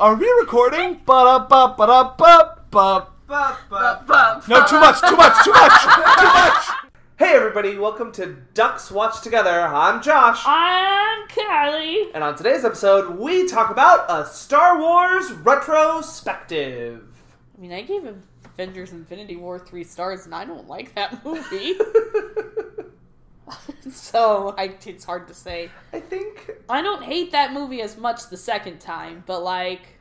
Are we recording? Ba-da-ba-ba-da-ba-ba. No, too much, too much, too much, too much. Hey everybody, welcome to Ducks Watch Together. I'm Josh. I'm Callie. And on today's episode, we talk about a Star Wars retrospective. I mean, I gave Avengers Infinity War three stars, and I don't like that movie. so I, it's hard to say. I think I don't hate that movie as much the second time, but like,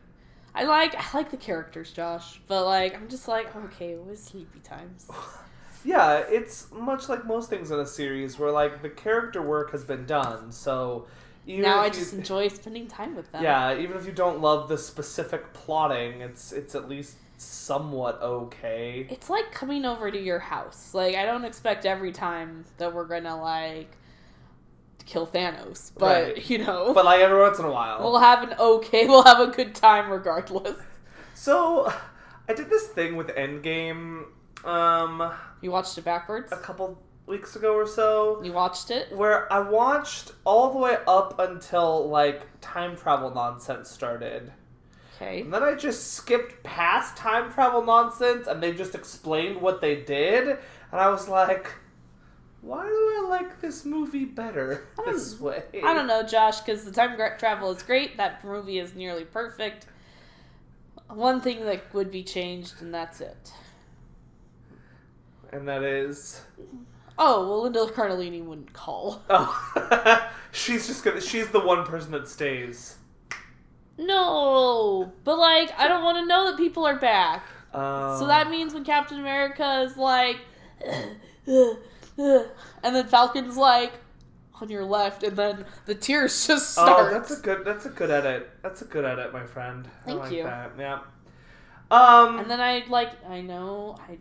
I like I like the characters, Josh. But like, I'm just like, okay, it was sleepy times. yeah, it's much like most things in a series where like the character work has been done. So even now I if you- just enjoy spending time with them. Yeah, even if you don't love the specific plotting, it's it's at least somewhat okay. It's like coming over to your house. Like I don't expect every time that we're gonna like kill Thanos, but Right. you know, But like every once in a while. we'll have an okay, we'll have a good time regardless. So, I did this thing with Endgame um You watched it backwards. a couple weeks ago or so You watched it. where I watched all the way up until like time travel nonsense started. Okay. And then I just skipped past time travel nonsense and they just explained what they did and I was like why do I like this movie better this way? I don't know, Josh, because the time travel is great. That movie is nearly perfect. One thing that would be changed, and that's it. And that is Oh well, Linda Cardellini wouldn't call. Oh, she's just gonna. She's the one person that stays. No, but like, I don't want to know that people are back. Um, So that means when Captain America is like, and then Falcon's like on your left, and then the tears just start. Oh, that's a good. That's a good edit. That's a good edit, my friend. Thank I like you. That. Yeah. Um. and then I like, I know, I.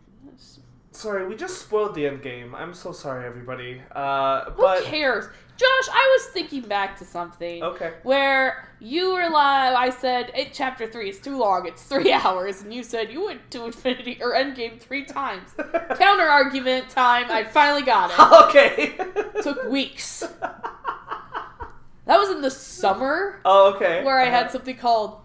sorry, we just spoiled the end game. I'm so sorry, everybody. Uh, Who but cares, Josh? I was thinking back to something. okay. Where you were like, I said, it, chapter three is too long, it's three hours, and you said you went to Infinity or Endgame three times. Counter argument time, I finally got it. okay. Took weeks. That was in the summer oh, okay. where I had something called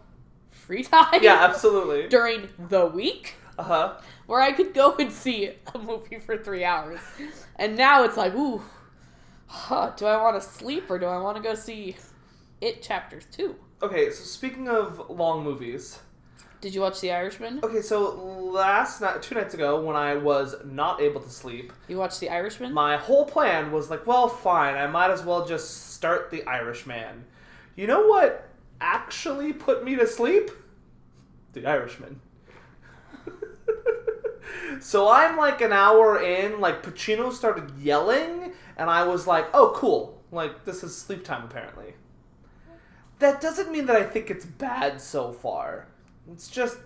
free time Yeah, absolutely. during the week Uh huh. where I could go and see a movie for three hours. And now it's like, ooh, huh, do I want to sleep or do I want to go see It Chapters 2? Okay, so speaking of long movies, Did you watch The Irishman? okay, so last night, two nights ago, when I was not able to sleep, You watched The Irishman? my whole plan was like, well, fine, I might as well just start The Irishman. You know what actually put me to sleep? The Irishman. so I'm like an hour in, like Pacino started yelling, and I was like, oh, cool. Like, this is sleep time, apparently. That doesn't mean that I think it's bad so far. It's just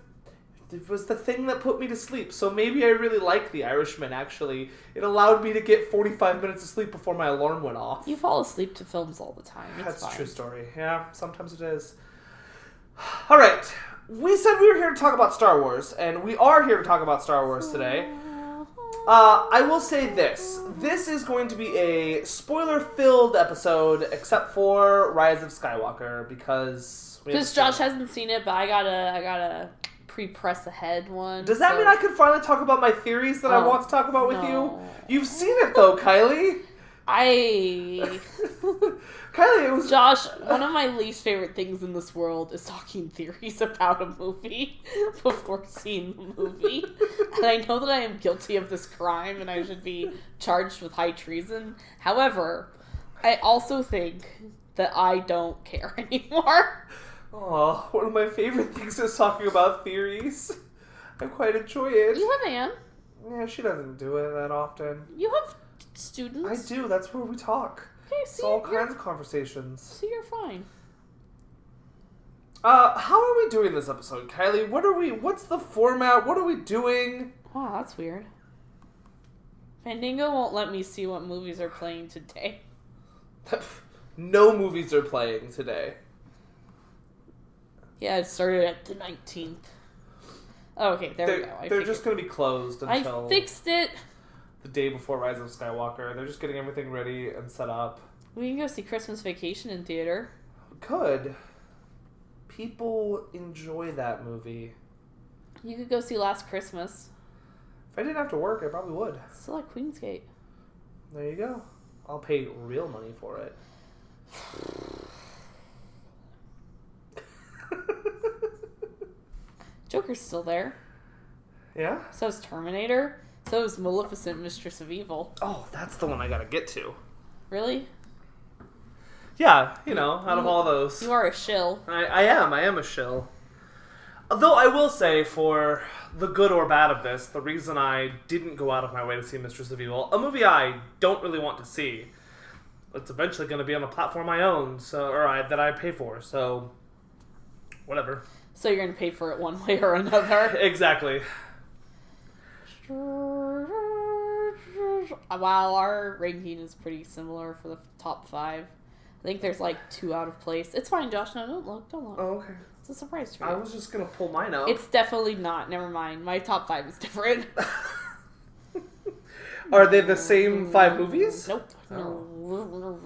it was the thing that put me to sleep. So maybe I really like The Irishman, actually. It allowed me to get 45 minutes of sleep before my alarm went off. You fall asleep to films all the time. It's That's a true story. Yeah, sometimes it is. All right. We said we were here to talk about Star Wars, and we are here to talk about Star Wars today. Uh, I will say this. This is going to be a spoiler filled episode, except for Rise of Skywalker, because. Because Josh hasn't seen it, but I gotta, I gotta pre-press ahead one. Does that so- mean I can finally talk about my theories that I Oh, want to talk about with no. you? You've seen it though, Kylie. I Kylie, it was Josh, one of my least favorite things in this world is talking theories about a movie before seeing the movie. And I know that I am guilty of this crime and I should be charged with high treason. However, I also think that I don't care anymore. Oh, one of my favorite things is talking about theories. I quite enjoy it. You have Anne. Yeah, she doesn't do it that often. You have I do. That's where we talk. Okay, It's see, all you're, kinds of conversations. see, you're fine. Uh, how are we doing this episode, Kylie? What are we? What's the format? What are we doing? Wow, that's weird. Fandango won't let me see what movies are playing today. no movies are playing today. Yeah, it started at the 19th. Oh, okay, there They're, we go. I they're just going to be closed until I fixed it. The day before Rise of Skywalker. They're just getting everything ready and set up. We can go see Christmas Vacation in theater. Good. people enjoy that movie. You could go see Last Christmas. If I didn't have to work, I probably would. Still at Queensgate. There you go. I'll pay real money for it. Joker's still there. yeah? So is Terminator. So is Maleficent, Mistress of Evil. Oh, that's the one I gotta get to. Really? Yeah, you know, out of all those. You are a shill. I, I am. I am a shill. Though I will say, for the good or bad of this, the reason I didn't go out of my way to see Mistress of Evil, a movie I don't really want to see, it's eventually going to be on a platform I own, so or I, that I pay for. So, whatever. So you're gonna pay for it one way or another. Exactly. Wow, our ranking is pretty similar for the top five. I think there's like two out of place. It's fine, Josh. No, don't look. Don't look. Oh, okay. It's a surprise for I was just gonna pull mine out. It's definitely not. Never mind. My top five is different. Are they the same five movies? nope. Oh. No.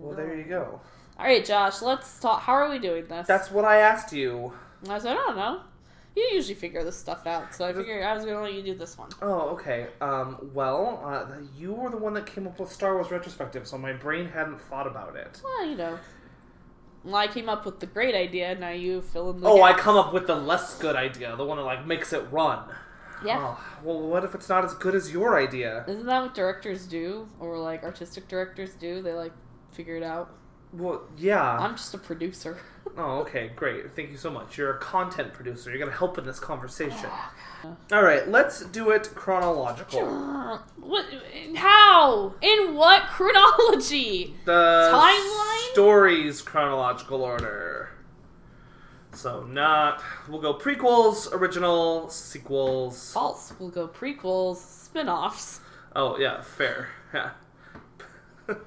Well, there you go. All right, Josh. Let's talk. How are we doing this? That's what I asked you. I said, I don't know. You usually figure this stuff out, so I figured I was gonna let you do this one. Oh, okay. Um, well, uh, you were the one that came up with Star Wars retrospective, so my brain hadn't thought about it. Well, you know. Well, I came up with the great idea. Now you fill in the. Oh, I come up with the less good idea, the one that like makes it run. Yeah. Oh, well, what if it's not as good as your idea? Isn't that what directors do, or like artistic directors do? They like figure it out. Well, yeah. I'm just a producer. Oh, okay, great. Thank you so much. You're a content producer. You're gonna help in this conversation. Oh, All right, let's do it chronological. what? How? In what chronology? The Timeline? stories chronological order. So not. We'll go prequels, original, sequels. False. We'll go prequels, spin-offs. Oh yeah, fair. Yeah.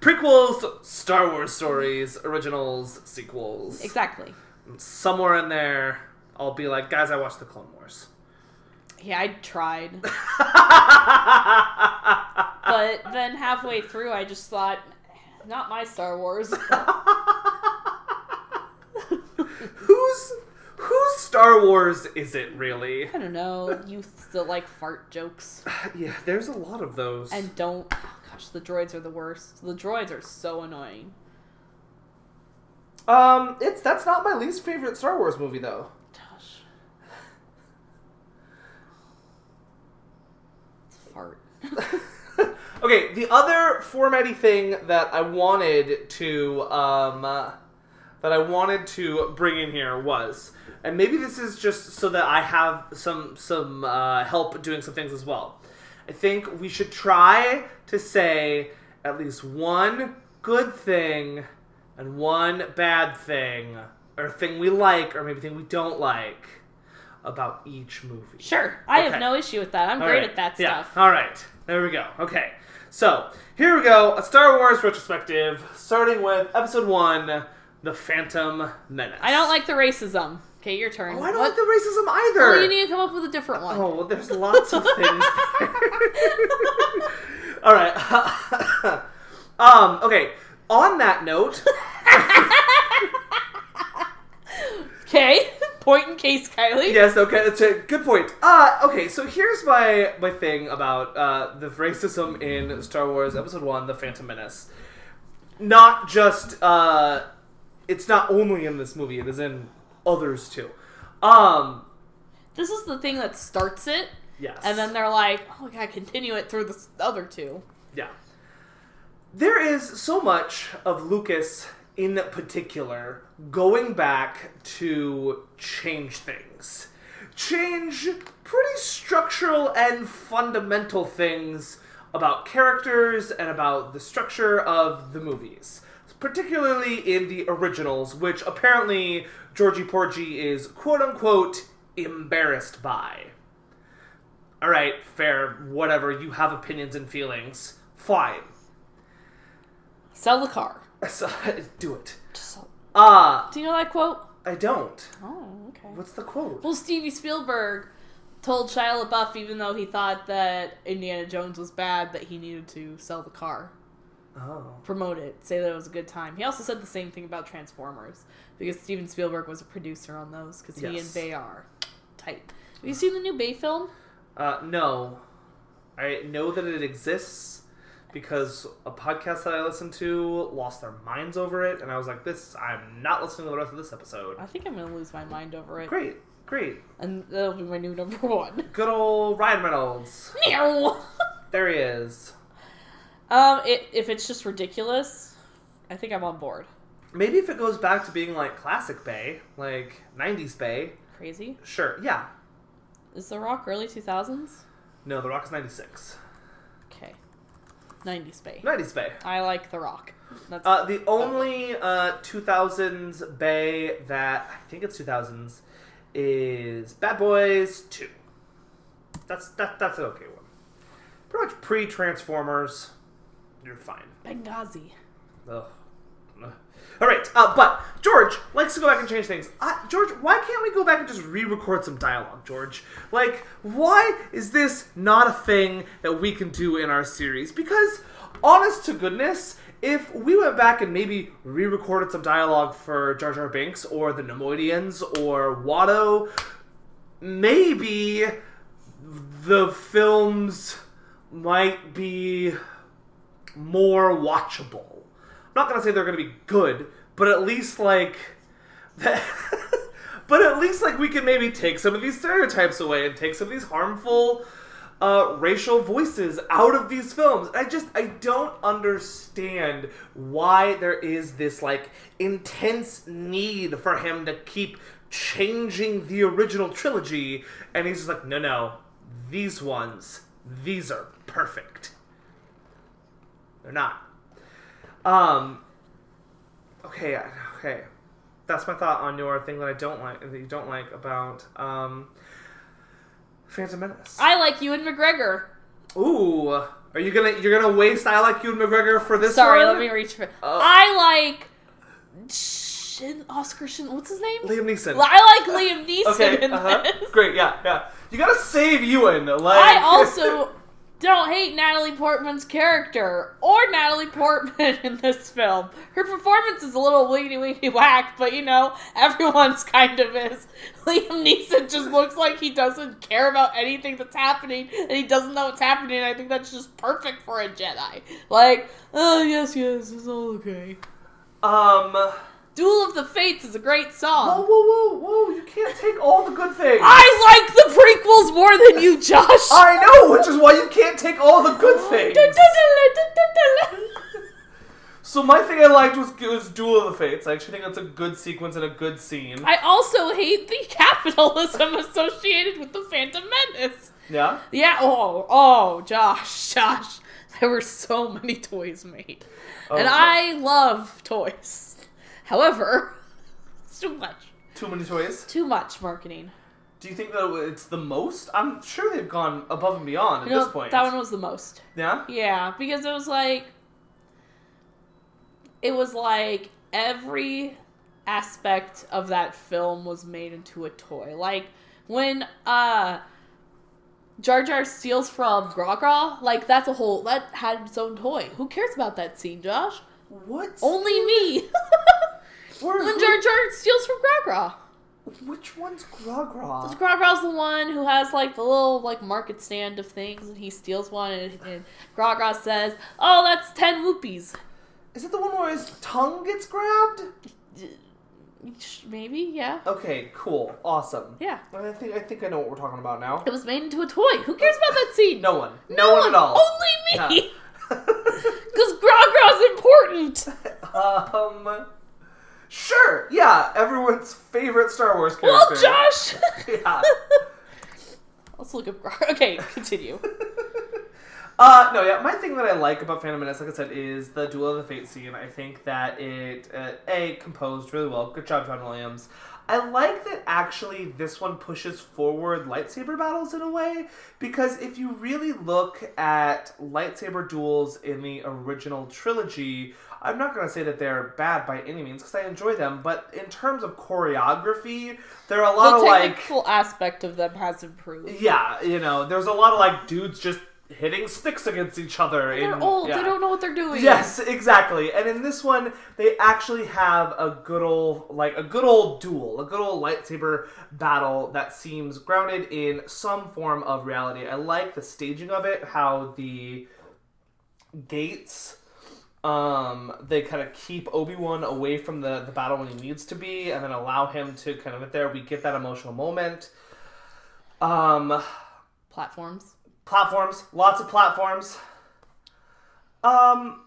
Prequels, Star Wars stories, originals, sequels. Exactly. Somewhere in there, I'll be like, guys, I watched the Clone Wars. Yeah, I tried, but then halfway through, I just thought, not my Star Wars. whose whose Star Wars is it really? I don't know. You still like fart jokes Yeah, there's a lot of those. and don't. Gosh, the droids are the worst. The droids are so annoying. um, it's that's not my least favorite Star Wars movie though. Gosh. Fart. okay, the other formatty thing that I wanted to um uh, that I wanted to bring in here was, and maybe this is just so that I have some some uh, help doing some things as well. I think we should try to say at least one good thing and one bad thing, or thing we like, or maybe thing we don't like about each movie. Sure, I Okay. have no issue with that. I'm All great right. at that Yeah. stuff. All right. There we go. Okay. So here we go. A Star Wars retrospective, starting with Episode One, The Phantom Menace. I don't like the racism. Okay, your turn. Oh, I don't What- like the racism either. Well, you need to come up with a different one. Oh, well, there's lots of things. All right. um. Okay. On that note, Okay, point in case, Kylie. yes. Okay. It's a good point. Uh. Okay. So here's my my thing about uh the racism in Star Wars Episode One: The Phantom Menace. Not just uh, it's not only in this movie; it is in others too. Um. This is the thing that starts it, Yes. and then they're like, "Oh, we gotta continue it through the other two. Yeah. There is so much of Lucas in particular going back to change things. Change pretty structural and fundamental things about characters and about the structure of the movies. Particularly in the originals, which apparently Georgie Porgy is quote unquote embarrassed by. Alright, fair, whatever, you have opinions and feelings. Fine. Sell the car. So, do it. Just sell- Uh, Do you know that quote? I don't. Oh, okay. What's the quote? Well, Stevie Spielberg told Shia LaBeouf, even though he thought that Indiana Jones was bad, that he needed to sell the car. Oh. promote it, say that it was a good time. He also said the same thing about Transformers because Steven Spielberg was a producer on those because he Yes. and Bay are tight. Have you seen the new Bay film? Uh, no. I know that it exists because a podcast that I listened to lost their minds over it, and I was like, "This, I'm not listening to the rest of this episode." I think I'm gonna lose my mind over it, Great, great, and that'll be my new number one. good old Ryan Reynolds. There he is. um, it, if it's just ridiculous, I think I'm on board. Maybe if it goes back to being like classic Bay, like '90s Bay, Crazy. sure, yeah. Is The Rock early 2000s? No, The Rock's '96. Okay. 90s Bay. '90s Bay. I like The Rock. That's Uh, the only uh, 2000s Bay that I think it's 2000s is Bad Boys 2. That's that that's an okay one. Pretty much pre Transformers, you're fine. Benghazi. Ugh. All right, uh, but George likes to go back and change things. Uh, George, why can't we go back and just re-record some dialogue, George? Like, why is this not a thing that we can do in our series? Because, honest to goodness, if we went back and maybe re-recorded some dialogue for Jar Jar Binks or the Neimoidians or Watto, maybe the films might be more watchable. I'm not gonna say they're gonna be good, but at least like that. but at least like we can maybe take some of these stereotypes away and take some of these harmful uh, racial voices out of these films. I just I don't understand why there is this like intense need for him to keep changing the original trilogy, and he's just like, no, no, these ones, these are perfect. They're not. Um. Okay. Okay. That's my thought on your thing that I don't like that you don't like about um. Phantom Menace. I like Ewan McGregor. Ooh. Are you gonna you're gonna waste I like Ewan McGregor for this Sorry, one? let me reach for. Oh. I like Shin Oscar Shin. What's his name? Liam Neeson. I like Liam Neeson okay. in Uh-huh. this. Great. Yeah. Yeah. You gotta save Ewan. Like. I also don't hate Natalie Portman's character or Natalie Portman in this film. Her performance is a little weedy weedy whack, but you know, everyone's kind of is. Liam Neeson just looks like he doesn't care about anything that's happening and he doesn't know what's happening. I think that's just perfect for a Jedi. Like, oh, yes, yes, it's all okay. um. Duel of the Fates is a great song. Whoa, whoa, whoa, whoa! You can't take all the good things. I like the prequels more than you, Josh. I know, which is why you can't take all the good oh, things. So my thing I liked was was Duel of the Fates. I actually think that's a good sequence and a good scene. I also hate the capitalism associated with the Phantom Menace. Yeah. Yeah. Oh, oh, Josh, Josh. There were so many toys made, and Oh. I love toys. However, it's too much. Too many toys. Too much marketing. Do you think that it's the most? I'm sure they've gone above and beyond at You know, this point. that one was the most. Yeah. Yeah, because it was like it was like every aspect of that film was made into a toy. Like when uh Jar Jar steals from Gragra, like that's a whole that had its own toy. Who cares about that scene, Josh? What? Only me. When Jar Jar steals from Gragra. Which one's Gragra? Gragra's the one who has like the little like market stand of things, and he steals one, and, and Gragra says, "Oh, that's ten rupees." Is it the one where his tongue gets grabbed? Maybe, yeah, Okay, cool, awesome. yeah. I think I think I know what we're talking about now. It was made into a toy. Who cares about that scene? No one. No, one, at all. Only me. Because Gragra's important. um. Sure. Yeah. Everyone's favorite Star Wars character. Well, Josh. Yeah. Let's look up. Okay, continue. Uh, no, yeah. My thing that I like about Phantom Menace, like I said, is the Duel of the Fate scene. I think that it, uh, a composed really well. Good job, John Williams. I like that actually this one pushes forward lightsaber battles in a way because if you really look at lightsaber duels in the original trilogy, I'm not going to say that they're bad by any means because I enjoy them, but in terms of choreography, there are a lot the of like The technical aspect of them has improved. yeah, you know, there's a lot of like dudes just hitting sticks against each other. They're in, old. yeah. They don't know what they're doing. Yes, exactly. And in this one, they actually have a good old, like a good old duel, a good old lightsaber battle that seems grounded in some form of reality. I like the staging of it, how the gates, um, they kind of keep Obi Wan away from the the battle when he needs to be, and then allow him to kind of get there. We get that emotional moment. Um, Platforms. platforms lots of platforms um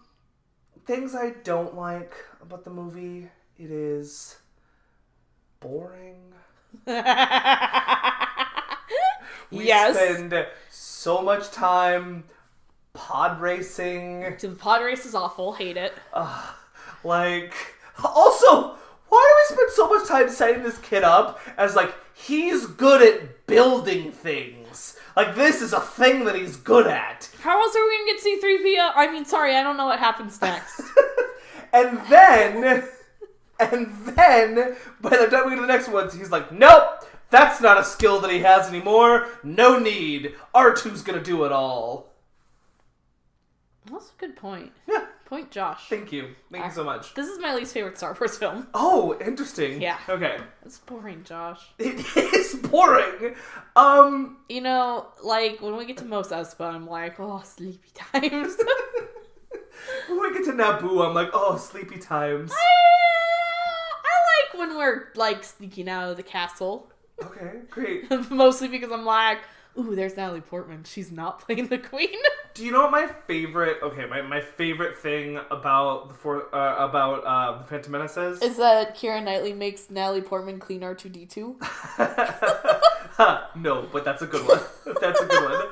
things i don't like about the movie it is boring we yes. spend so much time pod racing The pod race is awful. Hate it. like also why do we spend so much time setting this kid up as like he's good at building things like this is a thing that he's good at How else are we gonna get C3PO? I mean, sorry, I don't know what happens next. And then, and then, by the time we get to the next ones, he's like, nope, that's not a skill that he has anymore. No need. R2's gonna do it all. That's a good point. Yeah, Point, Josh. thank you. Thank you so much. This is my least favorite Star Wars film. Oh, interesting. Yeah. Okay. It's boring, Josh. It is boring. Um, You know, like when we get to Mos Espa, I'm like, oh, sleepy times. when we get to Naboo, I'm like, oh, sleepy times. I like when we're like sneaking out of the castle. Okay, great. Mostly because I'm like, ooh, there's Natalie Portman. She's not playing the queen. Do you know what my favorite? Okay, my, my favorite thing about the for uh, about uh, the Phantom Menace is? Is that Kira Knightley makes Natalie Portman clean R2D2? no, but that's a good one. That's a good one.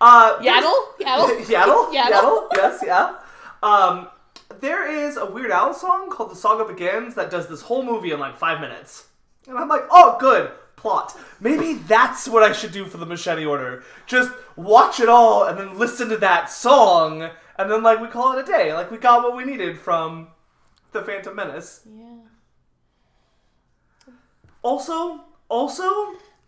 Uh, Yaddle? Yaddle? Yaddle? Yaddle? Yaddle? Yes, yeah. Um, there is a Weird Al song called "The Saga Begins" that does this whole movie in like five minutes, and I'm like, oh, good plot. Maybe that's what I should do for the Machete Order. Just watch it all and then listen to that song, and then like we call it a day. Like we got what we needed from the Phantom Menace. Yeah. Also, also,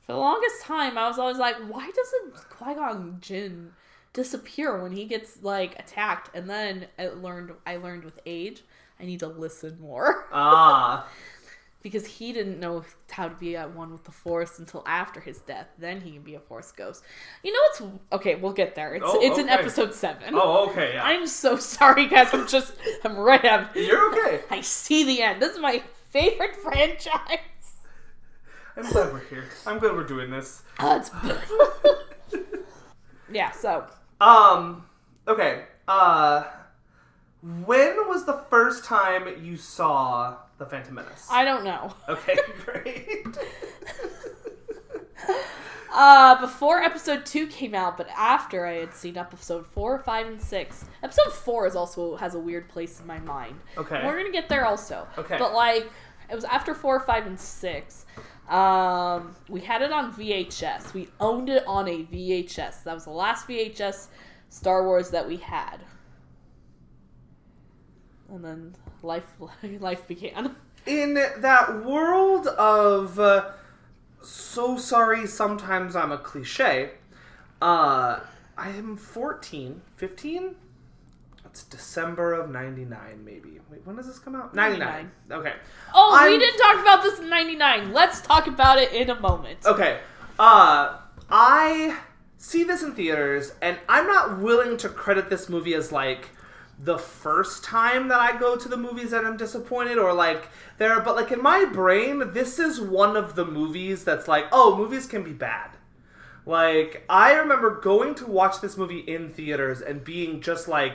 For the longest time, I was always like, why doesn't Qui Gon Jinn disappear when he gets like attacked? And then I learned, I learned with age, I need to listen more ah. because he didn't know how to be at one with the Force until after his death. Then he can be a Force ghost. You know what's okay? We'll get there. It's Oh, it's in episode seven. Oh, okay, yeah. I'm so sorry, guys. I'm just, I'm right. I'm, You're okay. I see the end. This is my favorite franchise. I'm glad we're here. I'm glad we're doing this. Uh, it's yeah. So Um, okay. Uh, when was the first time you saw the Phantom Menace? I don't know. Okay, great. Uh, before episode two came out, but after I had seen episode four, five, and six. Episode four is also has a weird place in my mind. Okay. We're gonna get there also. Okay. But like, it was after four, five, and six. Um, we had it on VHS. We owned it on a VHS. That was the last VHS Star Wars that we had. And then life, life began. In that world of uh, so sorry, sometimes I'm a cliche. Uh, I am 14, 15. It's December of '99, maybe. Wait, when does this come out? '99. Okay. Oh, we I'm- didn't talk about this in '99. Let's talk about it in a moment. Okay. Uh I see this in theaters and I'm not willing to credit this movie as like the first time that I go to the movies and I'm disappointed or like there but like in my brain this is one of the movies that's like oh movies can be bad. Like I remember going to watch this movie in theaters and being just like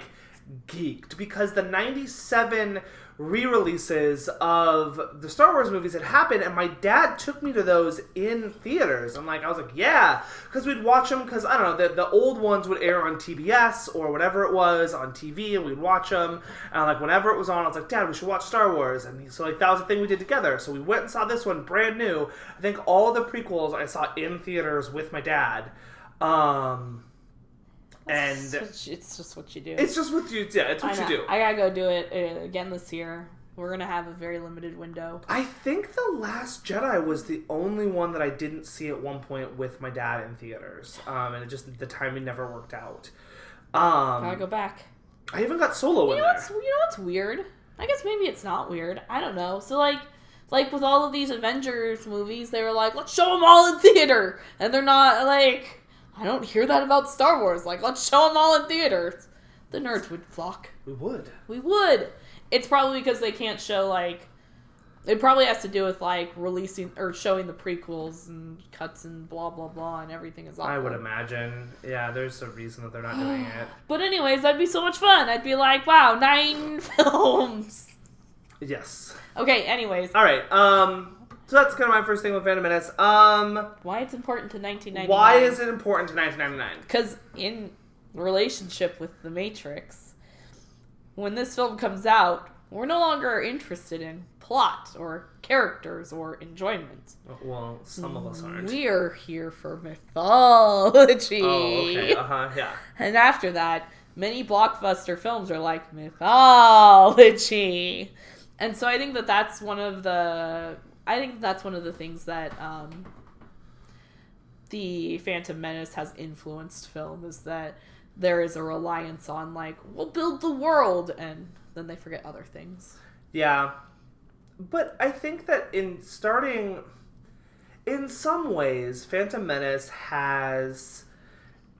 geeked because the 97 re-releases of the Star Wars movies that happened and my dad took me to those in theaters. I'm like I was like yeah because we'd watch them because I don't know the, the old ones would air on TBS or whatever it was on TV and we'd watch them and like whenever it was on I was like dad we should watch Star Wars. And so like that was the thing we did together. So we went and saw this one brand new. I think all the prequels I saw in theaters with my dad. Um and It's, you- it's just what you do. it's just what you yeah it's what you do I gotta go do it uh, again this year. We're gonna have a very limited window. I think The Last Jedi was the only one that I didn't see at one point with my dad in theaters, um, and it just the timing never worked out. Um, Gotta go back. I even got Solo You in know there. what's you know what's weird? I guess maybe it's not weird. I don't know. So like like with all of these Avengers movies, they were like, let's show them all in theater, and they're not like. I don't hear that about Star Wars. Like, let's show them all in theaters. The nerds would flock. We would. We would. It's probably because they can't show like. It probably has to do with like releasing or showing the prequels and cuts and blah blah blah and everything is awful. I would imagine. Yeah, there's a reason that they're not doing it. But anyways, that'd be so much fun. I'd be like, wow, nine films. Yes. Okay. Anyways, All right. Um. So that's kind of my first thing with Phantom Menace. Um. why it's important to 1999? Why is it important to 1999? Because in relationship with the Matrix, when this film comes out, we're no longer interested in plot or characters or enjoyment. Well, some of us aren't. We're here for mythology. Oh, okay. Uh huh. Yeah. And after that, many blockbuster films are like mythology. And so I think that that's one of the I think that's one of the things that um, the Phantom Menace has influenced film is that there is a reliance on like we'll build the world and then they forget other things. Yeah. But I think that in starting in some ways, Phantom Menace has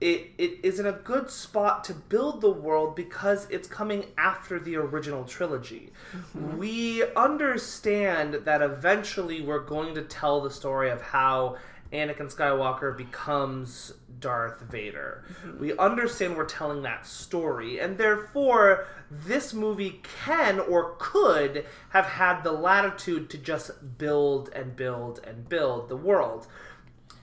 it it is in a good spot to build the world because it's coming after the original trilogy. Mm-hmm. We understand that eventually we're going to tell the story of how Anakin Skywalker becomes Darth Vader. Mm-hmm. We understand we're telling that story, and therefore, this movie can or could have had the latitude to just build and build and build the world.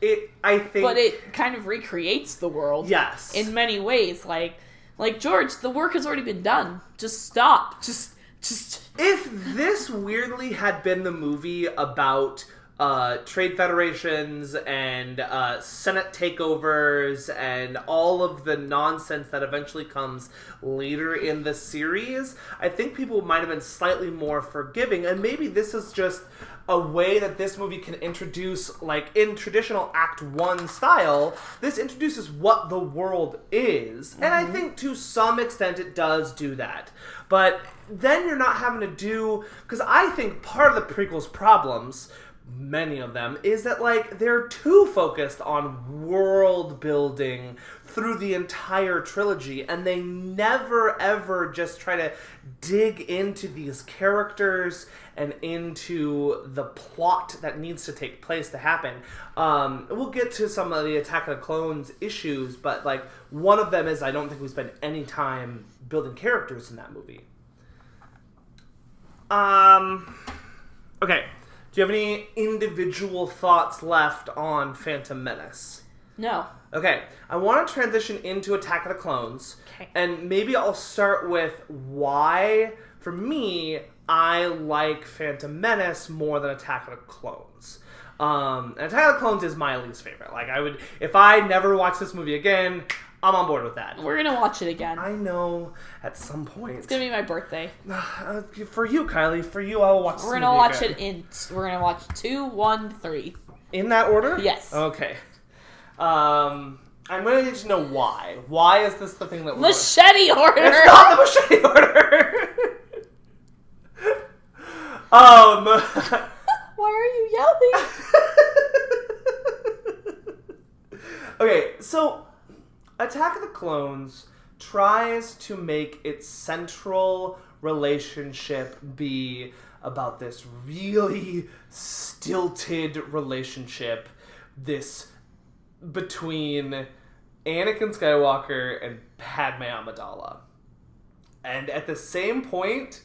It, I think, But it kind of recreates the world. yes, in many ways like like george the work has already been done just stop just just if this weirdly had been the movie about uh, trade federations and uh, Senate takeovers and all of the nonsense that eventually comes later in the series, I think people might have been slightly more forgiving. And maybe this is just a way that this movie can introduce, like in traditional Act 1 style, this introduces what the world is. And I mm-hmm. think to some extent it does do that. But then you're not having to do. Because I think part of the prequel's problems many of them is that like they're too focused on world building through the entire trilogy and they never ever just try to dig into these characters and into the plot that needs to take place to happen um, we'll get to some of the attack of the clones issues but like one of them is i don't think we spend any time building characters in that movie um okay do you have any individual thoughts left on Phantom Menace? no Okay, I want to transition into Attack of the Clones. Okay. And maybe I'll start with why, for me, I like Phantom Menace more than Attack of the Clones. Um, and Attack of the Clones is my least favorite. Like, I would, if I never watch this movie again, I'm on board with that. we're gonna watch it again I know at some point. it's gonna be my birthday Uh, for you, Kylie, for you, I will watch. we're gonna watch again. it in we're gonna watch two one three in that order. Yes. Okay. Um, I'm gonna need to know why. Why is this the thing that we're machete order It's not the machete order. Um. why are you yelling okay, so Attack of the Clones tries to make its central relationship be about this really stilted relationship this between Anakin Skywalker and Padme Amidala. And at the same point,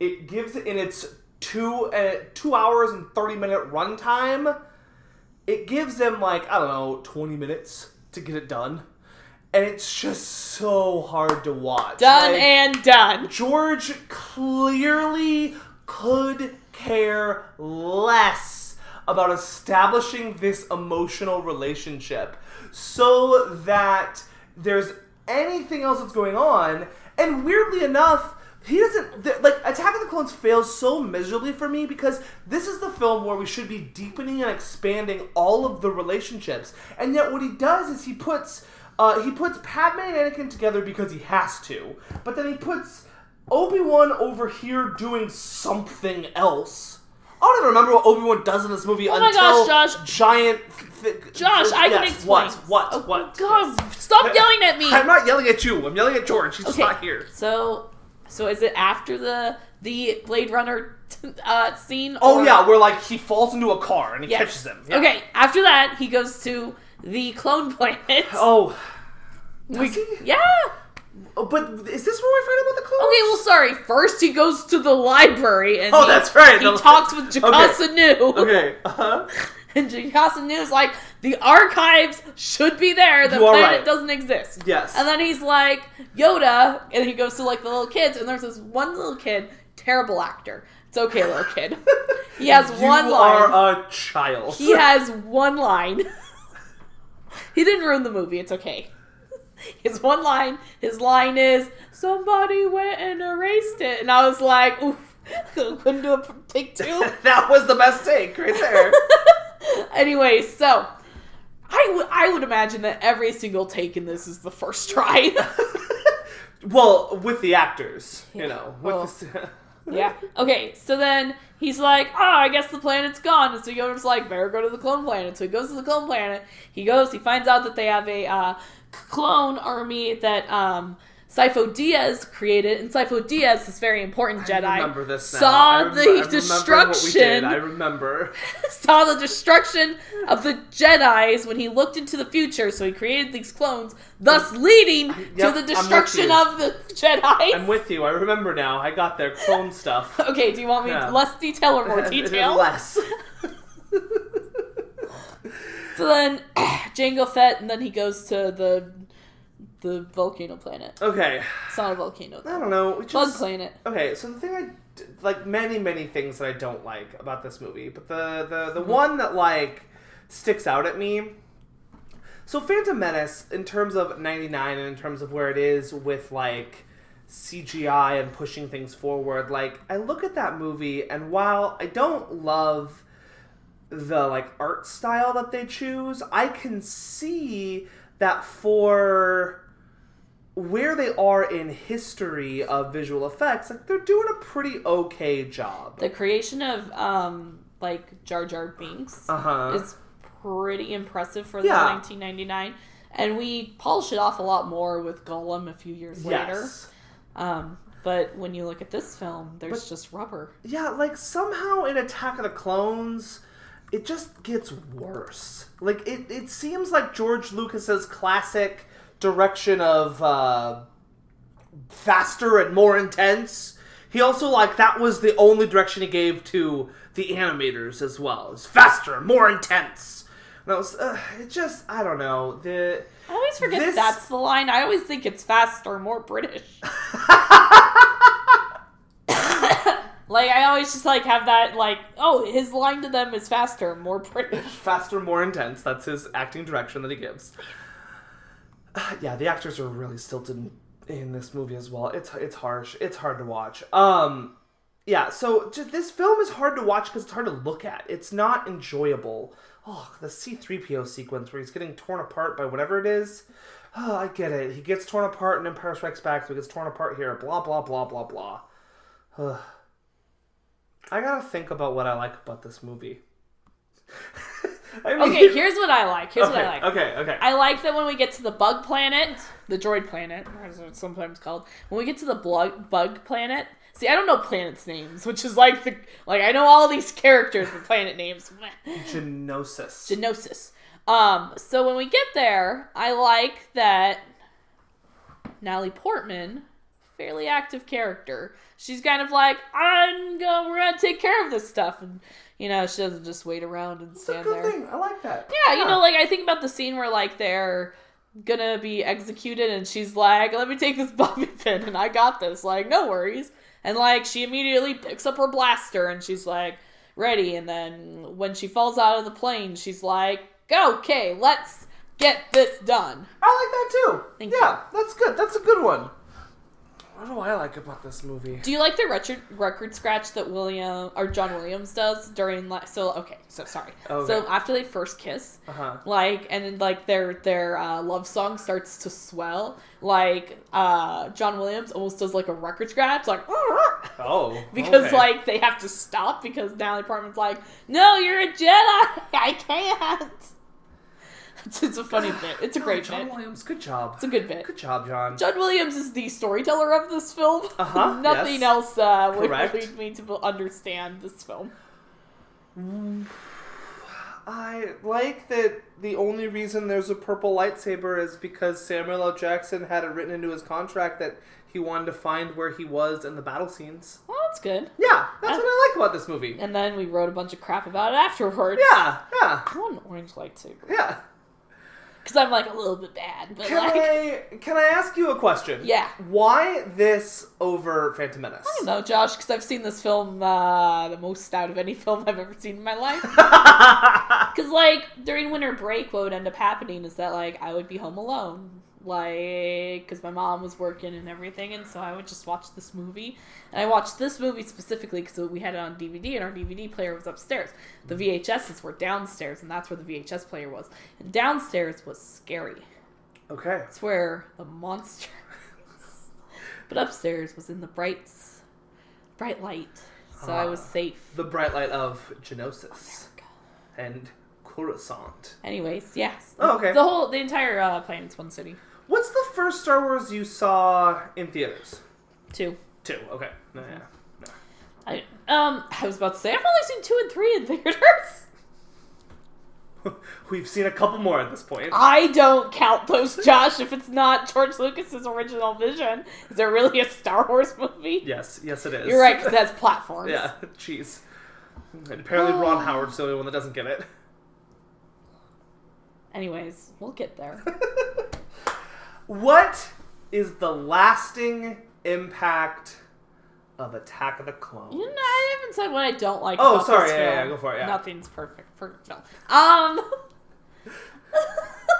it gives in its two uh, two hours and thirty minute runtime, it gives them like I don't know twenty minutes to get it done, and it's just so hard to watch. done Like, and done George clearly could care less about establishing this emotional relationship so that there's anything else that's going on. And weirdly enough, he doesn't like Attack of the Clones fails so miserably for me because this is the film where we should be deepening and expanding all of the relationships, and yet what he does is he puts uh, he puts Padme and Anakin together because he has to, but then he puts Obi Wan over here doing something else. I don't even remember what Obi Wan does in this movie Oh my until gosh, Josh. giant. Th- Josh, I can explain. What? What? Oh, what? God, Yes. stop yelling at me. I'm not yelling at you. I'm yelling at George. He's just Okay. not here. So, so is it after the the Blade Runner uh, scene? Oh yeah, where like he falls into a car and he Yes. catches him. Yeah. Okay. After that, he goes to the clone planet. Oh. We-? Yeah. Oh, but is this where we find out about the clones? Okay, well, sorry. First, he goes to the library and Oh, he, that's right, He the- talks with Jocasta Nu, Okay. Uh huh. and Jocasta Nu is like, "The archives should be there. The You planet right. doesn't exist." Yes. And then he's like, "Yoda," and he goes to like the little kids, and there's this one little kid, terrible actor. It's okay, little kid. He has you one line. You are a child. He has one line. he didn't ruin the movie. It's okay. His one line. His line is somebody went and erased it, and I was like, oof. Couldn't do a take two. that was the best take right there. anyway, so I would I would imagine that every single take in this is the first try. well, with the actors, you know, with Well, the. yeah. Okay. So then he's like, "Oh, I guess the planet's gone." And so Yoda's like, "Better go to the clone planet." So he goes to the clone planet. He goes. He finds out that they have a uh, clone army that um, Sifo-Dyas created, and Sifo-Dyas, this very important Jedi, I remember this now. saw I rem- the I remember What we did. destruction. I remember. saw the destruction of the Jedi's when he looked into the future. So he created these clones, thus leading Yep, to the destruction of the Jedi. I'm with you. I remember now. I got their clone stuff. Okay, do you want me Yeah. less detail or more detail? Less. So then Jango Fett, and then he goes to the the volcano planet. okay. It's not a volcano. I don't know. Bug planet. Okay, so the thing I like many many things that I don't like about this movie, but the the the mm-hmm. one that like sticks out at me. So Phantom Menace, in terms of '99 and in terms of where it is with like CGI and pushing things forward, like I look at that movie and while I don't love the like art style that they choose, I can see that for where they are in history of visual effects, like they're doing a pretty okay job. The creation of um like Jar Jar Binks Uh huh. is pretty impressive for Yeah. the 1999, and we polish it off a lot more with Gollum a few years later. Um, but when you look at this film, there's But- just rubber. Yeah, like somehow in Attack of the Clones, it just gets worse. Like it, it seems like George Lucas's classic direction of uh, faster and more intense. He also like that was the only direction he gave to the animators as well. Is faster, more intense. And that was uh, it. Just I don't know the. I always forget This- that's the line. I always think it's faster, more British. like I always just like have that like, oh, his line to them is faster, more British. faster, more intense. That's his acting direction that he gives. yeah, the actors are really stilted in, this movie as well. It's it's harsh. It's hard to watch. Um, yeah. So just, this film is hard to watch because it's hard to look at. It's not enjoyable. Oh, the C three PO sequence where he's getting torn apart by whatever it is. Oh, I get it. He gets torn apart in Empire Strikes Back, so he gets torn apart here. Blah blah blah blah blah. Ugh. I gotta think about what I like about this movie. I mean- Okay, here's what I like. Here's okay, what I like. Okay, okay. I like that when we get to the bug planet, the droid planet, as it's sometimes called, when we get to the bug, bug planet. See, I don't know planets' names, which is like the like I know all these characters with planet names. Geonosis. Geonosis. Um, so when we get there, I like that Natalie Portman, fairly active character. She's kind of like, I'm gonna, we're gonna take care of this stuff, and you know, she doesn't just wait around and It's a stand good there. thing. I like that. Yeah, you know, like I think about the scene where like they're gonna be executed, and she's like, "Let me take this bobby pin, and I got this." Like, no worries. And like she immediately picks up her blaster, and she's like, ready. And then when she falls out of the plane, she's like, "Okay, let's get this done." I like that too. Thank yeah, that's good. That's a good one. What do I like about this movie? Do you like the record record scratch that William or John Williams does during like so okay so sorry Okay. so after they first kiss Uh huh. like and then like their their uh, love song starts to swell like uh John Williams almost does like a record scratch like Oh. because okay. like they have to stop because Natalie Portman's like no you're a Jedi I can't it's, it's a funny bit it's a great John bit Williams. Good job. it's a good bit Good job, John. John Williams is the storyteller of this film. Uh-huh, Nothing yes. else uh, would Correct. lead me to understand this film. I like that the only reason there's a purple lightsaber is because Samuel L. Jackson had it written into his contract that he wanted to find where he was in the battle scenes. Well, that's good. Yeah, that's what I like about this movie. And then we wrote a bunch of crap about it afterwards. Yeah, yeah, I want an orange lightsaber. yeah. Because I'm like a little bit bad. But Can like, I can I ask you a question? Yeah. Why this over Phantom Menace? I don't know, Josh, because I've seen this film uh, the most out of any film I've ever seen in my life. Because, like, during winter break, what would end up happening is that, like, I would be home alone. Like, because my mom was working and everything, and so I would just watch this movie. And I watched this movie specifically because we had it on DVD, and our DVD player was upstairs. The VHSs were downstairs, and that's where the VHS player was. And downstairs was scary. okay. it's where the monster was. But upstairs was in the bright, bright light, so I was Ah. safe. The bright light of Geonosis and Coruscant. Anyways, yes. Oh, okay. The whole, the entire uh, Planet's One City. What's the first Star Wars you saw in theaters? Two. Two. Okay. No, yeah. I um I was about to say I've only seen two and three in theaters. We've seen a couple more at this point. I don't count those, Josh. If it's not George Lucas's original vision, is there really a Star Wars movie? Yes, yes, it is. You're right, because that's platforms. yeah, jeez. And apparently, Ron Howard's the only one that doesn't get it. Anyways, we'll get there. What is the lasting impact of Attack of the Clones? You know, I haven't said what I don't like. Oh, about sorry, This yeah, yeah, go for it, yeah. Nothing's perfect. Perfect film. Um.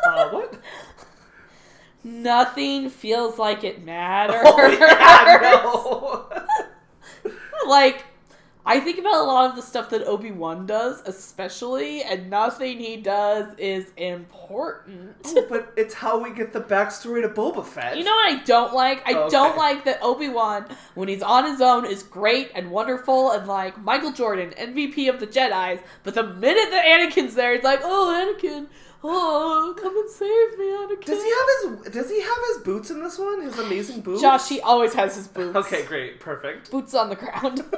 Uh, what? Nothing feels like it matters. Oh, yeah, no. like I think about a lot of the stuff that Obi Wan does, especially, and nothing he does is important. Oh, but it's how we get the backstory to Boba Fett. You know what I don't like? I Okay. don't like that Obi Wan, when he's on his own, is great and wonderful and like Michael Jordan, MVP of the Jedi's. But the minute that Anakin's there, it's like, oh Anakin, oh come and save me, Anakin. Does he have his Does he have his boots in this one? His amazing boots. Josh, he always has his boots. Okay, great, perfect. Boots on the ground.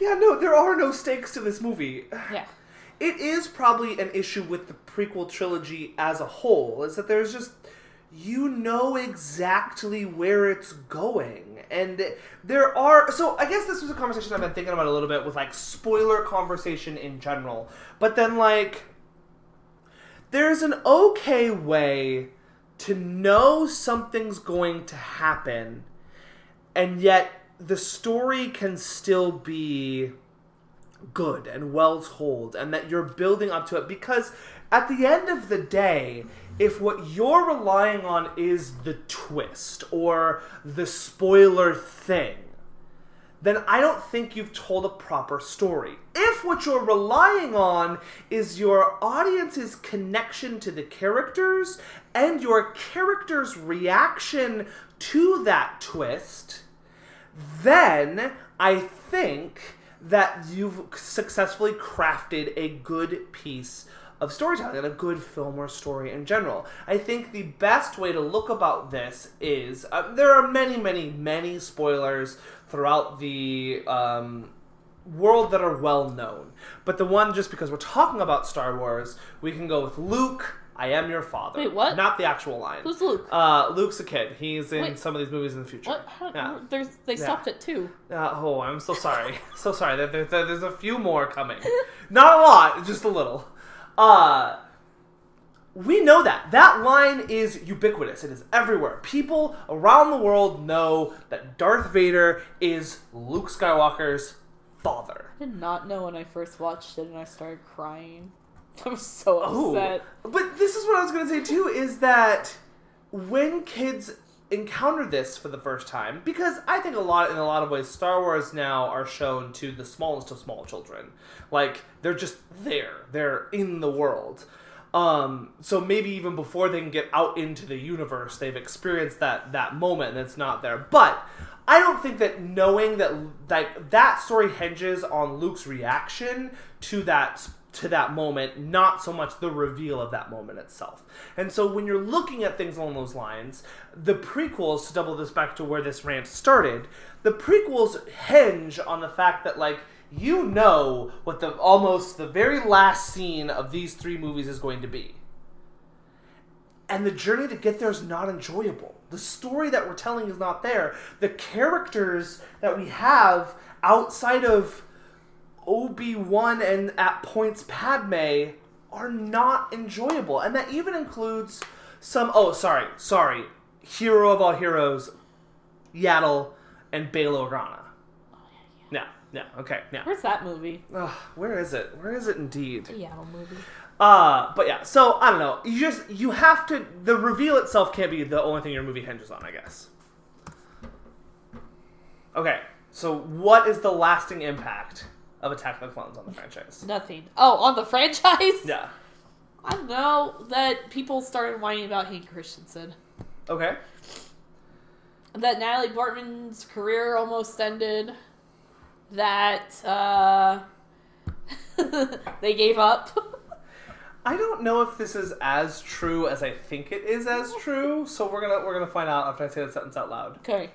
Yeah, no, there are no stakes to this movie. yeah. It is probably an issue with the prequel trilogy as a whole, is that there's just you know exactly where it's going. And there are so I guess this was a conversation I've been thinking about a little bit with like spoiler conversation in general. But then like there's an okay way to know something's going to happen and yet the story can still be good and well told and that you're building up to it because at the end of the day if what you're relying on is the twist or the spoiler thing then I don't think you've told a proper story. If what you're relying on is your audience's connection to the characters and your character's reaction to that twist, then I think that you've successfully crafted a good piece of storytelling and a good film or story in general. I think the best way to look about this is uh, there are many, many, many spoilers throughout the um, world that are well known. But the one, just because we're talking about Star Wars, we can go with Luke. I am your father. Wait, what? Not the actual line. Who's Luke? Uh, Luke's a kid. He's in Wait. some of these movies in the future. What? Yeah. There's, they stopped at two. Uh, oh, I'm so sorry. so sorry. There, there, there- there's a few more coming. Not a lot, just a little. Uh, we know that. That line is ubiquitous. It is everywhere. People around the world know that Darth Vader is Luke Skywalker's father. I did not know when I first watched it and I started crying. I was so Oh, upset. but this is what I was going to say too is that when kids encounter this for the first time because I think a lot in a lot of ways Star Wars now are shown to the smallest of small children. Like they're just there. They're in the world. Um, so maybe even before they can get out into the universe, they've experienced that that moment and it's not there. But I don't think that knowing that like that story hinges on Luke's reaction to that to that moment, not so much the reveal of that moment itself. And so when you're looking at things along those lines, the prequels, to double this back to where this rant started, the prequels hinge on the fact that, like, you know what the almost the very last scene of these three movies is going to be. And the journey to get there is not enjoyable. The story that we're telling is not there. The characters that we have outside of Obi Wan and at points Padme are not enjoyable, and that even includes some. Oh, sorry, sorry, hero of all heroes, Yaddle and Bail Organa. No, no, okay, no. Where's that movie? Ugh, where is it? Where is it indeed? The Yaddle movie. Uh, but yeah, so I don't know. You just you have to. The reveal itself can't be the only thing your movie hinges on, I guess. Okay, so what is the lasting impact of Attack of the Clones on the franchise? Nothing. Oh, on the franchise? Yeah. I don't know that people started whining about Hayden Christensen. Okay. That Natalie Portman's career almost ended. That uh, they gave up. I don't know if this is as true as I think it is as true, so we're gonna we're gonna find out after I say that sentence out loud. okay.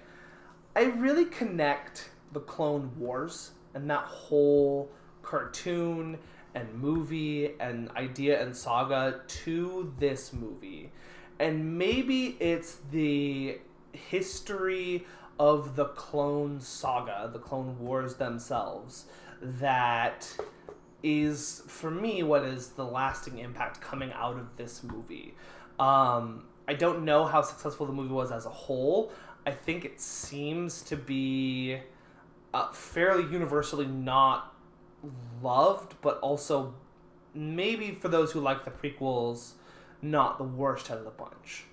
I really connect the Clone Wars and that whole cartoon and movie and idea and saga to this movie. And maybe it's the history of the Clone Saga, the Clone Wars themselves, that is for me what is the lasting impact coming out of this movie. Um, I don't know how successful the movie was as a whole. I think it seems to be uh, fairly universally not loved, but also maybe for those who like the prequels, not the worst out of the bunch.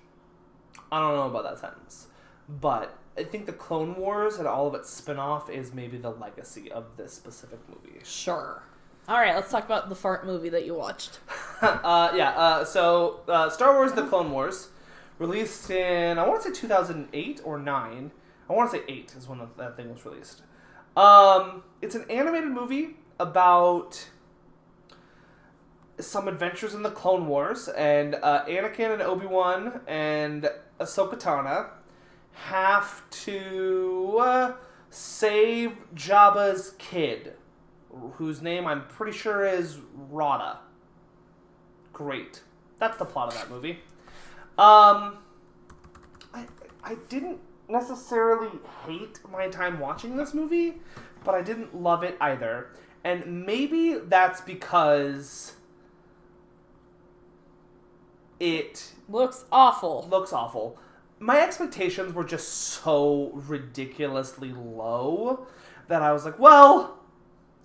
I don't know about that sentence, but I think the Clone Wars and all of its spin-off is maybe the legacy of this specific movie. Sure. All right, let's talk about the fart movie that you watched. uh, yeah, uh, so uh, Star Wars: The Clone Wars, released in I want to say 2008 or nine. I want to say eight is when that thing was released. Um, it's an animated movie about some adventures in the Clone Wars, and uh, Anakin and Obi Wan and Ahsoka Tano have to uh, save Jabba's kid, whose name I'm pretty sure is Rotta. Great, that's the plot of that movie. Um, I I didn't necessarily hate my time watching this movie, but I didn't love it either. And maybe that's because it Looks awful. looks awful. My expectations were just so ridiculously low that I was like, well,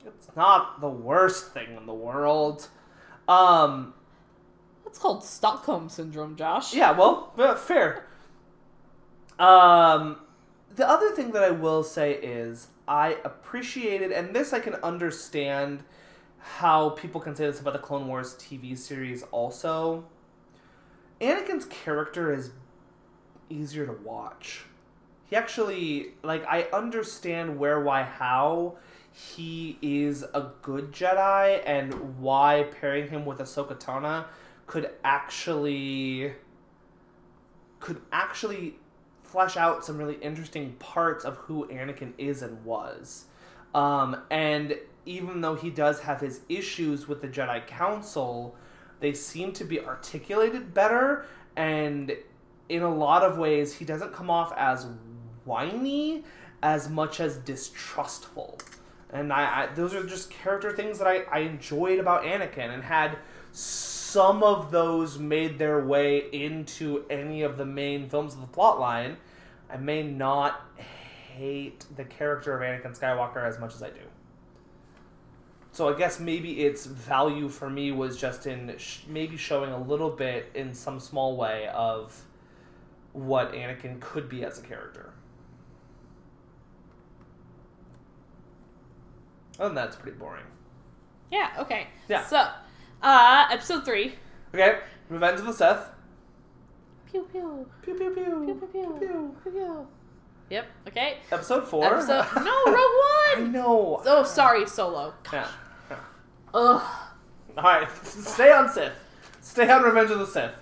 it's not the worst thing in the world. Um, That's called Stockholm syndrome, Josh. yeah, well, uh, fair. Um, the other thing that I will say is I appreciated, and this I can understand how people can say this about the Clone Wars TV series also. Anakin's character is easier to watch. He actually, like, I understand where, why, how he is a good Jedi and why pairing him with Ahsoka Tano could actually could actually flesh out some really interesting parts of who Anakin is and was. Um, and even though he does have his issues with the Jedi Council, they seem to be articulated better. And in a lot of ways, he doesn't come off as whiny as much as distrustful. And I, I those are just character things that I, I enjoyed about Anakin and had some of those made their way into any of the main films of the plot line, I may not hate the character of Anakin Skywalker as much as I do. So I guess maybe its value for me was just in sh- maybe showing a little bit in some small way of what Anakin could be as a character. Other than that, it's pretty boring. Yeah. Okay. Yeah. So, uh, episode three. Okay, Revenge of the Sith. Pew pew Pew pew pew. pew pew pew pew. pew pew. Yep. Okay. Episode four. Episode. No, Rogue One. I know. Oh, sorry, Solo. Yeah. yeah. Ugh. All right, stay on Sith. Stay on Revenge of the Sith.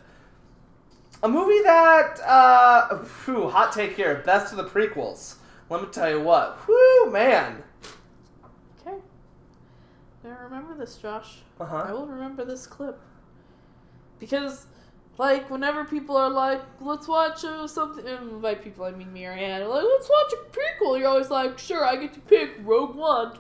A movie that, uh, whew, hot take here, best of the prequels. Let me tell you what, whew, man. Okay. Now remember this, Josh. Uh huh. I will remember this clip. Because, like, whenever people are like, let's watch uh, something, and by people I mean me or Anne, like, let's watch a prequel, you're always like, sure, I get to pick Rogue One.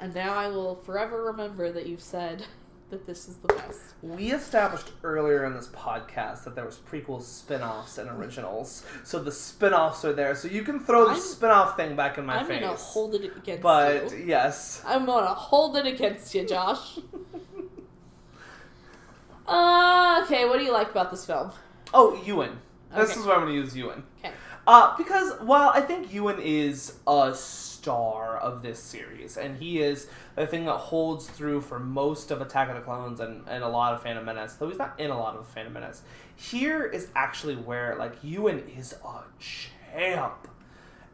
And now I will forever remember that you've said that this is the best. We established earlier in this podcast that there was prequels, spin-offs, and originals. So the spin-offs are there. So you can throw the I'm- spin-off thing back in my I'm face. gonna hold it against but you. yes. I'm gonna hold it against you, Josh. uh, okay, what do you like about this film? Oh, Ewan. This is why I'm going to use Ewan. Okay. Uh, because while I think Ewan is a star of this series, and he is the thing that holds through for most of Attack of the Clones and, and a lot of Phantom Menace, though he's not in a lot of Phantom Menace, here is actually where, like, Ewan is a champ.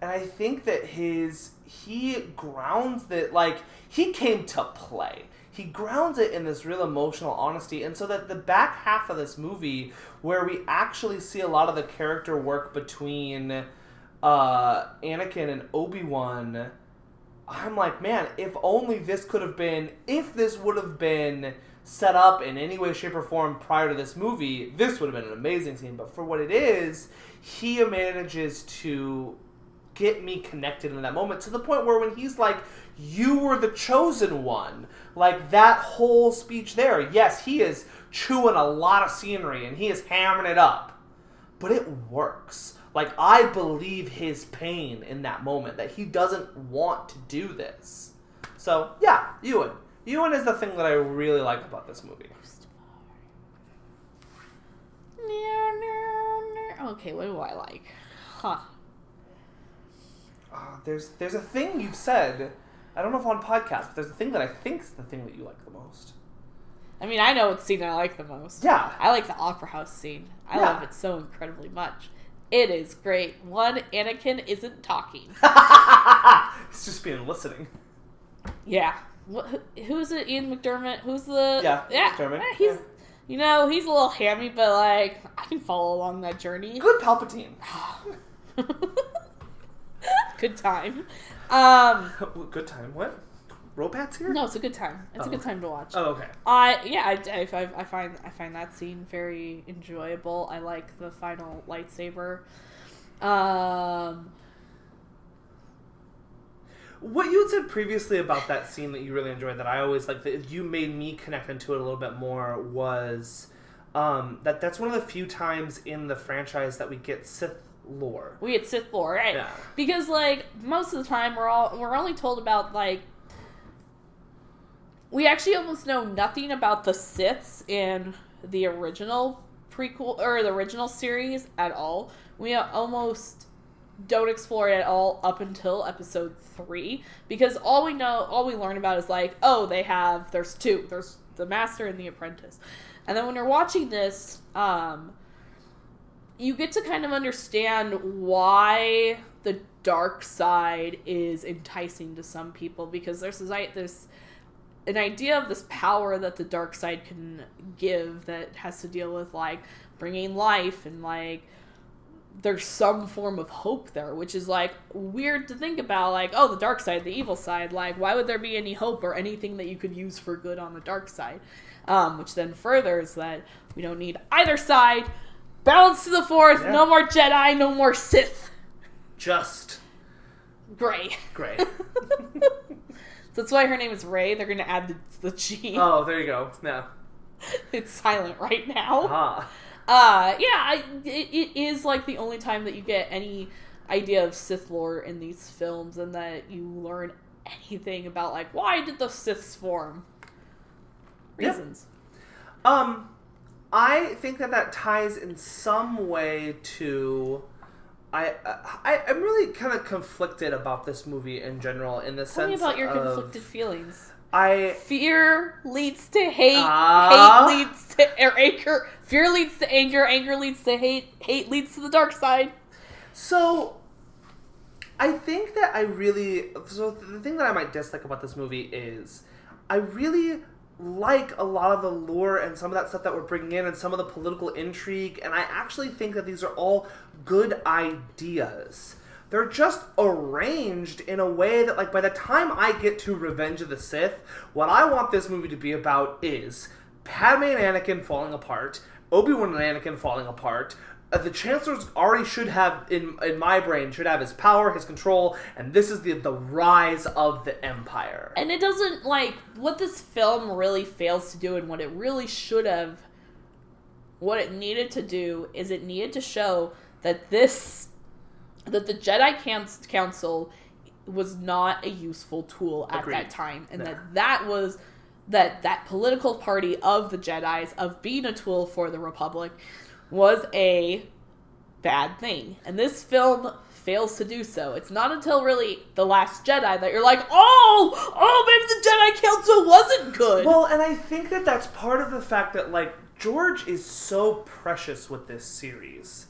And I think that his, he grounds that, like, he came to play. He grounds it in this real emotional honesty, and so that the back half of this movie, where we actually see a lot of the character work between uh, Anakin and Obi Wan, I'm like, man, if only this could have been, if this would have been set up in any way, shape, or form prior to this movie, this would have been an amazing scene. But for what it is, he manages to get me connected in that moment to the point where when he's like, You were the chosen one, like that whole speech there, yes, he is chewing a lot of scenery and he is hammering it up, but it works. Like, I believe his pain in that moment that he doesn't want to do this. So, yeah, Ewan. Ewan is the thing that I really like about this movie. Okay, what do I like? Huh. Uh, there's there's a thing you've said. I don't know if on podcast, but there's a thing that I think is the thing that you like the most. I mean, I know what scene I like the most. Yeah. I like the Opera House scene. I Yeah. love it so incredibly much. It is great. One, Anakin isn't talking. it's just being listening. Yeah. Who's it? Ian McDermott? Who's the? Yeah, yeah. McDermott, Eh, He's, yeah. you know, he's a little hammy, but like I can follow along that journey. Good Palpatine. good time. Um, Good time. What? Robats here? no, it's a good time. It's a Oh. good time to watch. Oh, okay. I yeah, I, I, I find I find that scene very enjoyable. I like the final lightsaber. Um, What you had said previously about that scene that you really enjoyed, that I always like, that you made me connect into it a little bit more, was um, that that's one of the few times in the franchise that we get Sith lore. we had Sith lore, right? Yeah. Because like most of the time we're all we're only told about like we actually almost know nothing about the Siths in the original prequel or the original series at all. We almost don't explore it at all up until episode three because all we know, all we learn about is like, oh, they have there's two, there's the master and the apprentice, and then when you're watching this, um, you get to kind of understand why the dark side is enticing to some people because there's this, this an idea of this power that the dark side can give that has to deal with like bringing life and like there's some form of hope there which is like weird to think about like oh the dark side the evil side like why would there be any hope or anything that you could use for good on the dark side? Um, which then furthers that we don't need either side balance to the force Yeah. no more jedi no more sith Just gray great. that's why her name is rey they're gonna add the, the g oh, there you go. Yeah. it's silent right now Ah. Uh, yeah, I, it, it is like the only time that you get any idea of Sith lore in these films, and that you learn anything about like why did the Siths form? Yeah. Reasons. Um, I think that that ties in some way to. I, I I'm really kind of conflicted about this movie in general in the Tell sense me about your of conflicted feelings. I Fear leads to hate. Ah. hate leads to or anger. Fear leads to anger. Anger leads to hate. Hate leads to the dark side. So, I think that I really. So, the thing that I might dislike about this movie is I really like a lot of the lore and some of that stuff that we're bringing in and some of the political intrigue, and I actually think that these are all good ideas. They're just arranged in a way that, like, by the time I get to Revenge of the Sith, what I want this movie to be about is Padme and Anakin falling apart, Obi Wan and Anakin falling apart. Uh, the Chancellor's already should have in in my brain should have his power, his control, and this is the the rise of the Empire. And it doesn't like what this film really fails to do, and what it really should have. What it needed to do is it needed to show that this, that the Jedi Council was not a useful tool at Agreed. that time, and No. that that was that that political party of the Jedi's of being a tool for the Republic was a bad thing. And this film fails to do so. It's not until really The Last Jedi that you're like, oh, oh, maybe the Jedi Council wasn't good. Well, and I think that that's part of the fact that like George is so precious with this series.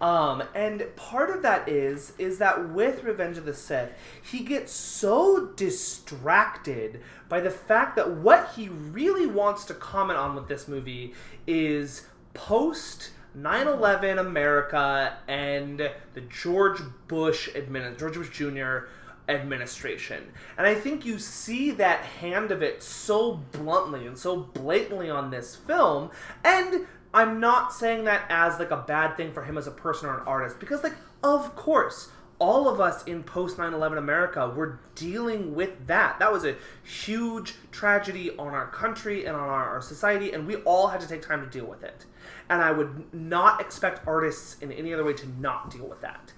Um, and part of that is is that with Revenge of the Sith, he gets so distracted by the fact that what he really wants to comment on with this movie is post 9/11 America and the George Bush admin George Bush Jr. administration. And I think you see that hand of it so bluntly and so blatantly on this film and I'm not saying that as like a bad thing for him as a person or an artist because like of course all of us in post 9/11 America were dealing with that. That was a huge tragedy on our country and on our, our society and we all had to take time to deal with it. And I would not expect artists in any other way to not deal with that.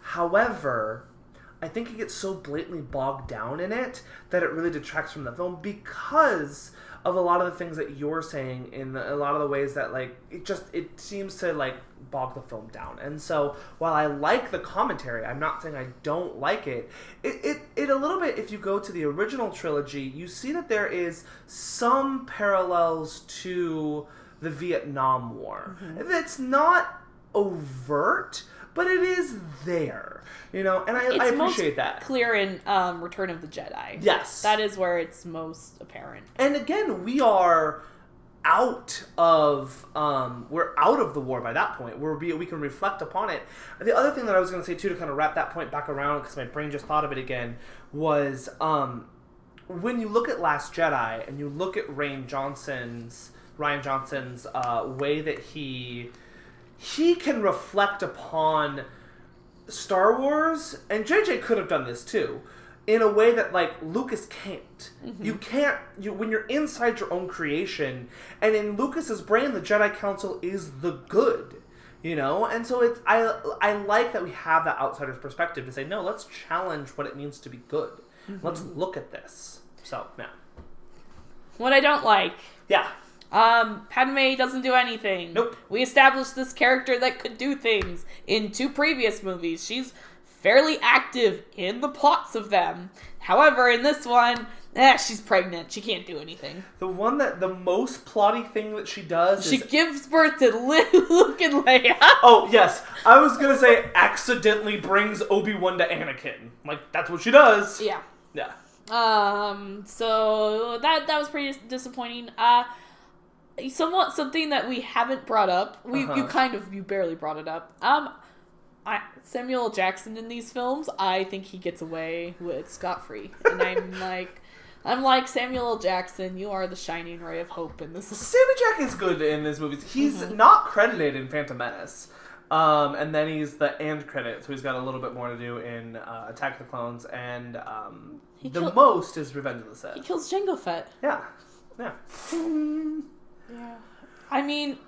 However, I think it gets so blatantly bogged down in it that it really detracts from the film because of a lot of the things that you're saying in a lot of the ways that like it just it seems to like bog the film down. And so while I like the commentary, I'm not saying I don't like it. It it, it a little bit if you go to the original trilogy, you see that there is some parallels to the Vietnam War. It's not overt, but it is there. You know, and I, I appreciate that. clear in um, Return of the Jedi. Yes. That is where it's most apparent. and again, we are out of um, we're out of the war by that point where we, we can reflect upon it the other thing that i was going to say too to kind of wrap that point back around because my brain just thought of it again was um, when you look at last jedi and you look at rian johnson's rian johnson's uh, way that he he can reflect upon Star Wars, and JJ could have done this too, in a way that like Lucas can't. You can't. You when you're inside your own creation, and in Lucas's brain, the Jedi Council is the good. You know, and so it's I I like that we have that outsider's perspective to say no. Let's challenge what it means to be good. Let's look at this. So yeah, What I don't like yeah. Um, Padme doesn't do anything. Nope. We established this character that could do things in two previous movies. She's fairly active in the plots of them. However, in this one, eh, she's pregnant. She can't do anything. The one that the most plotty thing that she does She is gives birth to Luke and Leia. Oh yes, I was gonna say accidentally brings Obi Wan to Anakin. Like that's what she does. Yeah. Yeah. Um. So that that was pretty disappointing. Uh, somewhat something that we haven't brought up. We Uh-huh. you kind of you barely brought it up. Um, I Samuel Jackson in these films, I think he gets away with scot free, and I'm like. I'm like Samuel L. Jackson. You are the shining ray of hope in this. Sammy Jack is good in these movies. He's Mm-hmm. not credited in Phantom Menace. Um, and then he's the end credit, so he's got a little bit more to do in uh, Attack of the Clones, and um, the killed- most is Revenge of the Sith. He kills Jango Fett. Yeah, yeah. Yeah. I mean,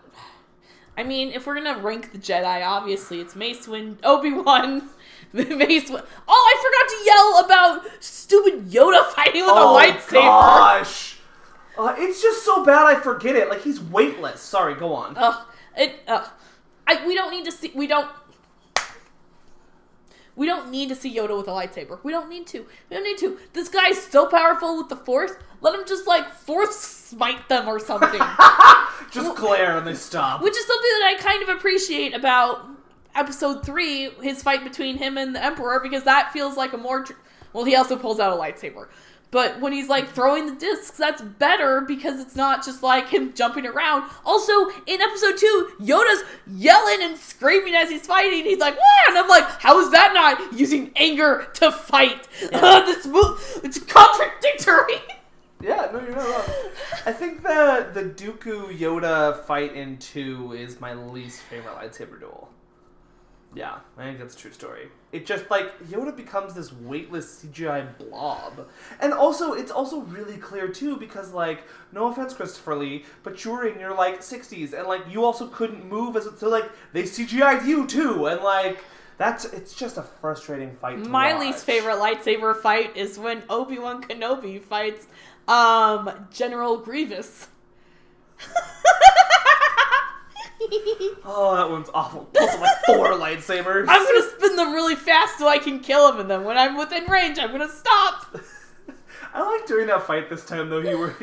I mean, if we're gonna rank the Jedi, obviously it's Mace Windu, Obi Wan, Mace. Win- oh, I forgot to yell about stupid Yoda fighting with oh a lightsaber. gosh! Uh, it's just so bad I forget it. Like he's weightless. Sorry, go on. Ugh. It. Ugh. I. We don't need to see. We don't. We don't need to see Yoda with a lightsaber. We don't need to. We don't need to. This guy's so powerful with the Force. Let him just like Force smite them or something. Just glare and they stop. Which is something that I kind of appreciate about episode three, his fight between him and the Emperor, because that feels like a more. Tr- well, he also pulls out a lightsaber. But when he's like throwing the discs, that's better because it's not just like him jumping around. Also, in episode two, Yoda's yelling and screaming as he's fighting. He's like, "Wah!" and I'm like, how is that not using anger to fight? this move, it's contradictory. Yeah, no, you're not wrong. I think the the Dooku Yoda fight in two is my least favorite lightsaber duel. Yeah, I think that's a true story. It just like Yoda becomes this weightless CGI blob, and also it's also really clear too because like no offense, Christopher Lee, but you're in your like 60s and like you also couldn't move as so like they CGI'd you too, and like that's it's just a frustrating fight. To My watch. least favorite lightsaber fight is when Obi Wan Kenobi fights um General Grievous. Oh, that one's awful. Pulls like four lightsabers. I'm gonna spin them really fast so I can kill him, and then when I'm within range, I'm gonna stop. I like during that fight this time though. He were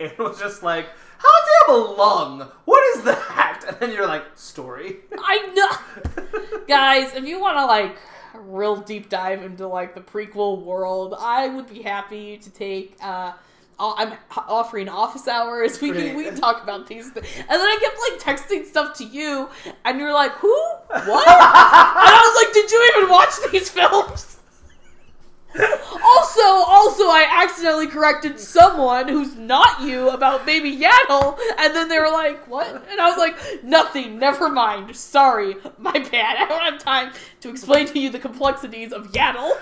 Anne was just like, "How does he have a lung? What is that?" And then you're like, "Story." I know, guys. If you want to like real deep dive into like the prequel world, I would be happy to take. uh I'm offering office hours. We can we can talk about these, things. and then I kept like texting stuff to you, and you're like, "Who? What?" and I was like, "Did you even watch these films?" Also, also, I accidentally corrected someone who's not you about Baby Yaddle, and then they were like, "What?" And I was like, "Nothing. Never mind. Sorry, my bad. I don't have time to explain to you the complexities of Yaddle."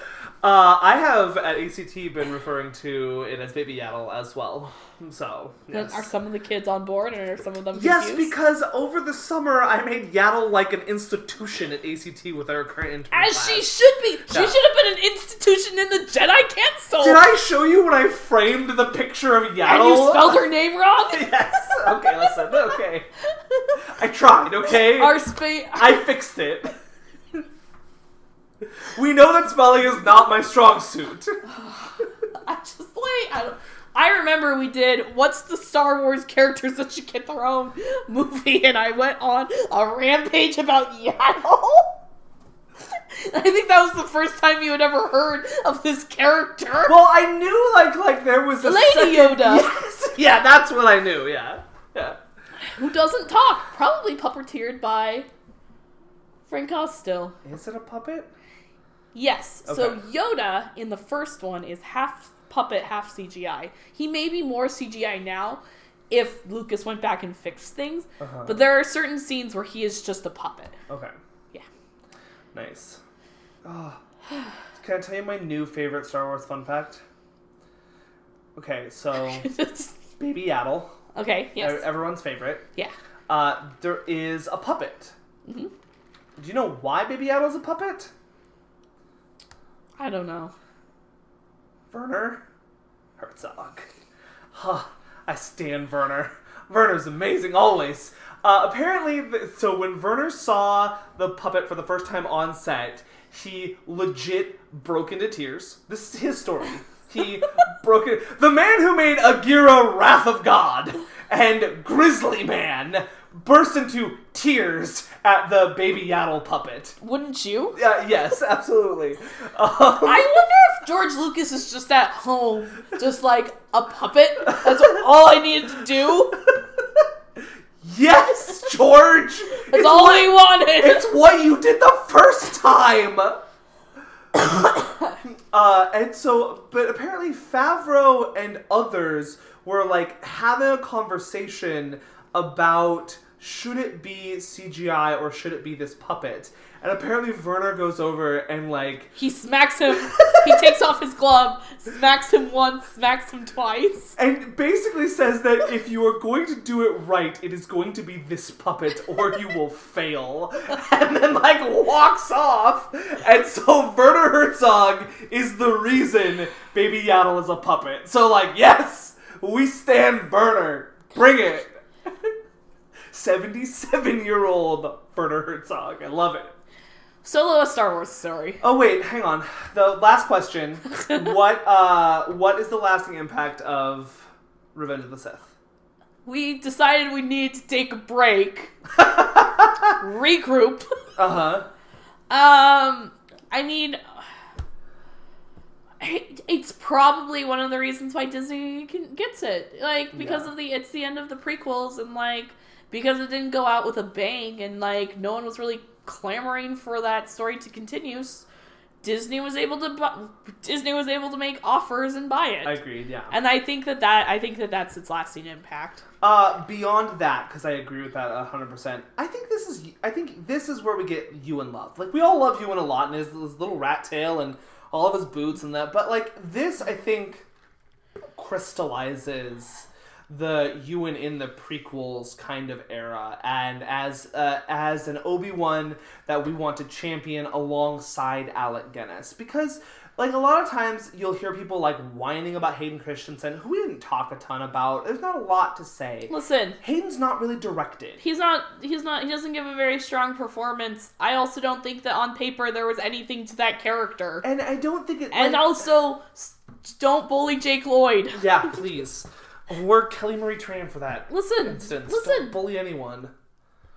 Uh, I have at ACT been referring to it as Baby Yaddle as well. So yes. Are some of the kids on board, or are some of them Yes, confused? because over the summer I made Yaddle like an institution at ACT with our current intern as class. she should be. She Yeah. should have been an institution in the Jedi Council. Did I show you when I framed the picture of Yaddle? And you spelled her name wrong. yes. Okay, listen. Okay. I tried. Okay. Our space. I fixed it. We know that spelling is not my strong suit. I just like I don't. I remember we did what's the Star Wars characters that should get their own movie, and I went on a rampage about Yaddle. I think that was the first time you had ever heard of this character. Well, I knew like like there was a Lady second- Yoda. Yes. Yeah, that's what I knew. Yeah. Yeah. Who doesn't talk? Probably puppeteered by Frank Oz still. Is it a puppet? Yes. So Yoda in the first one is half puppet, half CGI. He may be more CGI now if Lucas went back and fixed things, Uh-huh. but there are certain scenes where he is just a puppet. Okay. Yeah. Nice. Oh. Can I tell you my new favorite Star Wars fun fact? Okay, so Baby Yaddle, okay, yes. everyone's favorite. Yeah. Uh, there is a puppet. Mhm. Do you know why Baby Yaddle's a puppet? I don't know. Werner Herzog. Huh, I stand Werner. Werner's amazing always. Uh, apparently, th- so when Werner saw the puppet for the first time on set, he legit broke into tears. This is his story. He broke it. The man who made Aguirre Wrath of God and Grizzly Man burst into tears at the Baby Yaddle puppet. Wouldn't you? Yeah, yes, absolutely. Um, I wonder if George Lucas is just at home, just like a puppet. That's all I needed to do. Yes, George. That's it's all what, he wanted. It's what you did the first time. uh, and so, but apparently Favreau and others were like having a conversation about should it be CGI or should it be this puppet. And apparently Werner goes over and like He smacks him. He takes off his glove, smacks him once, smacks him twice. and basically says that if you are going to do it right, it is going to be this puppet or you will fail. And then, like, walks off. And so Werner Herzog is the reason Baby Yaddle is a puppet. So, like, yes, We stand Werner. Bring it. 77 year old Werner Herzog. I love it. Solo a Star Wars story. Oh wait, hang on. The last question. what uh what is the lasting impact of Revenge of the Sith? We decided we needed to take a break, regroup. Uh-huh. Um, I mean, it's probably one of the reasons why Disney can, gets it. Like because Yeah. of the it's the end of the prequels and like because it didn't go out with a bang and like no one was really clamoring for that story to continue. Disney was able to bu- Disney was able to make offers and buy it. I agreed, yeah. and I think that that I think that that's its lasting impact. Uh, beyond that, because I agree with that hundred percent. I think this is. I think this is where we get Ewan love. Like we all love Ewan a lot, and his, his little rat tail and all of his boots and that. But like this, I think crystallizes the Ewan in the prequels kind of era, and as uh, as an Obi Wan that we want to champion alongside Alec Guinness, because like a lot of times you'll hear people like whining about Hayden Christensen, who we didn't talk a ton about. There's not a lot to say. Listen, Hayden's not really directed. he's not he's not he doesn't give a very strong performance. I also don't think that on paper there was anything to that character. And I don't think it. And like- also don't bully Jake Lloyd. yeah, please. We're Kelly Marie Tran for that Listen, instance. listen. Don't bully anyone.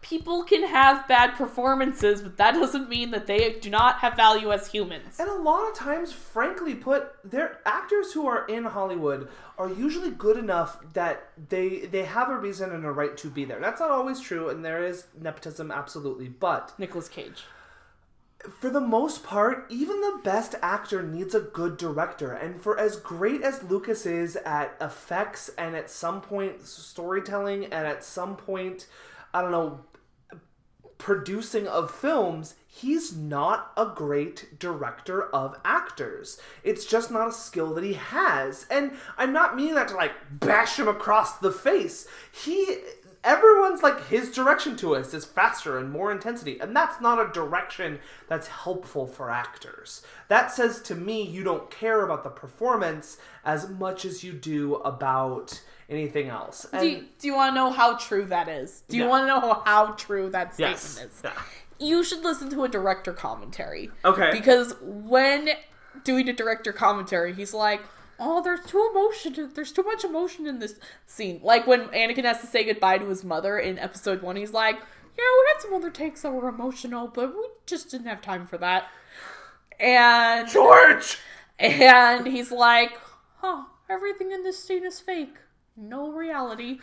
People can have bad performances, but that doesn't mean that they do not have value as humans. And a lot of times, frankly put, their actors who are in Hollywood are usually good enough that they they have a reason and a right to be there. That's not always true, and there is nepotism, absolutely. But Nicolas Cage. for the most part, even the best actor needs a good director. And for as great as Lucas is at effects and at some point storytelling and at some point, I don't know, producing of films, he's not a great director of actors. It's just not a skill that he has. And I'm not meaning that to like bash him across the face. He everyone's like his direction to us is faster and more intensity and that's not a direction that's helpful for actors that says to me you don't care about the performance as much as you do about anything else and Do you, do you want to know how true that is? Do you Yeah. want to know how true that statement yes is? Yeah. You should listen to a director commentary. okay Because when doing a director commentary, he's like, "Oh, there's too emotion. There's too much emotion in this scene." Like when Anakin has to say goodbye to his mother in Episode One, he's like, "Yeah, we had some other takes that were emotional, but we just didn't have time for that." And george and he's like, "Huh, everything in this scene is fake. No reality."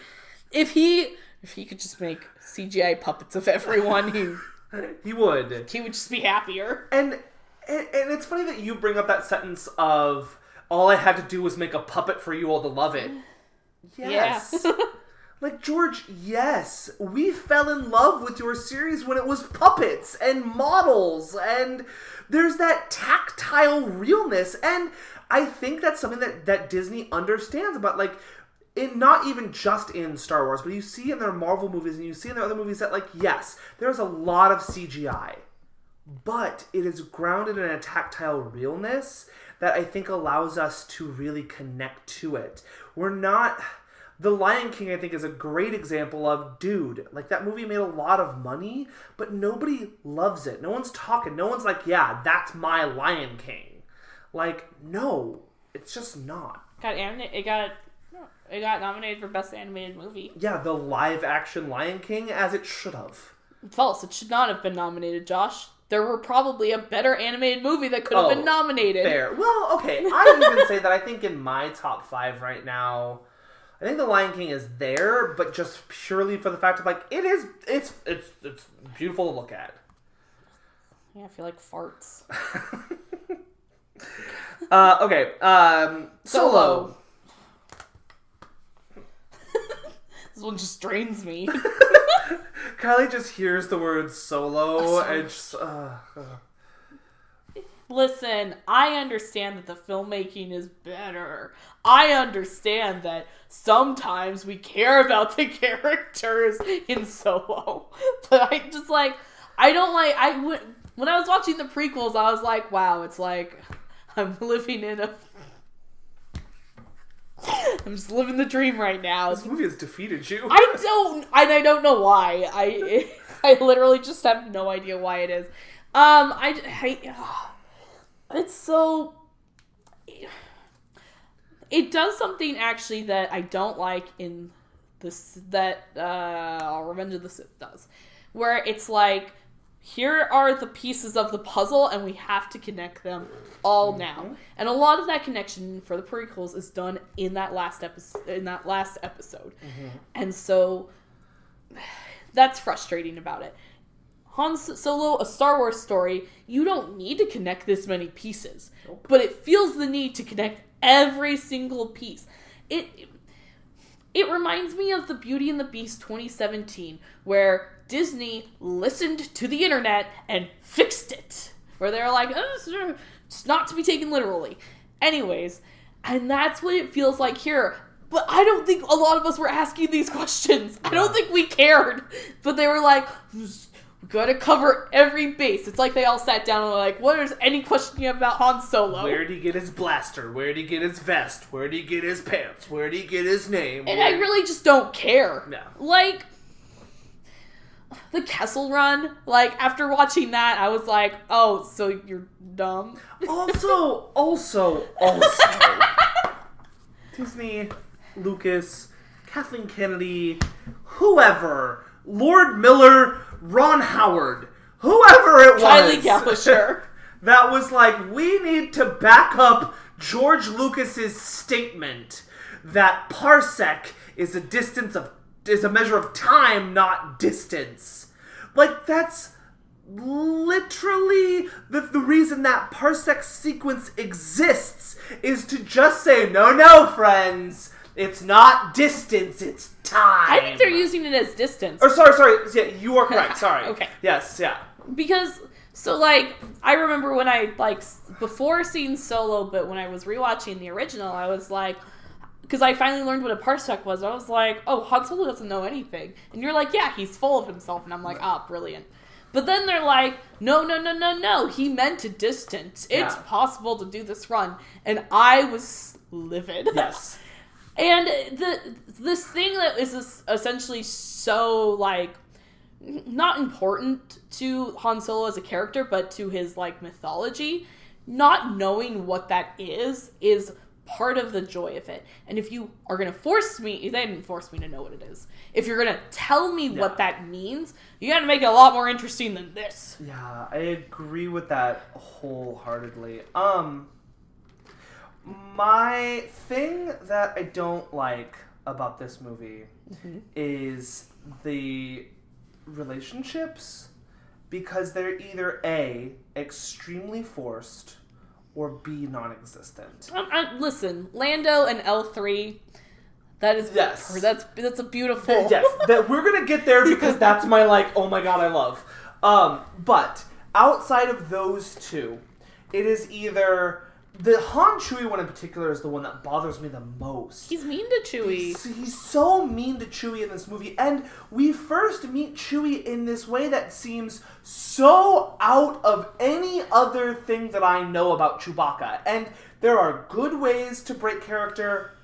If he if he could just make CGI puppets of everyone, he he would he would just be happier. And, and and it's funny that you bring up that sentence of all I had to do was make a puppet for you all to love it. Yes. Yeah. like George, yes. We fell in love with your series when it was puppets and models and there's that tactile realness and I think that's something that that Disney understands about like in not even just in Star Wars, but you see in their Marvel movies and you see in their other movies that like yes, there's a lot of CGI but it is grounded in a tactile realness that I think allows us to really connect to it. We're not. The Lion King, I think, is a great example of dude. Like, that movie made a lot of money, but nobody loves it. No one's talking. No one's like, yeah, that's my Lion King. Like, no, it's just not. got it got it got nominated for best animated movie. Yeah, the live action Lion King, as it should have. False. It should not have been nominated, Josh. There were probably a better animated movie that could have Oh, been nominated. Fair. Well, okay. I would even say that I think in my top five right now, I think The Lion King is there, but just purely for the fact of like it is. It's it's it's beautiful to look at. Yeah, I feel like farts. Uh, okay. Um, Solo. This one just drains me. Kylie just hears the word solo and just. Uh, uh. Listen, I understand that the filmmaking is better. I understand that sometimes we care about the characters in Solo. But I just like I don't like I would when I was watching the prequels, I was like, wow, it's like I'm living in a I'm just living the dream right now. This movie has defeated you. I don't, and I don't know why. I I literally just have no idea why it is. Um, I, I it's so. It does something actually that I don't like in this that uh, Revenge of the Sith does, where it's like here are the pieces of the puzzle and we have to connect them all mm-hmm. now. And a lot of that connection for the prequels is done in that last episode in that last episode. Mm-hmm. And so that's frustrating about it. Han Solo, a Star Wars story, you don't need to connect this many pieces, but it feels the need to connect every single piece. It it reminds me of the Beauty and the Beast 2017, where Disney listened to the internet and fixed it. Where they're like, oh, it's not to be taken literally. Anyways, and that's what it feels like here. But I don't think a lot of us were asking these questions. I don't think we cared. But they were like, we gotta cover every base. It's like they all sat down and were like, what is any question you have about Han Solo? Where did he get his blaster? Where did he get his vest? Where did he get his pants? Where did he get his name? And I really just don't care. No. Like the Kessel Run. Like after watching that, I was like, "Oh, so you're dumb." also, also, also, Disney, Lucas, Kathleen Kennedy, whoever, Lord Miller, Ron Howard, whoever it was, Kylie Gallagher. that was like, we need to back up George Lucas's statement that parsec is a distance of is a measure of time, not distance. Like that's literally the, the reason that parsec sequence exists is to just say no no friends it's not distance it's time I think they're using it as distance or sorry sorry yeah you are correct sorry Okay. yes yeah because so like I remember when I like before seeing Solo, but when I was rewatching the original, I was like. Because I finally learned what a parsec was, I was like, "Oh, Han Solo doesn't know anything," and you're like, "Yeah, he's full of himself," and I'm like, "Ah, brilliant." But then they're like, "No, no, no, no, no. He meant a distance. It's Yeah. possible to do this run," and I was livid. yes And the this thing that is essentially so like not important to Han Solo as a character, but to his like mythology, not knowing what that is is part of the joy of it. And if you are gonna force me, they didn't force me to know what it is. If you're gonna tell me what that means, you gotta make it a lot more interesting than this. Yeah, I agree with that wholeheartedly. Um my thing that I don't like about this movie is the relationships because they're either A extremely forced or B non-existent. Um, I, listen, Lando and L three. That is Yes. That's that's a beautiful. yes, that we're gonna get there because that's my like, oh my god, I love. Um, but outside of those two, it is either the Han Chewie one in particular is the one that bothers me the most. He's mean to Chewie. He's, he's so mean to Chewie in this movie, and we first meet Chewie in this way that seems so out of any other thing that I know about Chewbacca. And there are good ways to break character,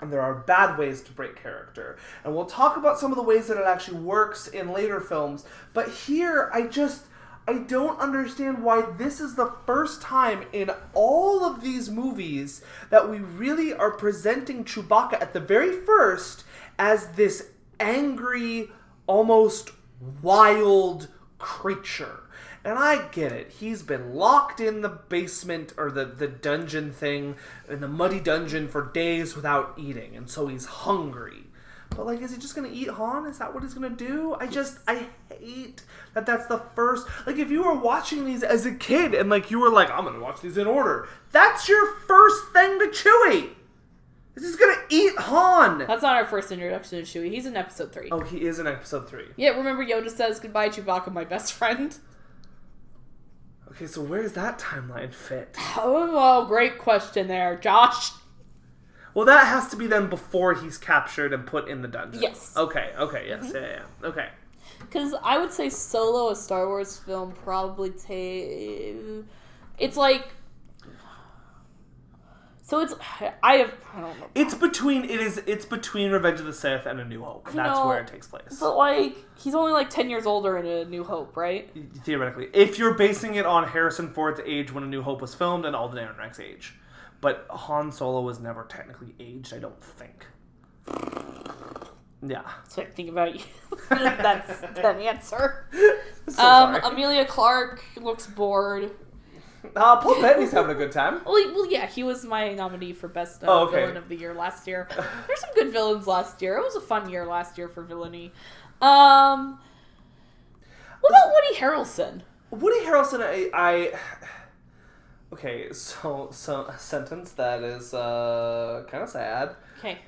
and there are bad ways to break character. And we'll talk about some of the ways that it actually works in later films, but here I just. I don't understand why this is the first time in all of these movies that we really are presenting Chewbacca at the very first as this angry, almost wild creature. And I get it. He's been locked in the basement or the, the dungeon thing, in the muddy dungeon for days without eating, and so he's hungry. But like, is he just gonna eat Han? Is that what he's gonna do? I just, I hate that. That's the first. Like, if you were watching these as a kid and like you were like, I'm gonna watch these in order. That's your first thing to Chewie. Is he's gonna eat Han? That's not our first introduction to Chewie. He's in episode three. Oh, he is in episode three. Yeah, remember Yoda says goodbye, Chewbacca, my best friend. Okay, so where's that timeline fit? Oh, well, great question there, Josh. Well, that has to be then before he's captured and put in the dungeon. Yes. Okay. Okay. Yes. Yeah. Yeah. Okay. Because I would say Solo, a Star Wars film, probably take. It's like So it's I have I don't know. It's between it is it's between Revenge of the Sith and A New Hope. I That's know. where it takes place. But like he's only like ten years older in A New Hope, right? Theoretically, if you're basing it on Harrison Ford's age when A New Hope was filmed and Alden Ehrenreich's age, but Han Solo was never technically aged. I don't think. Yeah. So I think about you. That's the answer. So um. Emilia Clarke looks bored. Uh, Paul Bettany's having a good time. Well, he- well, yeah, he was my nominee for best uh, Oh, okay. villain of the year last year. There's some good villains last year. It was a fun year last year for villainy. Um, what about Woody Harrelson? Woody Harrelson, I, I okay, so so a sentence that is uh, kind of sad. Okay,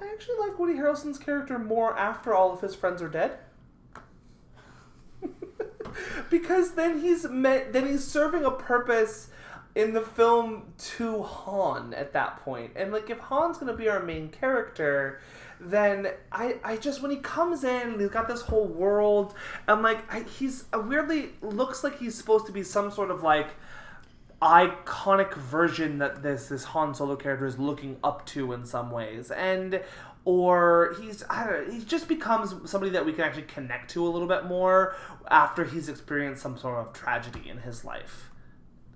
I actually like Woody Harrelson's character more after all of his friends are dead. because then he's met, then he's serving a purpose in the film to Han at that point. And like if Han's going to be our main character, then I I just when he comes in he's got this whole world and like I, he's uh, weirdly looks like he's supposed to be some sort of like iconic version that this this Han Solo character is looking up to in some ways, and or he's I don't know, he just becomes somebody that we can actually connect to a little bit more after he's experienced some sort of tragedy in his life.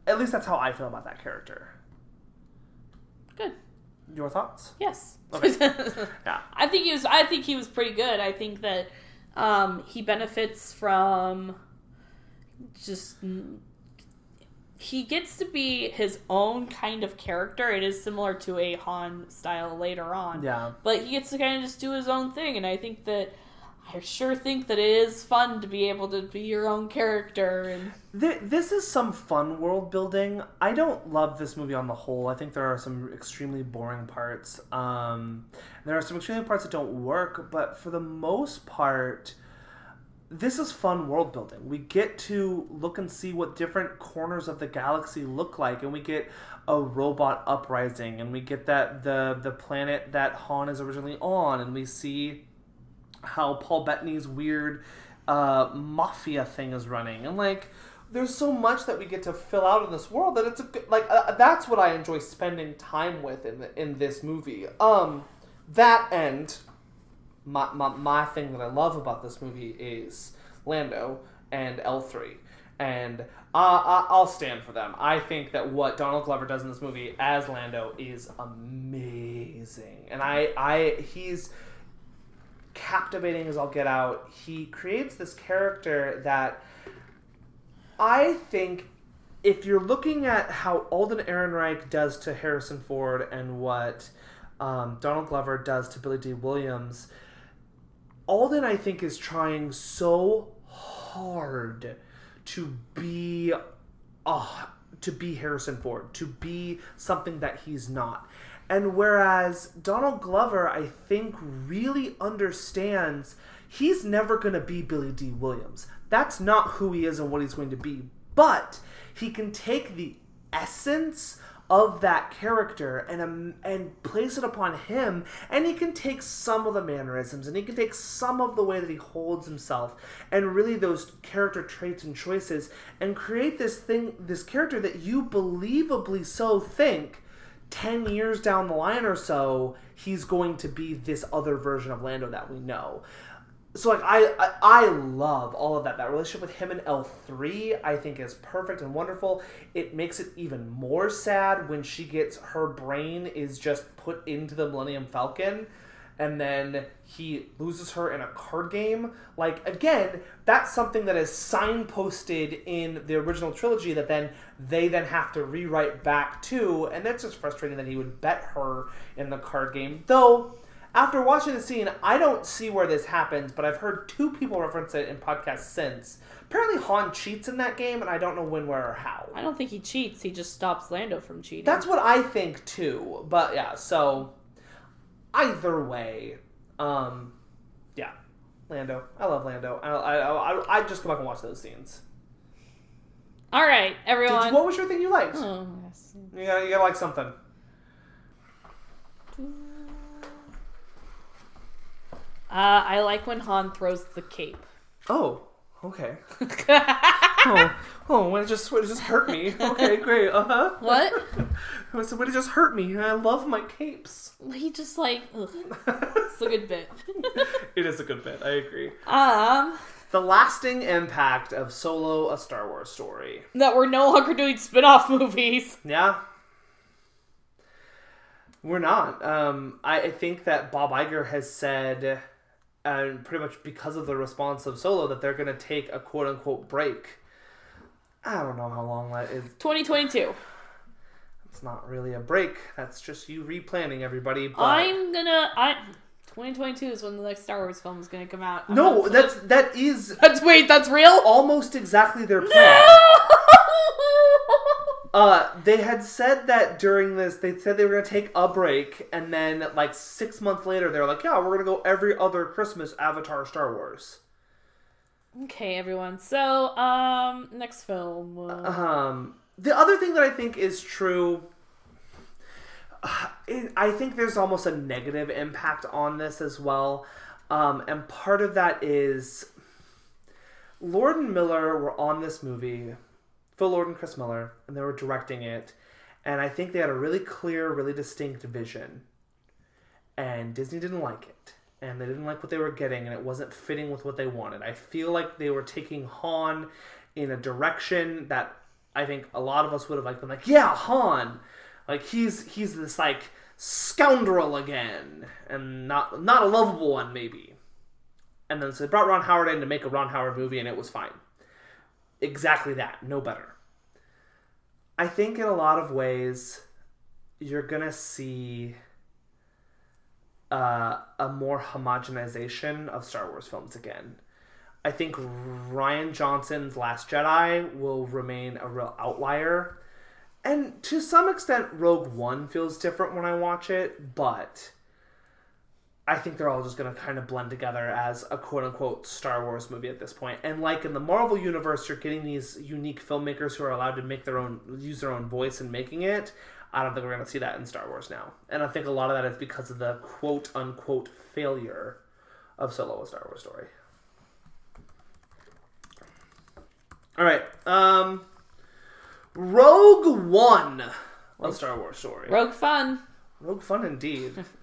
At least that's how I feel about that character. good. Your thoughts? Yes. Okay. Yeah. I think he was. I think he was pretty good. I think that um, he benefits from just. He gets to be his own kind of character. It is similar to a Han style later on. Yeah. But he gets to kind of just do his own thing, and I think that I sure think that it is fun to be able to be your own character. And Th- this is some fun world building. I don't love this movie on the whole. I think there are some extremely boring parts. Um, there are some extremely parts that don't work, but for the most part, this is fun world building. We get to look and see what different corners of the galaxy look like, and we get a robot uprising, and we get that the the planet that Han is originally on, and we see how Paul Bettany's weird uh, mafia thing is running, and like there's so much that we get to fill out in this world that it's a good, like uh, that's what I enjoy spending time with in the, in this movie. Um, that and my, my my thing that I love about this movie is Lando and L three. And uh, I- I'll stand for them. I think that what Donald Glover does in this movie as Lando is amazing, and I, I, he's captivating as I'll get out. He creates this character that I think if you're looking at how Alden Ehrenreich does to Harrison Ford and what um, Donald Glover does to Billy Dee Williams, Alden I think is trying so hard to be uh, to be Harrison Ford, to be something that he's not. And whereas Donald Glover, I think, really understands he's never going to be Billy Dee Williams. That's not who he is and what he's going to be. But he can take the essence of that character and um, and place it upon him and he can take some of the mannerisms and he can take some of the way that he holds himself and really those character traits and choices and create this thing this character that you believably so think 10 years down the line or so he's going to be this other version of Lando that we know so like I, I I love all of that. That relationship with him and L three I think is perfect and wonderful. It makes it even more sad when she gets her brain is just put into the Millennium Falcon, and then he loses her in a card game. Like again, that's something that is signposted in the original trilogy that then they then have to rewrite back to, and that's just frustrating that he would bet her in the card game, though. After watching the scene, I don't see where this happens, but I've heard two people reference it in podcasts since. Apparently, Han cheats in that game, and I don't know when, where, or how. I don't think he cheats. He just stops Lando from cheating. That's what I think too. But yeah, so either way, um, yeah, Lando. I love Lando. I I I I just go back and watch those scenes. all right, everyone. you, what was your thing you liked? Oh, yes. You gotta, you gotta like something. Uh, I like when Han throws the cape. Oh, okay. oh, oh, it just, when it just hurt me. Okay, great. Uh huh. What? I said, but it just hurt me. I love my capes. He just like, ugh, it's a good bit. it is a good bit. I agree. um, The lasting impact of Solo: A Star Wars Story. that we're no longer doing spin-off movies. Yeah. We're not. Um, I, I think that Bob Iger has said, and pretty much because of the response of Solo, that they're to take a quote unquote break. I don't know how long that is. 2022. It's not really a break. That's just you replanning everybody. But I'm gonna. I. 2022 is when the next Star Wars film is gonna come out. I'm no, that's that is That's wait. That's real. almost exactly their plan. Uh, they had said that during this, they said they were gonna take a break, and then like six months later, they were like, "Yeah, we're gonna go every other Christmas Avatar Star Wars." okay, everyone. So, um, next film. Um, the other thing that I think is true, I think there's almost a negative impact on this as well, um, and part of that is Lord and Miller were on this movie, Phil Lord and Chris Miller, and they were directing it, and I think they had a really clear, really distinct vision, and Disney didn't like it. And they didn't like what they were getting, and it wasn't fitting with what they wanted. I feel like they were taking Han in a direction that I think a lot of us would have like been like, yeah, Han, like he's he's this like scoundrel again, and not not a lovable one maybe. And then so they brought Ron Howard in to make a Ron Howard movie, and it was fine. Exactly that, no better. I think in a lot of ways, you're gonna see uh, a more homogenization of Star Wars films again. I think Rian Johnson's Last Jedi will remain a real outlier. And to some extent, Rogue One feels different when I watch it, but I think they're all just going to kind of blend together as a quote unquote Star Wars movie at this point. And like in the Marvel universe, you're getting these unique filmmakers who are allowed to make their own, use their own voice in making it. I don't think we're going to see that in Star Wars now. And I think a lot of that is because of the quote unquote failure of Solo a Star Wars story. All right. Um, Rogue One, a Star Wars story. Rogue Fun. Rogue Fun indeed.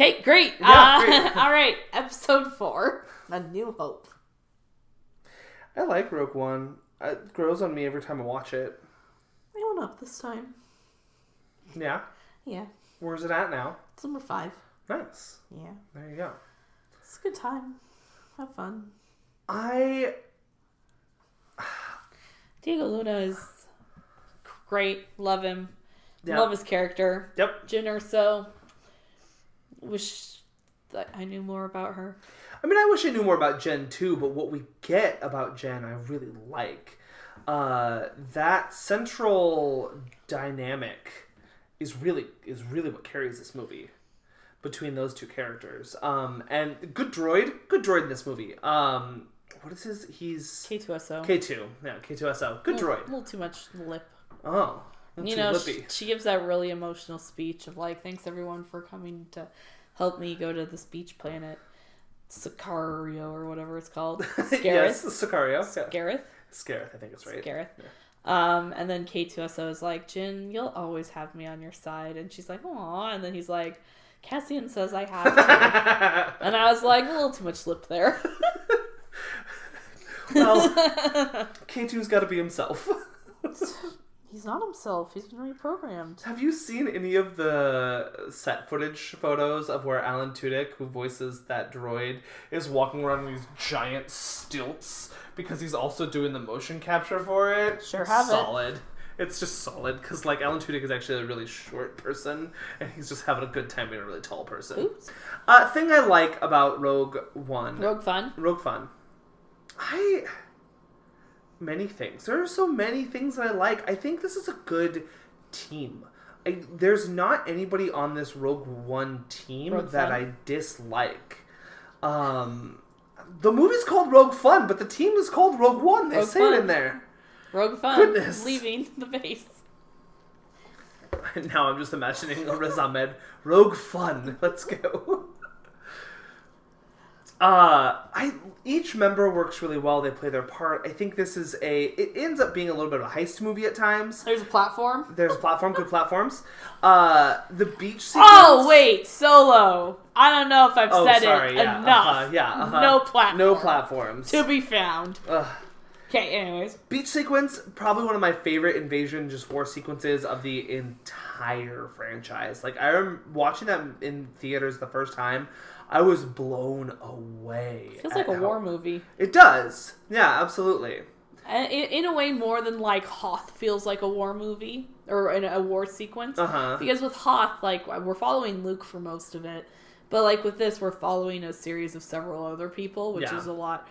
Okay, great. Yeah, Uh, great. all right, episode four. A New Hope. I like Rogue One. It grows on me every time I watch it. I went up this time. Yeah. Yeah, Where's it at now? it's number five. Nice. Yeah, There you go. it's a good time. Have fun. I Diego Luna is great. Love him. yeah. Love his character. Yep. Jyn Erso. Wish that I knew more about her. I mean, I wish I knew more about Jyn too, but what we get about Jyn, I really like. Uh, that central dynamic is really is really what carries this movie between those two characters. Um, and good droid, good droid in this movie. Um, what is his? He's K2SO. K two. Yeah, K two S O. Good A droid. A little too much lip. Oh, you know, she, she gives that really emotional speech of like, "Thanks everyone for coming to help me go to this beach planet, Sicario or whatever it's called, Scarith, yes, Sicario. Yeah. Gareth, I think it's right. Gareth." Um, and then K2SO is like, "Jyn, you'll always have me on your side," and she's like, "Aw," and then he's like, "Cassian says I have to," and I was like, a little too much lip there. well, K2's got to be himself. He's not himself. He's been reprogrammed. Have you seen any of the set footage photos of where Alan Tudyk, who voices that droid, is walking around on these giant stilts because he's also doing the motion capture for it? Sure have it. solid. It's just solid because like Alan Tudyk is actually a really short person and he's just having a good time being a really tall person. Oops. Uh, thing I like about Rogue One, Rogue Fun. Rogue Fun. I many things. There are so many things that I like. I think this is a good team. I, there's not anybody on this Rogue One team Rogue that Fun. I dislike. Um, the movie's called Rogue Fun, but the team is called Rogue One. They Rogue say it in there. Rogue Fun. Goodness. Leaving the base. now I'm just imagining a Riz Ahmed. Rogue Fun. Let's go. Uh, I each member works really well. They play their part. I think this is a. It ends up being a little bit of a heist movie at times. There's a platform. There's a platform, good platforms. Uh, the beach. Sequence, Oh wait, solo. I don't know if I've Oh, said sorry. it yeah, enough. uh-huh, yeah. uh-huh. No platform. No platforms. To be found. Ugh. Okay. Anyways, Beach sequence, probably one of my favorite invasion just war sequences of the entire franchise. Like I am watching that in theaters the first time, I was blown away. It feels like a how- war movie. It does. Yeah, absolutely. In, in a way, more than like Hoth feels like a war movie or in a war sequence. Uh huh. Because with Hoth, like we're following Luke for most of it, but like with this, we're following a series of several other people, which Yeah. is a lot,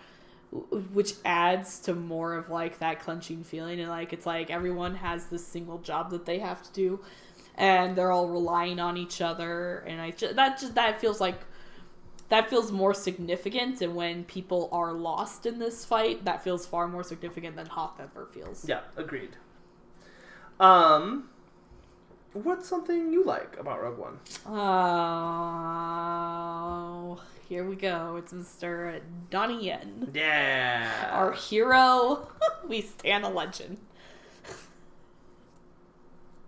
which adds to more of like that clenching feeling. And like it's like everyone has this single job that they have to do, and they're all relying on each other. And I just, that just that feels like that feels more significant. And when people are lost in this fight, that feels far more significant than Hoth ever feels. Yeah, agreed. Um, what's something you like about Rogue One? Oh, here we go. It's Mr. Donnie Yen. Yeah. Our hero. we stand a legend.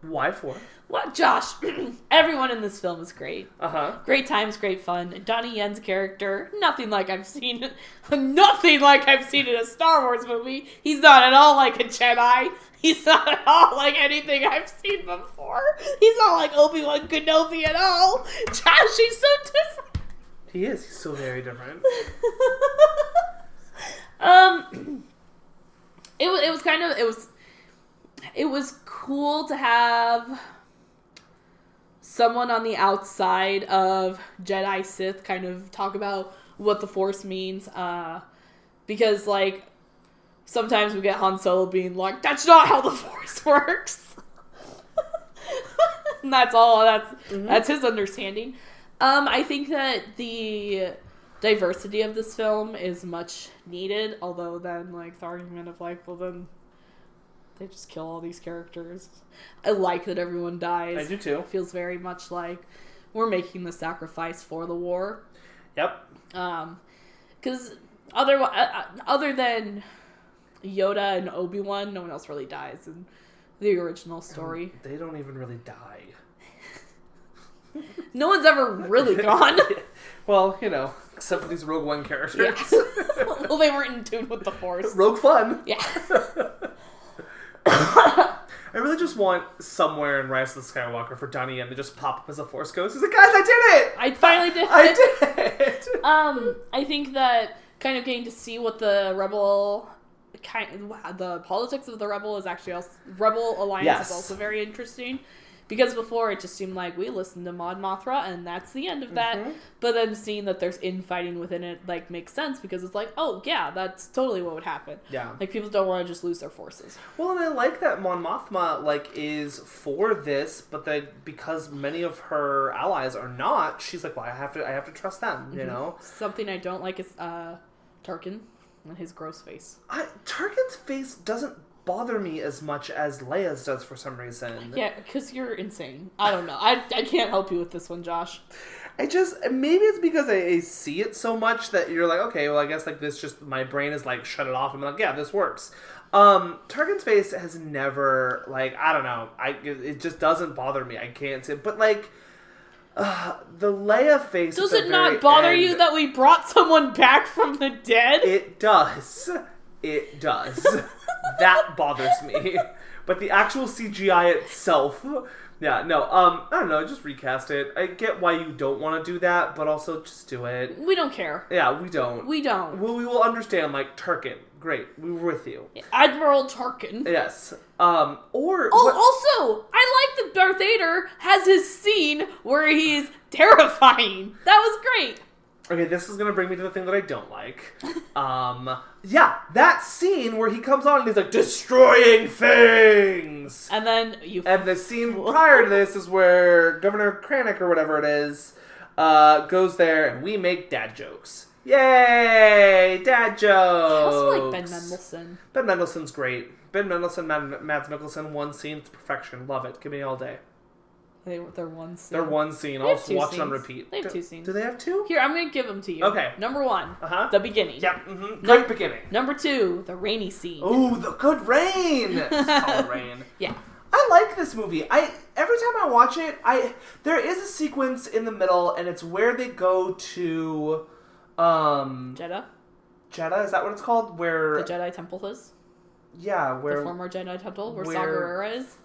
Why for? What, Josh? Everyone in this film is great. Uh huh. Great times, great fun. Donnie Yen's character, nothing like I've seen, nothing like I've seen in a Star Wars movie. He's not at all like a Jedi. He's not at all like anything I've seen before. He's not like Obi Wan Kenobi at all. Josh, he's so different. He is. He's so very different. um, it was it was kind of it was it was cool to have someone on the outside of Jedi Sith kind of talk about what the Force means, uh, because like sometimes we get Han Solo being like, "That's not how the Force works," and that's all. That's that's his understanding. Um, I think that the diversity of this film is much needed. Although then, like the argument of like, well, then they just kill all these characters. I like that everyone dies. I do too. It feels very much like we're making the sacrifice for the war. Yep. Um, because other uh, other than Yoda and Obi Wan, no one else really dies in the original story. They don't even really die. No one's ever really gone. well, you know, except for these Rogue One characters. Yeah. well, they weren't in tune with the Force. Rogue Fun. Yeah. I really just want somewhere in Rise of the Skywalker for Donnie Yen to just pop up as a Force ghost. He's like, guys, I did it! I finally did I it. I did it! Um, I think that kind of getting to see what the rebel kind the politics of the rebel is actually also rebel alliance Yes. is also very interesting because before it just seemed like we listened to Mod Mothra and that's the end of that. Mhm. But then seeing that there's infighting within it like makes sense because it's like, oh yeah, that's totally what would happen. Yeah. Like people don't want to just lose their forces. Well, and I like that Mon Mothma like is for this, but that because many of her allies are not, she's like, well, I have to, I have to trust them. You know, Something I don't like is uh Tarkin and his gross face. I, Tarkin's face doesn't bother me as much as Leia's does for some reason. Yeah, because you're insane. I don't know. I, I can't help you with this one, Josh. I just maybe it's because I, I see it so much that you're like, okay, well, I guess like this just my brain is like shut it off. I'm like, yeah, this works. Um, Tarkin's face has never like I don't know. I it just doesn't bother me. I can't say, but like. Uh, the Leia face. Does it not bother end- you that we brought someone back from the dead? It does. It does. that bothers me. But the actual CGI itself, yeah, no. Um, I don't know. Just recast it. I get why you don't want to do that, but also just do it. we don't care. Yeah, we don't. We don't. Well, we will understand. Like Tarkin, great. We were with you. Admiral Tarkin. Yes. Um. Or Oh, what- also, I like that Darth Vader has his scene where he's terrifying. That was great. Okay, this is gonna bring me to the thing that I don't like. Um, yeah, that scene where he comes on and he's like destroying things. And then you. And the scene prior to this is where Governor Krennic or whatever it is uh, goes there and we make dad jokes. Yay, dad jokes. I also like Ben Mendelsohn. Ben Mendelsohn's great. Ben Mendelsohn, Mad- Mads Mikkelsen, one scene to perfection. Love it. Give me all day. They they're one scene. They're one scene. They I'll watch it on repeat. They have do, two scenes. Do they have two? Here, I'm gonna give them to you. Okay. Number one, Uh huh. the beginning. Yep. Mm-hmm. No- Great beginning. Number two, the rainy scene. Ooh, the good rain. Solid rain. Yeah. I like this movie. I every time I watch it, I there is a sequence in the middle, and it's where they go to, um, Jedha. Jedha. Is that what it's called? Where The Jedi Temple is. yeah, where The former Jedi Temple where, where- is.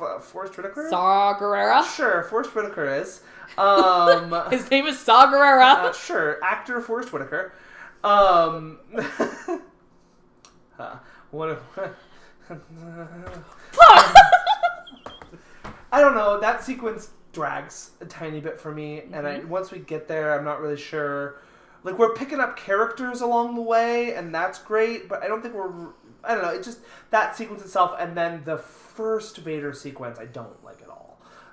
F- Forest Whitaker. Saw Gerrera. Sure, Forest Whitaker is. Um, His name is Saw Gerrera. uh, sure, actor Forest Whitaker. Um, uh, what? I don't know. That sequence drags a tiny bit for me, and I once we get there, I'm not really sure. Like we're picking up characters along the way, and that's great. But I don't think we're. I don't know. It just that sequence itself, and then the first Vader sequence, I don't like at all.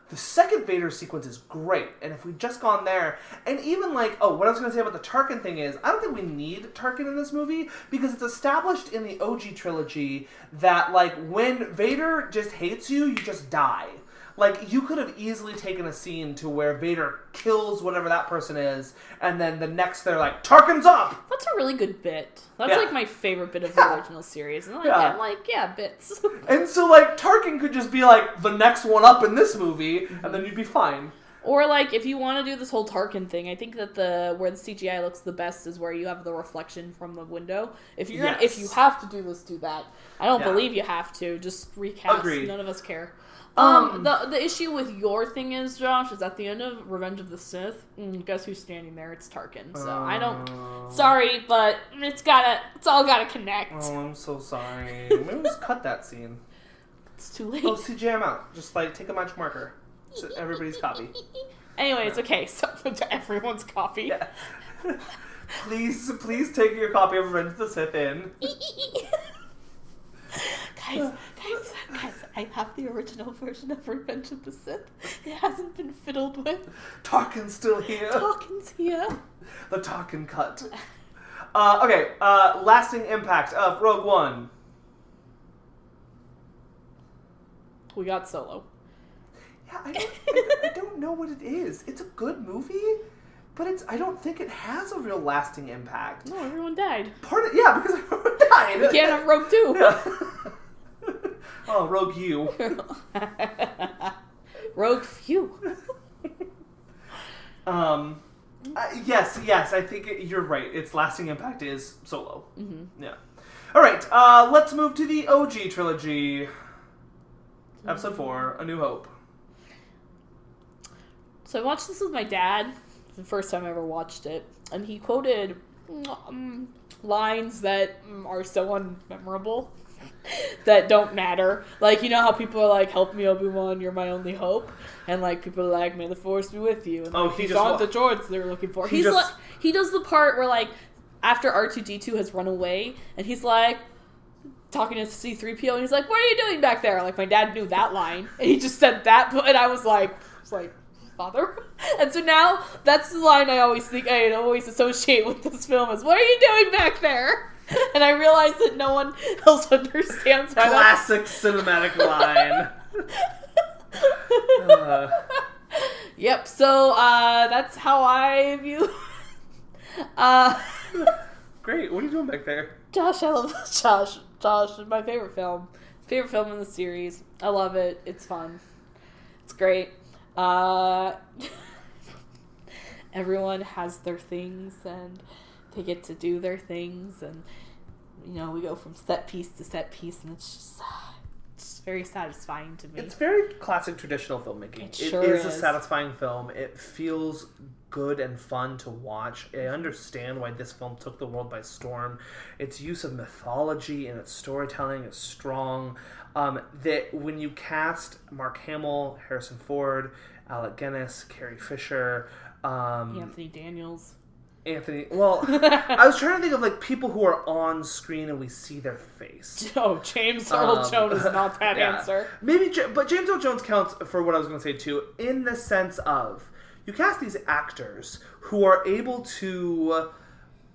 The second Vader sequence is great, and if we'd just gone there, and even like, oh, what I was going to say about the Tarkin thing is, I don't think we need Tarkin in this movie because it's established in the OG trilogy that like when Vader just hates you, you just die. Like you could have easily taken a scene to where Vader kills whatever that person is, and then the next they're like, Tarkin's up. That's a really good bit. That's Yeah. like my favorite bit of Yeah. the original series. And like, Yeah. I'm like, yeah, bits. And so like Tarkin could just be like the next one up in this movie, and then you'd be fine. or like, if you want to do this whole Tarkin thing, I think that the where the CGI looks the best is where you have the reflection from the window. If you're gonna, if you have to do this, do that. I don't Yeah. believe you have to. Just recast. Agreed. None of us care. Um, Um, the the issue with your thing is, Josh, is at the end of Revenge of the Sith. Mm, guess who's standing there? It's Tarkin. So I don't. Uh, Sorry, but it's gotta. It's all gotta connect. Oh, I'm so sorry. Maybe just cut that scene. It's too late. Oh, CJ, I'm out. Just like take a magic marker. So everybody's copy. Anyways, okay, so to everyone's copy. Yeah. please, please take your copy of Revenge of the Sith in. guys, guys, guys, I have the original version of Revenge of the Sith. It hasn't been fiddled with. Tarkin's still here. Hawkins here. The Tarkin cut. Uh, okay, uh, lasting impact of Rogue One. We got Solo. Yeah, I don't, I, I don't know what it is. It's a good movie, but it's I don't think it has a real lasting impact. No, everyone died. Part of yeah, because everyone died. We can't have Rogue Two. Yeah. oh, Rogue You. Rogue Few. Um, uh, yes, yes, I think it, you're right. Its lasting impact is Solo. Mm-hmm. Yeah. All right, uh, let's move to the OG trilogy. Episode four, A New Hope. So I watched this with my dad. The first time I ever watched it, and he quoted um, lines that mm, are so unmemorable that don't matter. Like you know how people are like, "Help me, Obi Wan, you're my only hope," and like people are like, "May the Force be with you." And, Oh, like, he he's on wa- the droids they're looking for. he He's just- like, he does the part where like after R two D two has run away, and he's like. Talking to C3PO, and he's like, What are you doing back there? Like, my dad knew that line, and he just said that, and I was like, "It's like, father. And so now that's the line I always think I always associate with this film is what are you doing back there? And I realize that no one else understands why Classic cinematic line. Uh, Yep, so uh that's how I view uh great. What are you doing back there? Josh, I love Josh. Josh is my favorite film. Favorite film in the series. I love it. It's fun. It's great. Uh everyone has their things and they get to do their things and you know, we go from set piece to set piece and it's just it's very satisfying to me. It's very classic traditional filmmaking. It It sure is a satisfying film. It feels good and fun to watch. I understand why this film took the world by storm. Its use of mythology and its storytelling is strong. Um, that when you cast Mark Hamill, Harrison Ford, Alec Guinness, Carrie Fisher, um, Anthony Daniels. Anthony. Well, I was trying to think of like people who are on screen and we see their face. Oh, James Earl Um, Jones is not that yeah. answer. Maybe, but James Earl Jones counts for what I was going to say too, in the sense of you cast these actors who are able to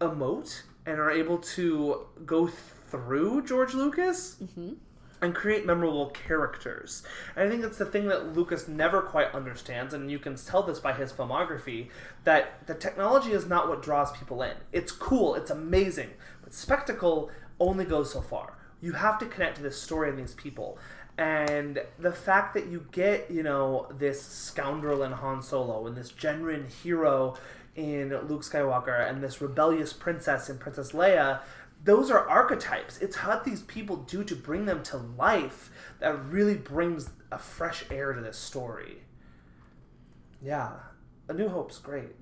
emote and are able to go through George Lucas. Mm-hmm. And create memorable characters. And I think it's the thing that Lucas never quite understands, and you can tell this by his filmography, that the technology is not what draws people in. It's cool, it's amazing, but spectacle only goes so far. You have to connect to this story and these people. And the fact that you get, you know, this scoundrel in Han Solo and this genuine hero in Luke Skywalker and this rebellious princess in Princess Leia, those are archetypes. It's what these people do to bring them to life that really brings a fresh air to this story. Yeah, A New Hope's great.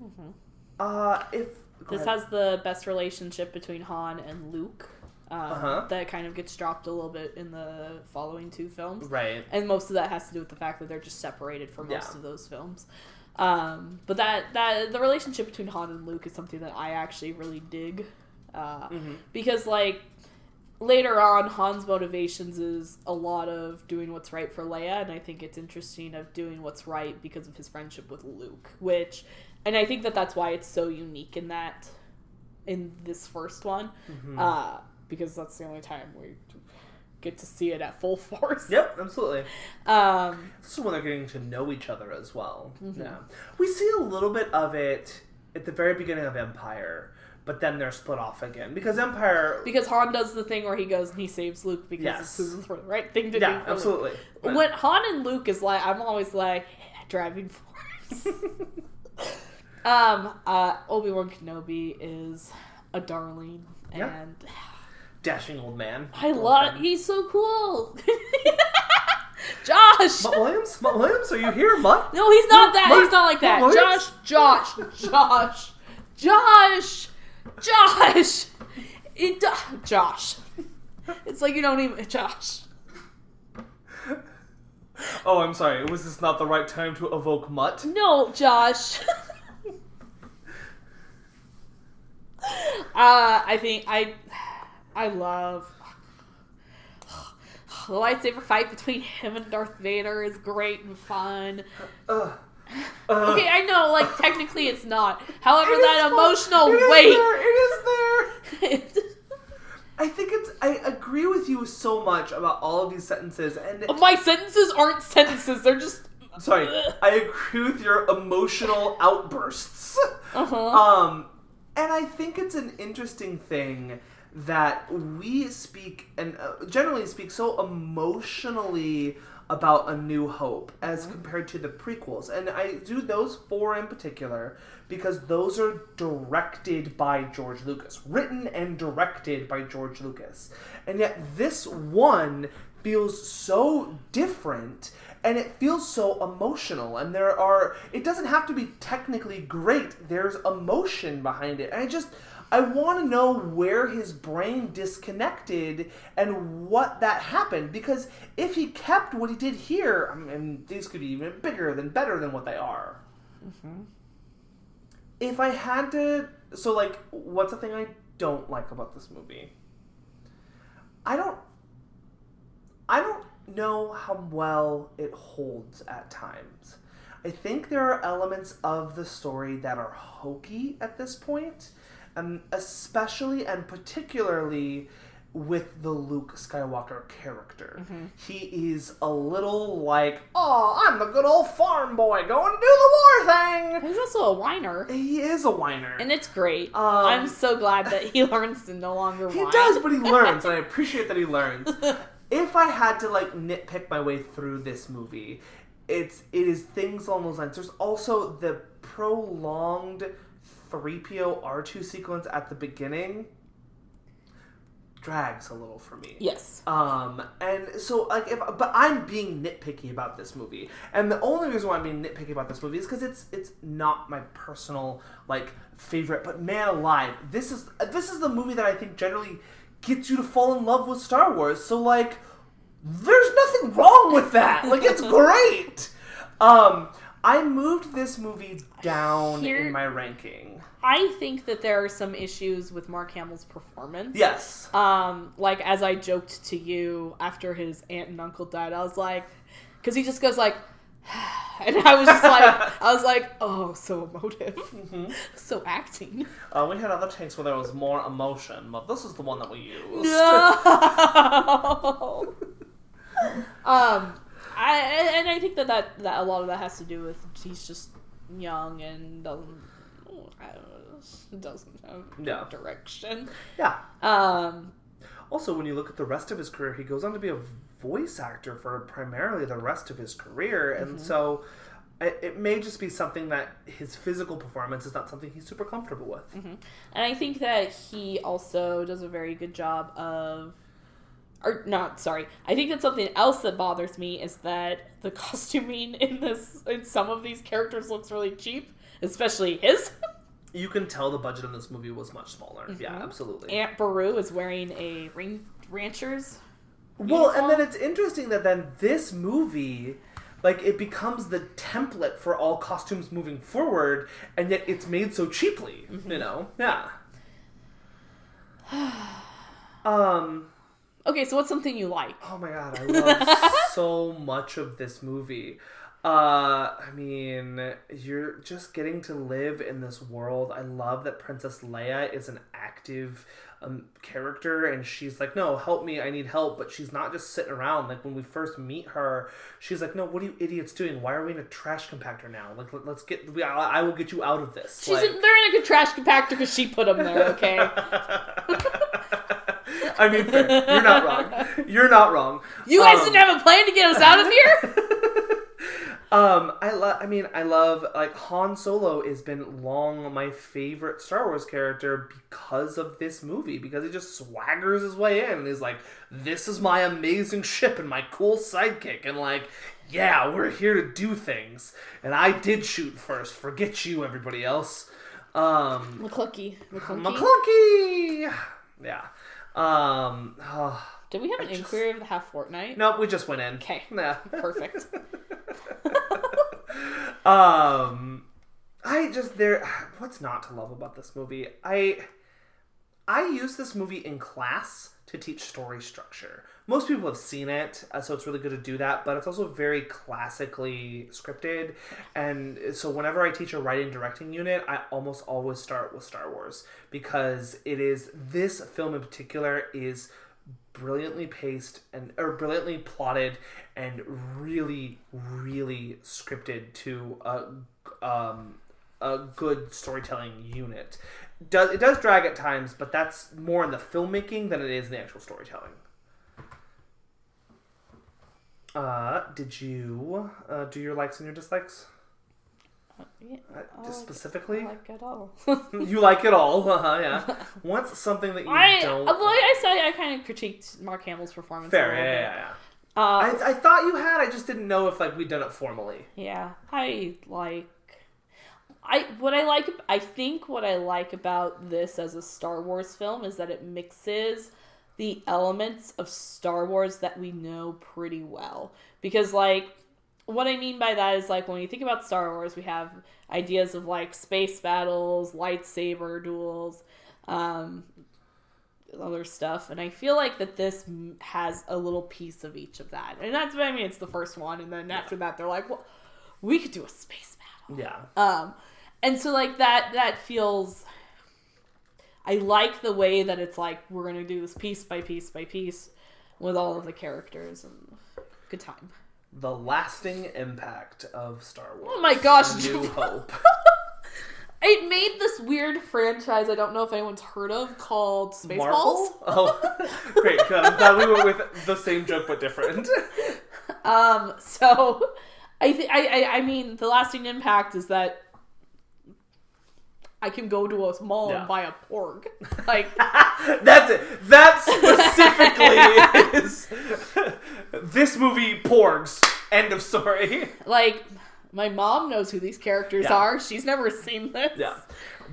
Uh, if This ahead. has the best relationship between Han and Luke. Um, Uh-huh. That kind of gets dropped a little bit in the following two films. right. and most of that has to do with the fact that they're just separated for most Yeah. of those films. Um, but that that the relationship between Han and Luke is something that I actually really dig, uh, Mhm. because like later on, Han's motivations is a lot of doing what's right for Leia, and I think it's interesting of doing what's right because of his friendship with Luke, which, and I think that that's why it's so unique in that in this first one, Mhm. uh, because that's the only time we get to see it at full force. Yep, absolutely. Um, This is when they're getting to know each other as well. Mhm. Yeah, we see a little bit of it at the very beginning of Empire, but then they're split off again because Empire. because Han does the thing where he goes and he saves Luke because Yes. the right thing to do. yeah, for Luke. absolutely. When Han and Luke is like, I'm always like yeah, driving force. um, uh, Obi Wan Kenobi is a darling, Yeah. and Dashing old man. I love. He's so cool. Josh. Mutt Williams? Mutt Williams? Are you here, Mutt? No, he's not that. What? He's not like that. Josh, Josh, Josh, Josh, Josh. It, Josh. It's like you don't even Josh. Oh, I'm sorry. Was this not the right time to evoke Mutt? No, Josh. uh, I think I, I love the lightsaber fight between him and Darth Vader is great and fun. Ugh. Uh, Okay, I know, like technically it's not. However, it that emotional It is weight. there. It is there. I think it's. I agree with you so much about all of these sentences, and My sentences aren't sentences; they're just. sorry, I agree with your emotional outbursts. Uh huh. Um, and I think it's an interesting thing that we speak and uh, generally speak so emotionally about A New Hope as mm-hmm. compared to the prequels. And I do those four in particular because those are directed by George Lucas, written and directed by George Lucas. And yet this one feels so different and it feels so emotional and there are it doesn't have to be technically great there's emotion behind it and i just i want to know where his brain disconnected and what that happened because if he kept what he did here I mean, these could be even bigger than better than what they are. Mm-hmm. If i had to so like what's the thing i don't like about this movie? I don't I don't know how well it holds at times. I think there are elements of the story that are hokey at this point, and especially and particularly with the Luke Skywalker character. He is a little like, oh, I'm the good old farm boy going to do the war thing. He's also a whiner, He is a whiner. and it's great. Um, I'm so glad that he learns to no longer He whine. does, but he learns, and I appreciate that he learns. if I had to like nitpick my way through this movie, it's it is things along those lines. There's also the prolonged 3PO R2 sequence at the beginning drags a little for me. Yes. Um, and so like if but I'm being nitpicky about this movie. And the only reason why I'm being nitpicky about this movie is because it's it's not my personal like favorite, but man alive, this is this is the movie that I think generally gets you to fall in love with Star Wars. So like there's nothing wrong with that. Like it's great. Um I moved this movie down Here- in my ranking. I think that there are some issues with Mark Hamill's performance. Yes. Um, like as I joked to you after his aunt and uncle died, I was like, because he just goes like, and I was just like, I was like, oh, so emotive, Mm-hmm. so acting. Uh, we had other takes where there was more emotion, but this is the one that we used. No. Um, I and I think that, that that a lot of that has to do with he's just young and doesn't I don't know, doesn't have direction. Yeah. Um, Also, when you look at the rest of his career, he goes on to be a voice actor for primarily the rest of his career, and so it, it may just be something that his physical performance is not something he's super comfortable with. and I think that he also does a very good job of. Or not, sorry. I think that something else that bothers me is that the costuming in this in some of these characters looks really cheap, especially his. You can tell the budget on this movie was much smaller. Yeah, Mhm. absolutely. Aunt Beru is wearing a ring, rancher's. Well, and then it's interesting that then this movie, like, it becomes the template for all costumes moving forward, and yet it's made so cheaply. You know? Yeah. um. Okay, so what's something you like? Oh my god, I love so much of this movie. Uh, I mean, you're just getting to live in this world. I love that Princess Leia is an active um, character, and she's like, "No, help me! I need help." But she's not just sitting around. Like when we first meet her, she's like, "No, what are you idiots doing? Why are we in a trash compactor now? Like, let, us get. We, I, I will get you out of this." She's like, in, they're in a trash compactor because she put them there. Okay. I mean, fair. you're not wrong. You're not wrong. You guys Um, didn't have a plan to get us out of here. Um, I love. I mean, I love like Han Solo has been long my favorite Star Wars character because of this movie. Because he just swaggers his way in and he's like, "This is my amazing ship and my cool sidekick," and like, "Yeah, we're here to do things." And I did shoot first. Forget you, everybody else. Um, McClunky. McClunky. McClunky. Yeah. Um. oh, Did we have an just- inquiry of the half fortnight? nope. We just went in. Okay. Nah. Perfect. um i just there what's not to love about this movie i i use this movie in class to teach story structure most people have seen it uh, so it's really good to do that but it's also very classically scripted and so whenever i teach a writing directing unit i almost always start with star wars because it is this film in particular is brilliantly paced and or brilliantly plotted and really really scripted to a um a good storytelling unit. Does it does drag at times but that's more in the filmmaking than it is in the actual storytelling. Uh did you uh, do your likes and your dislikes Yeah, uh, I just like- specifically I like it all. you like it all uh-huh, yeah what's something that you I, don't well, like I said, I kind of critiqued Mark Hamill's performance. a fair little yeah, yeah, yeah. Uh, I, I thought you had. I just didn't know if like we'd done it formally. Yeah, I like. I what I like. I think what I like about this as a Star Wars film is that it mixes the elements of Star Wars that we know pretty well. Because like, what I mean by that is like when you think about Star Wars, we have ideas of like space battles, lightsaber duels, um, other stuff, and I feel like that this has a little piece of each of that, and that's what I mean. It's the first one, and then after that, they're like, well, we could do a space battle. Yeah. Um, and so like that that feels. I like the way that it's like we're gonna do this piece by piece by piece with all of the characters and good time. The lasting impact of Star Wars. Oh my gosh, New Hope. It made this weird franchise I don't know if anyone's heard of called Spaceballs. Marvel? Oh, great. I'm glad we went with the same joke but different. Um, so I think I, I I mean the lasting impact is that I can go to a mall Yeah. and buy a porg. Like That's it. That specifically is this movie. Porgs. End of story. like my mom knows who these characters Yeah. are. She's never seen this. Yeah.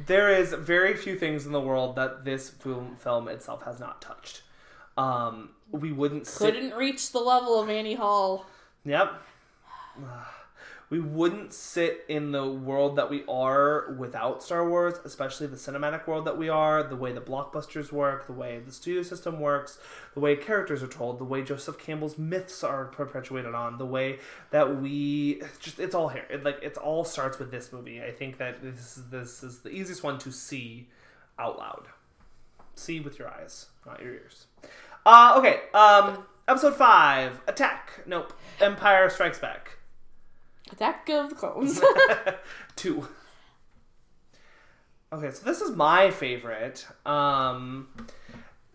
There is very few things in the world that this film film itself has not touched. Um, we wouldn't sit Couldn't reach the level of Annie Hall. Yep. We wouldn't sit in the world that we are without Star Wars, especially the cinematic world that we are, the way the blockbusters work, the way the studio system works, the way characters are told, the way Joseph Campbell's myths are perpetuated on, the way that we just it's all here. It like it's all starts with this movie. I think that this is this is the easiest one to see out loud. See with your eyes, not your ears. Uh, okay. Um, episode five, attack. Nope. Empire Strikes Back. Attack of the Clones. Two. Okay, so this is my favorite. Um,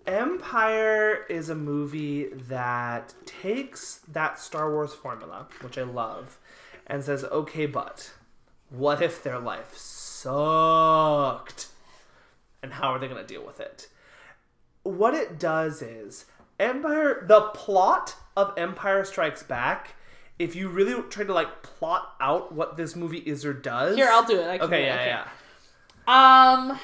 Empire is a movie that takes that Star Wars formula, which I love, and says, okay, but what if their life sucked? And how are they going to deal with it? What it does is, Empire, the plot of Empire Strikes Back, if you really try to like plot out what this movie is or does. Here, I'll do it. I can Okay, do it. yeah, Okay. yeah. Um,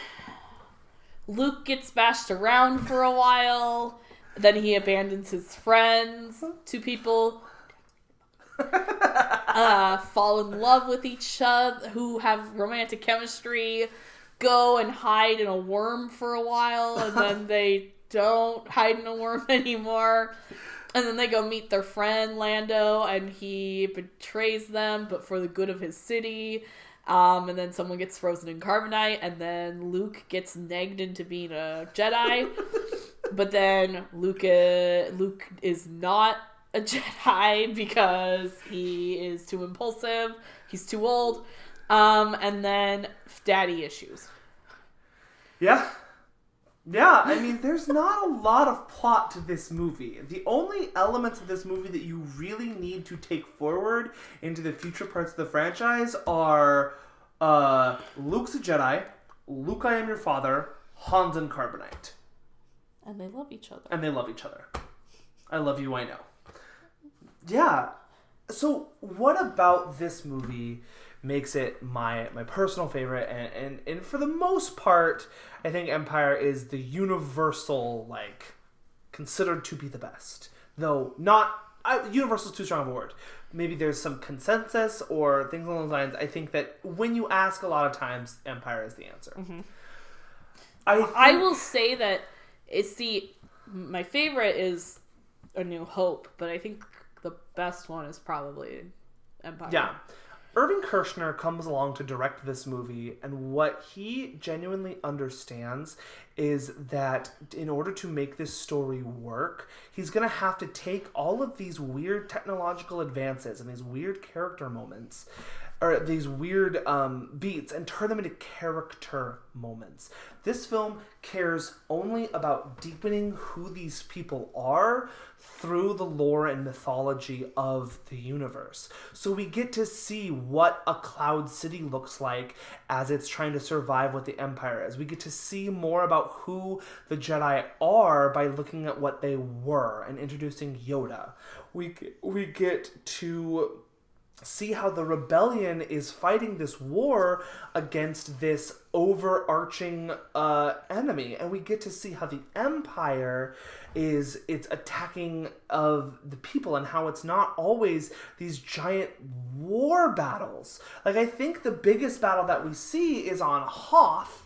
Luke gets bashed around for a while. Then he abandons his friends. Two people uh, fall in love with each other, who have romantic chemistry, go and hide in a worm for a while, and then they don't hide in a worm anymore. And then they go meet their friend Lando, and he betrays them, but for the good of his city. Um, and then someone gets frozen in carbonite, and then Luke gets negged into being a Jedi. but then Luke, uh, Luke is not a Jedi because he is too impulsive. He's too old. Um, and then daddy issues. Yeah. Yeah, I mean, there's not a lot of plot to this movie. The only elements of this movie that you really need to take forward into the future parts of the franchise are uh, Luke's a Jedi, Luke, I am your father, Hans and Carbonite. And they love each other. And they love each other. I love you, I know. Yeah. So, what about this movie makes it my my personal favorite? And, and, and for the most part, I think Empire is the universal, like, considered to be the best. Though, not. I, universal is too strong of a word. Maybe there's some consensus or things along those lines. I think that when you ask a lot of times, Empire is the answer. Mm-hmm. I, I think- will say that it's the my favorite is A New Hope, but I think the best one is probably Empire. Yeah. Irving Kershner comes along to direct this movie, and what he genuinely understands is that in order to make this story work, he's going to have to take all of these weird technological advances and these weird character moments, or these weird um, beats, and turn them into character moments. This film cares only about deepening who these people are through the lore and mythology of the universe. So we get to see what a cloud city looks like as it's trying to survive what the empire is. We get to see more about who the Jedi are by looking at what they were and introducing Yoda. We we get to see how the rebellion is fighting this war against this overarching uh, enemy. And we get to see how the empire is it's attacking of the people and how it's not always these giant war battles. Like i think the biggest battle that we see is on hoth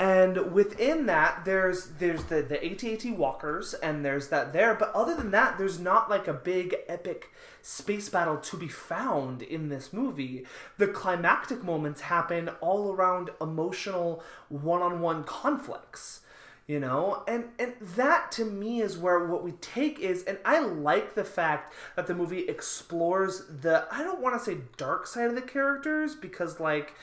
and within that there's there's the the AT-AT walkers and there's that there but other than that there's not like a big epic space battle to be found in this movie. The climactic moments happen all around emotional one-on-one conflicts you know? And and that to me is where what we take is and i like the fact that the movie explores the i don't want to say dark side of the characters because like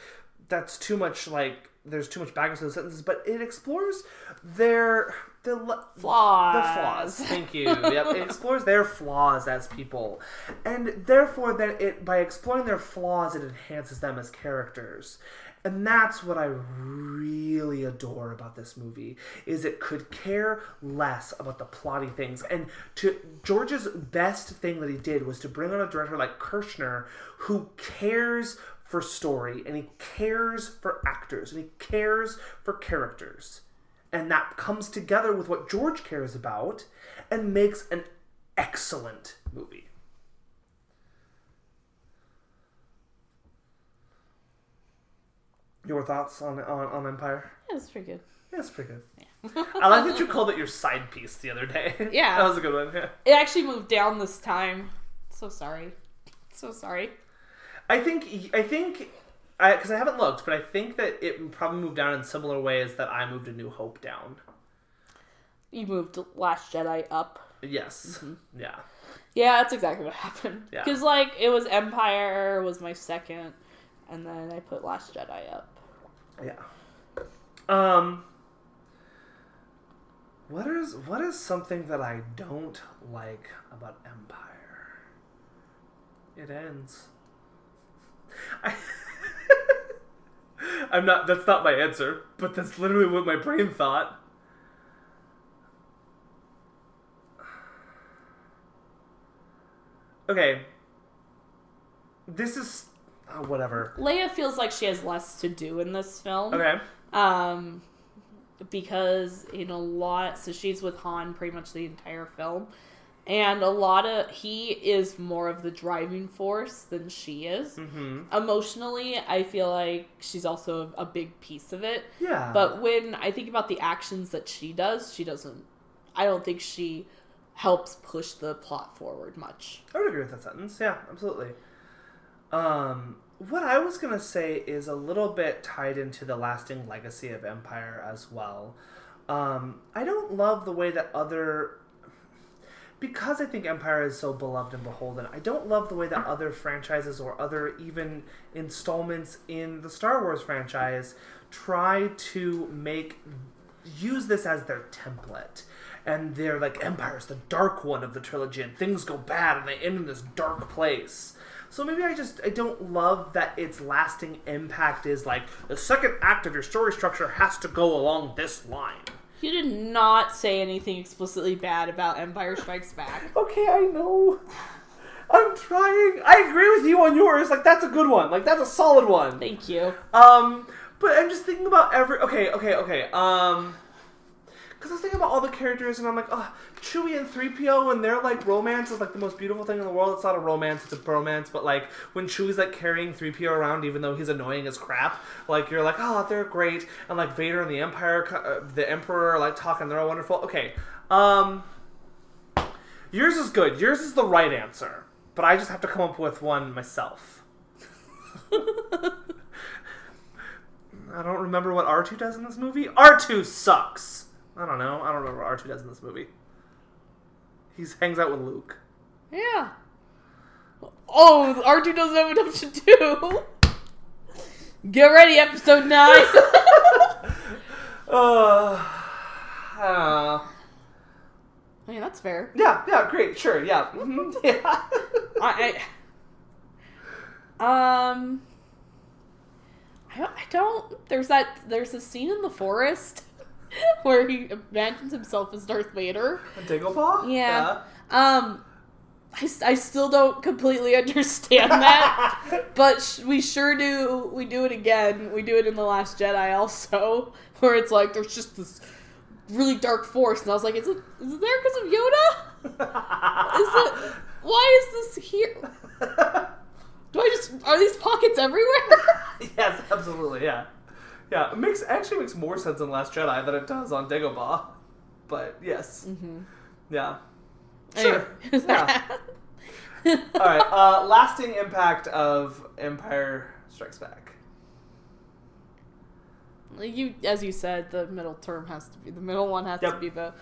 that's too much like there's too much baggage to the sentences but it explores their the Flaws. the flaws thank you yep it explores their flaws as people and therefore then it by exploring their flaws it enhances them as characters and that's what I really adore about this movie is it could care less about the plotty things. And to George's best thing that he did was to bring on a director like Kershner who cares for story and he cares for actors and he cares for characters. And that comes together with what George cares about and makes an excellent movie. Your thoughts on on, on Empire? Yeah, it's pretty good. Yeah, it's pretty good. Yeah. I like that you called it your side piece the other day. Yeah. that was a good one. Yeah. It actually moved down this time. So sorry. So sorry. I think I think because I, haven't looked, but I think that it probably moved down in similar ways that I moved A New Hope down. You moved Last Jedi up. Yes. Yeah. Yeah, that's exactly what happened. Yeah. Because like it was Empire was my second, and then I put Last Jedi up. Yeah. Um. What is what is something that I don't like about Empire? It ends. I, I'm not. That's not my answer, but that's literally what my brain thought. Okay. This is oh, whatever. Leia feels like she has less to do in this film. Okay. Um, because in a lot, so she's with Han pretty much the entire film, and a lot of he is more of the driving force than she is. Mm-hmm. Emotionally, I feel like she's also a big piece of it. Yeah. But when I think about the actions that she does, she doesn't. I don't think she helps push the plot forward much. I would agree with that sentence. Yeah, absolutely. Um, what I was gonna say is a little bit tied into the lasting legacy of Empire as well. Um, I don't love the way that other because I think Empire is so beloved and beholden, I don't love the way that other franchises or other even installments in the Star Wars franchise try to make use this as their template. And they're like, Empire's the dark one of the trilogy, and things go bad, and they end in this dark place. So maybe I just I don't love that its lasting impact is like the second act of your story structure has to go along this line. You did not say anything explicitly bad about Empire Strikes Back. Okay, I know. I'm trying. I agree with you on yours. Like that's a good one. Like that's a solid one. Thank you. Um, but I'm just thinking about every. Okay, okay, okay. Um, because I was thinking about all the characters, and I'm like, oh, Chewie and 3PO, and their like romance is like the most beautiful thing in the world. It's not a romance; it's a bromance. But like when Chewie's like carrying 3PO around, even though he's annoying as crap, like you're like, oh, they're great. And like Vader and the Empire, uh, the Emperor, are, like talking, they're all wonderful. Okay, um, yours is good. Yours is the right answer, but I just have to come up with one myself. I don't remember what R2 does in this movie. R2 sucks. I don't know. I don't remember what R2 does in this movie. He hangs out with Luke. Yeah. Oh, R2 doesn't have enough to do. Get ready, episode 9. Uh, uh, I mean, that's fair. yeah, yeah, great, sure, yeah. mhm, yeah. I, I um I don't, I don't there's that there's a scene in the forest where he imagines himself as Darth Vader. Dagobah? Yeah. Um I, I still don't completely understand that, but sh- we sure do. We do it again. We do it in the Last Jedi also, where it's like there's just this really dark force, and I was like, is it is it there because of Yoda? Is it? Why is this here? Do I just are these pockets everywhere? yes, absolutely, yeah. Yeah, it makes actually makes more sense in Last Jedi than it does on Dagobah. But yes. Mm-hmm. Yeah. Sure. yeah. All right. Uh, lasting impact of Empire Strikes Back. You, as you said, the middle term has to be the middle one has to be the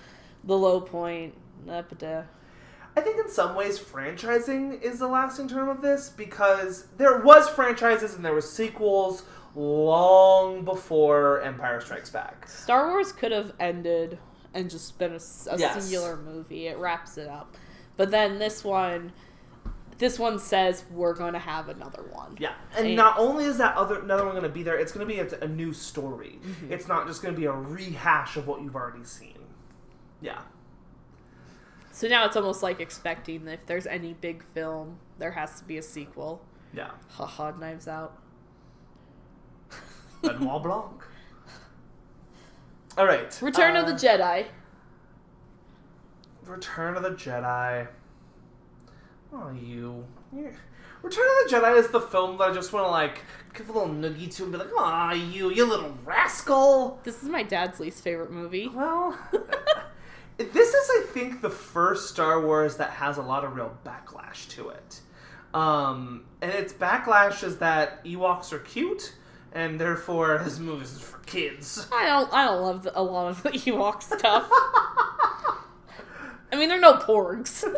the low point. I think in some ways franchising is the lasting term of this because there was franchises and there was sequels long before Empire Strikes Back. Star Wars could have ended and just been a Yes. singular movie. It wraps it up, but then this one, this one says we're going to have another one. Yeah, and And- not only is that other another one going to be there, it's going to be a, a new story. Mm-hmm. It's not just going to be a rehash of what you've already seen. Yeah. So now it's almost like expecting that if there's any big film, there has to be a sequel. Yeah. Haha, Knives Out. Benoit Blanc. All right. Return uh, of the Jedi. Return of the Jedi. Oh, you. you- Return of the Jedi is the film that I just want to like give a little noogie to and be like, "Ah, you, you little rascal." This is my dad's least favorite movie. Well, this is, I think, the first Star Wars that has a lot of real backlash to it. Um, and its backlash is that Ewoks are cute, and therefore this movie is for kids. I don't. I don't love the, a lot of the Ewok stuff. I mean, they're no porgs.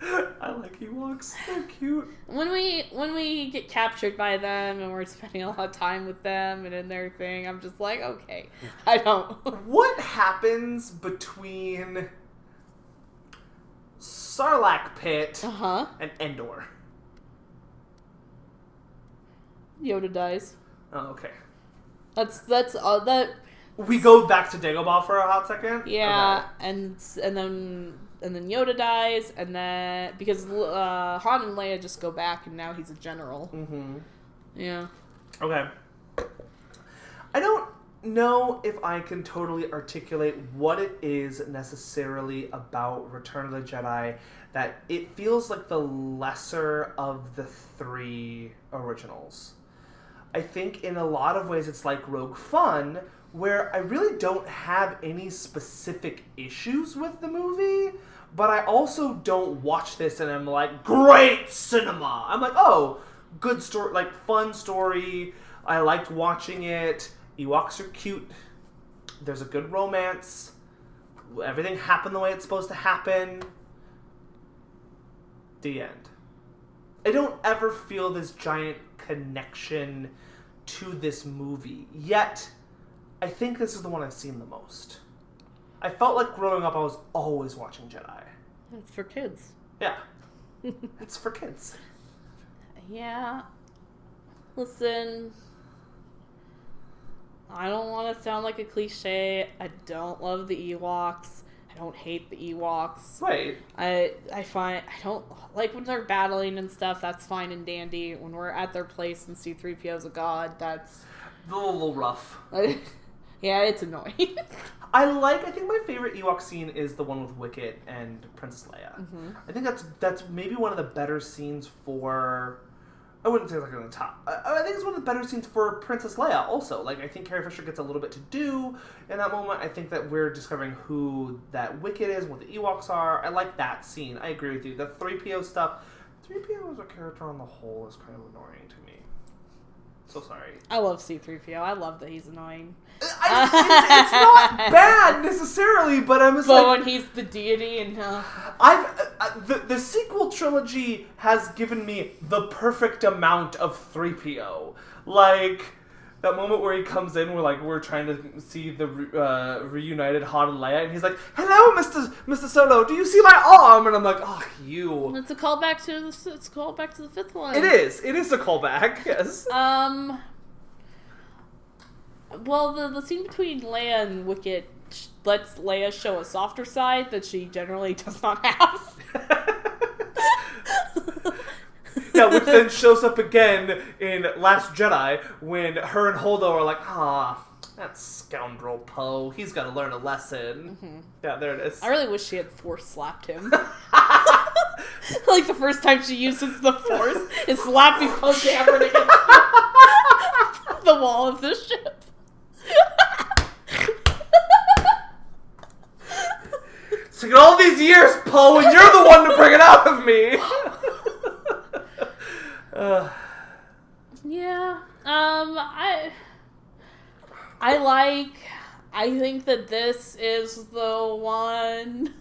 I like Ewoks. They're cute. when we when we get captured by them and we're spending a lot of time with them and in their thing, I'm just like, okay, I don't. What happens between Sarlacc Pit Uh huh. and Endor? Yoda dies. Oh, okay. That's that's all that. We go back to Dagobah for a hot second. Yeah, and and then and then Yoda dies, and then because uh, Han and Leia just go back, and now he's a general. Mm-hmm. Yeah. Okay. I don't know if I can totally articulate what it is necessarily about Return of the Jedi that it feels like the lesser of the three originals. I think in a lot of ways it's like Rogue One, where I really don't have any specific issues with the movie, but I also don't watch this and I'm like, great cinema. I'm like, oh, good story, like fun story. I liked watching it. Ewoks are cute. There's a good romance. Everything happened the way it's supposed to happen. The end. I don't ever feel this giant connection to this movie. Yet, I think this is the one I've seen the most. I felt like growing up I was always watching Jedi. It's for kids. Yeah. it's for kids. Yeah. Listen. I don't want to sound like a cliche. I don't love the Ewoks. I don't hate the Ewoks. Right. I I find I don't like when they're battling and stuff. That's fine and dandy. When we're at their place and C three PO's a god, that's A little, little rough. yeah, it's annoying. I like. I think my favorite Ewok scene is the one with Wicket and Princess Leia. Mm-hmm. I think that's that's maybe one of the better scenes for. I wouldn't say it's like on the top. I, I think it's one of the better scenes for Princess Leia. Also, like I think Carrie Fisher gets a little bit to do in that moment. I think that we're discovering who that Wicket is, what the Ewoks are. I like that scene. I agree with you. The three PO stuff. Three PO as a character on the whole is kind of annoying to me. So sorry. I love C three PO. I love that he's annoying. I, it's, it's not bad necessarily, but I'm just But like when he's the deity and uh, I've uh, uh, the the sequel trilogy has given me the perfect amount of three PO. Like that moment where he comes in, we're like we're trying to see the uh, reunited Han and Leia, and he's like, "Hello, Mister Mister Solo, do you see my arm?" And I'm like, "Oh, you." it's a callback to the it's a callback to the fifth one. It is. It is a callback. Yes. Um. Well, the the scene between Leia and Wicket lets Leia show a softer side that she generally does not have. yeah, which then shows up again in Last Jedi when her and Holdo are like, "Ah, that scoundrel Poe. He's got to learn a lesson." Yeah, there it is. I really wish she had force slapped him. like the first time she uses the force is slapping Poe Dameron against the wall of the ship. It's taken all these years, Poe, and you're the one to bring it out of me. Uh, Yeah. Um I I like I think that this is the one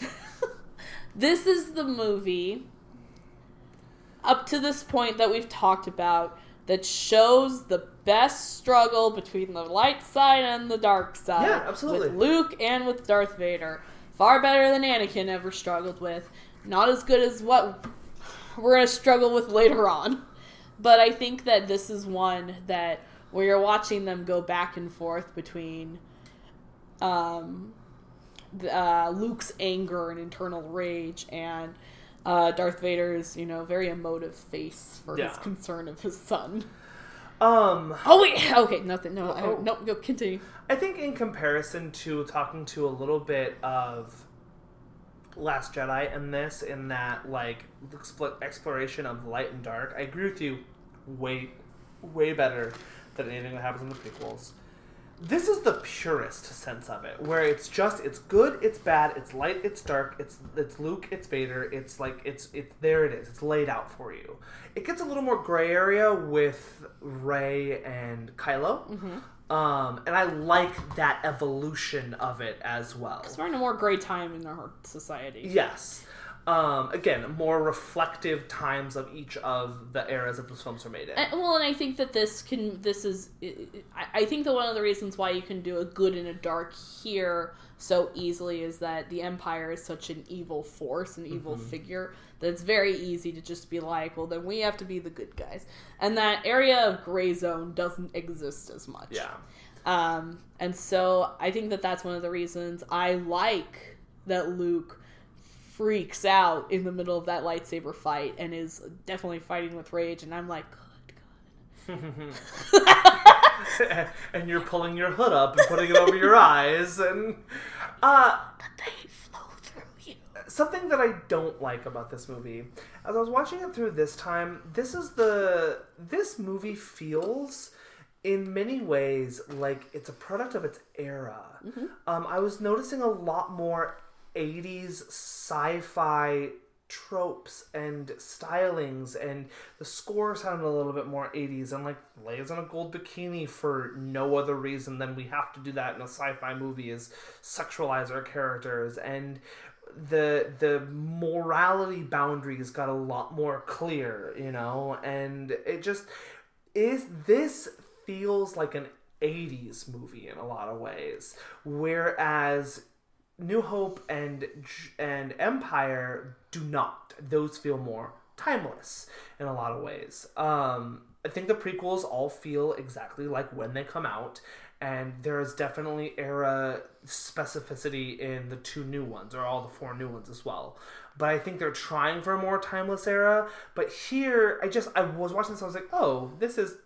This is the movie up to this point that we've talked about that shows the best struggle between the light side and the dark side. Yeah, absolutely. With Luke and with Darth Vader. Far better than Anakin ever struggled with. Not as good as what we're going to struggle with later on. But I think that this is one that where you're watching them go back and forth between um, the, uh, Luke's anger and internal rage and uh, Darth Vader's, you know, very emotive face for his concern of his son. um, Oh wait, okay, nothing. No, I, Oh. no, go continue. I think in comparison to talking to a little bit of Last Jedi and this, in that like exploration of light and dark, I agree with you. Way, way better than anything that happens in the prequels. This is the purest sense of it, where it's just it's good, it's bad, it's light, it's dark, it's it's Luke, it's Vader, it's like it's it's there it is, it's laid out for you. It gets a little more gray area with Rey and Kylo. Mm-hmm. Um, and I like that evolution of it as well. We're in a more gray time in our society. Yes. Um, again, more reflective times of each of the eras that those films were made in. And, well, and I think that this can. This is. I, I think that one of the reasons why you can do a good and a dark here so easily is that the Empire is such an evil force, an evil figure that it's very easy to just be like, well, then we have to be the good guys, and that area of gray zone doesn't exist as much. yeah. Um, and so I think that that's one of the reasons I like that Luke freaks out in the middle of that lightsaber fight and is definitely fighting with rage. And I'm like, good, good. and you're pulling your hood up and putting it over your eyes and uh But they flow through you. something that I don't like about this movie, as I was watching it through this time, this is the this movie feels in many ways like it's a product of its era. Um, I was noticing a lot more '80s sci-fi tropes and stylings and the score sounded a little bit more 80s and like Leia's in a gold bikini for no other reason than we have to do that in a sci-fi movie is sexualize our characters. And the the morality boundaries got a lot more clear you know? And it just is this feels like an 80s movie in a lot of ways. Whereas New Hope and and Empire do not. Those feel more timeless in a lot of ways. Um, I think the prequels all feel exactly like when they come out, and there is definitely era specificity in the two new ones, or all the four new ones as well. But I think they're trying for a more timeless era. But here, I just I was watching this, I was like, oh, this is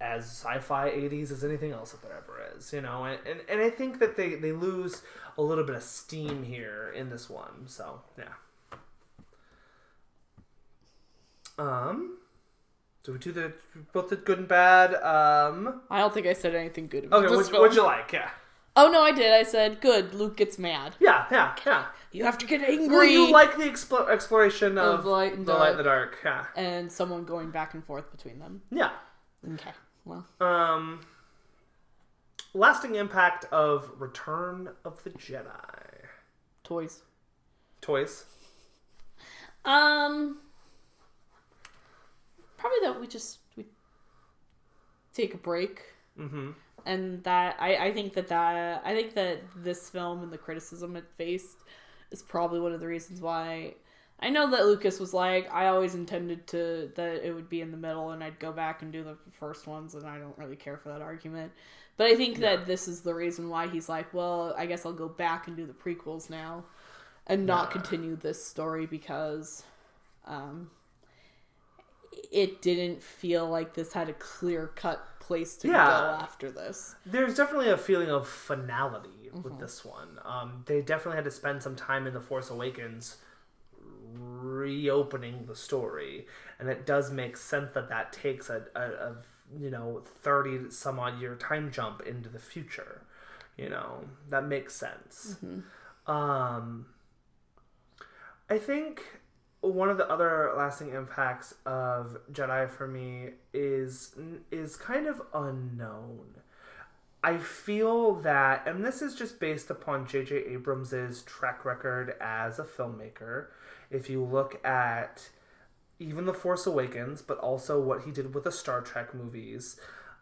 as sci-fi 80s as anything else that there ever is you know and, and, and i think that they, they lose a little bit of steam here in this one so yeah um so we do the both the good and bad um I don't think I said anything good about okay this what, film. what'd you like yeah Oh no, I did. I said good. Luke gets mad. yeah yeah yeah You have to get angry. well, you like the explo- exploration of, Of light and the light and the dark yeah and someone going back and forth between them. yeah Okay. Well, um lasting impact of return of the jedi toys. toys Um, probably that we just we take a break, mm-hmm and that I I think that that I think that this film and the criticism it faced is probably one of the reasons why. I know that Lucas was like, I always intended to that it would be in the middle, and I'd go back and do the first ones, and I don't really care for that argument. But I think that this is the reason why he's like, well, I guess I'll go back and do the prequels now, and not Yeah. continue this story because um, it didn't feel like this had a clear cut place to Yeah. go after this. there's definitely a feeling of finality with this one. Um, they definitely had to spend some time in The Force Awakens reopening the story, and it does make sense that that takes a, a, a you know thirty some odd year time jump into the future. You know that makes sense. Um, I think one of the other lasting impacts of Jedi for me is is kind of unknown. I feel that, and this is just based upon J.J. Abrams's track record as a filmmaker. If you look at even The Force Awakens, but also what he did with the Star Trek movies,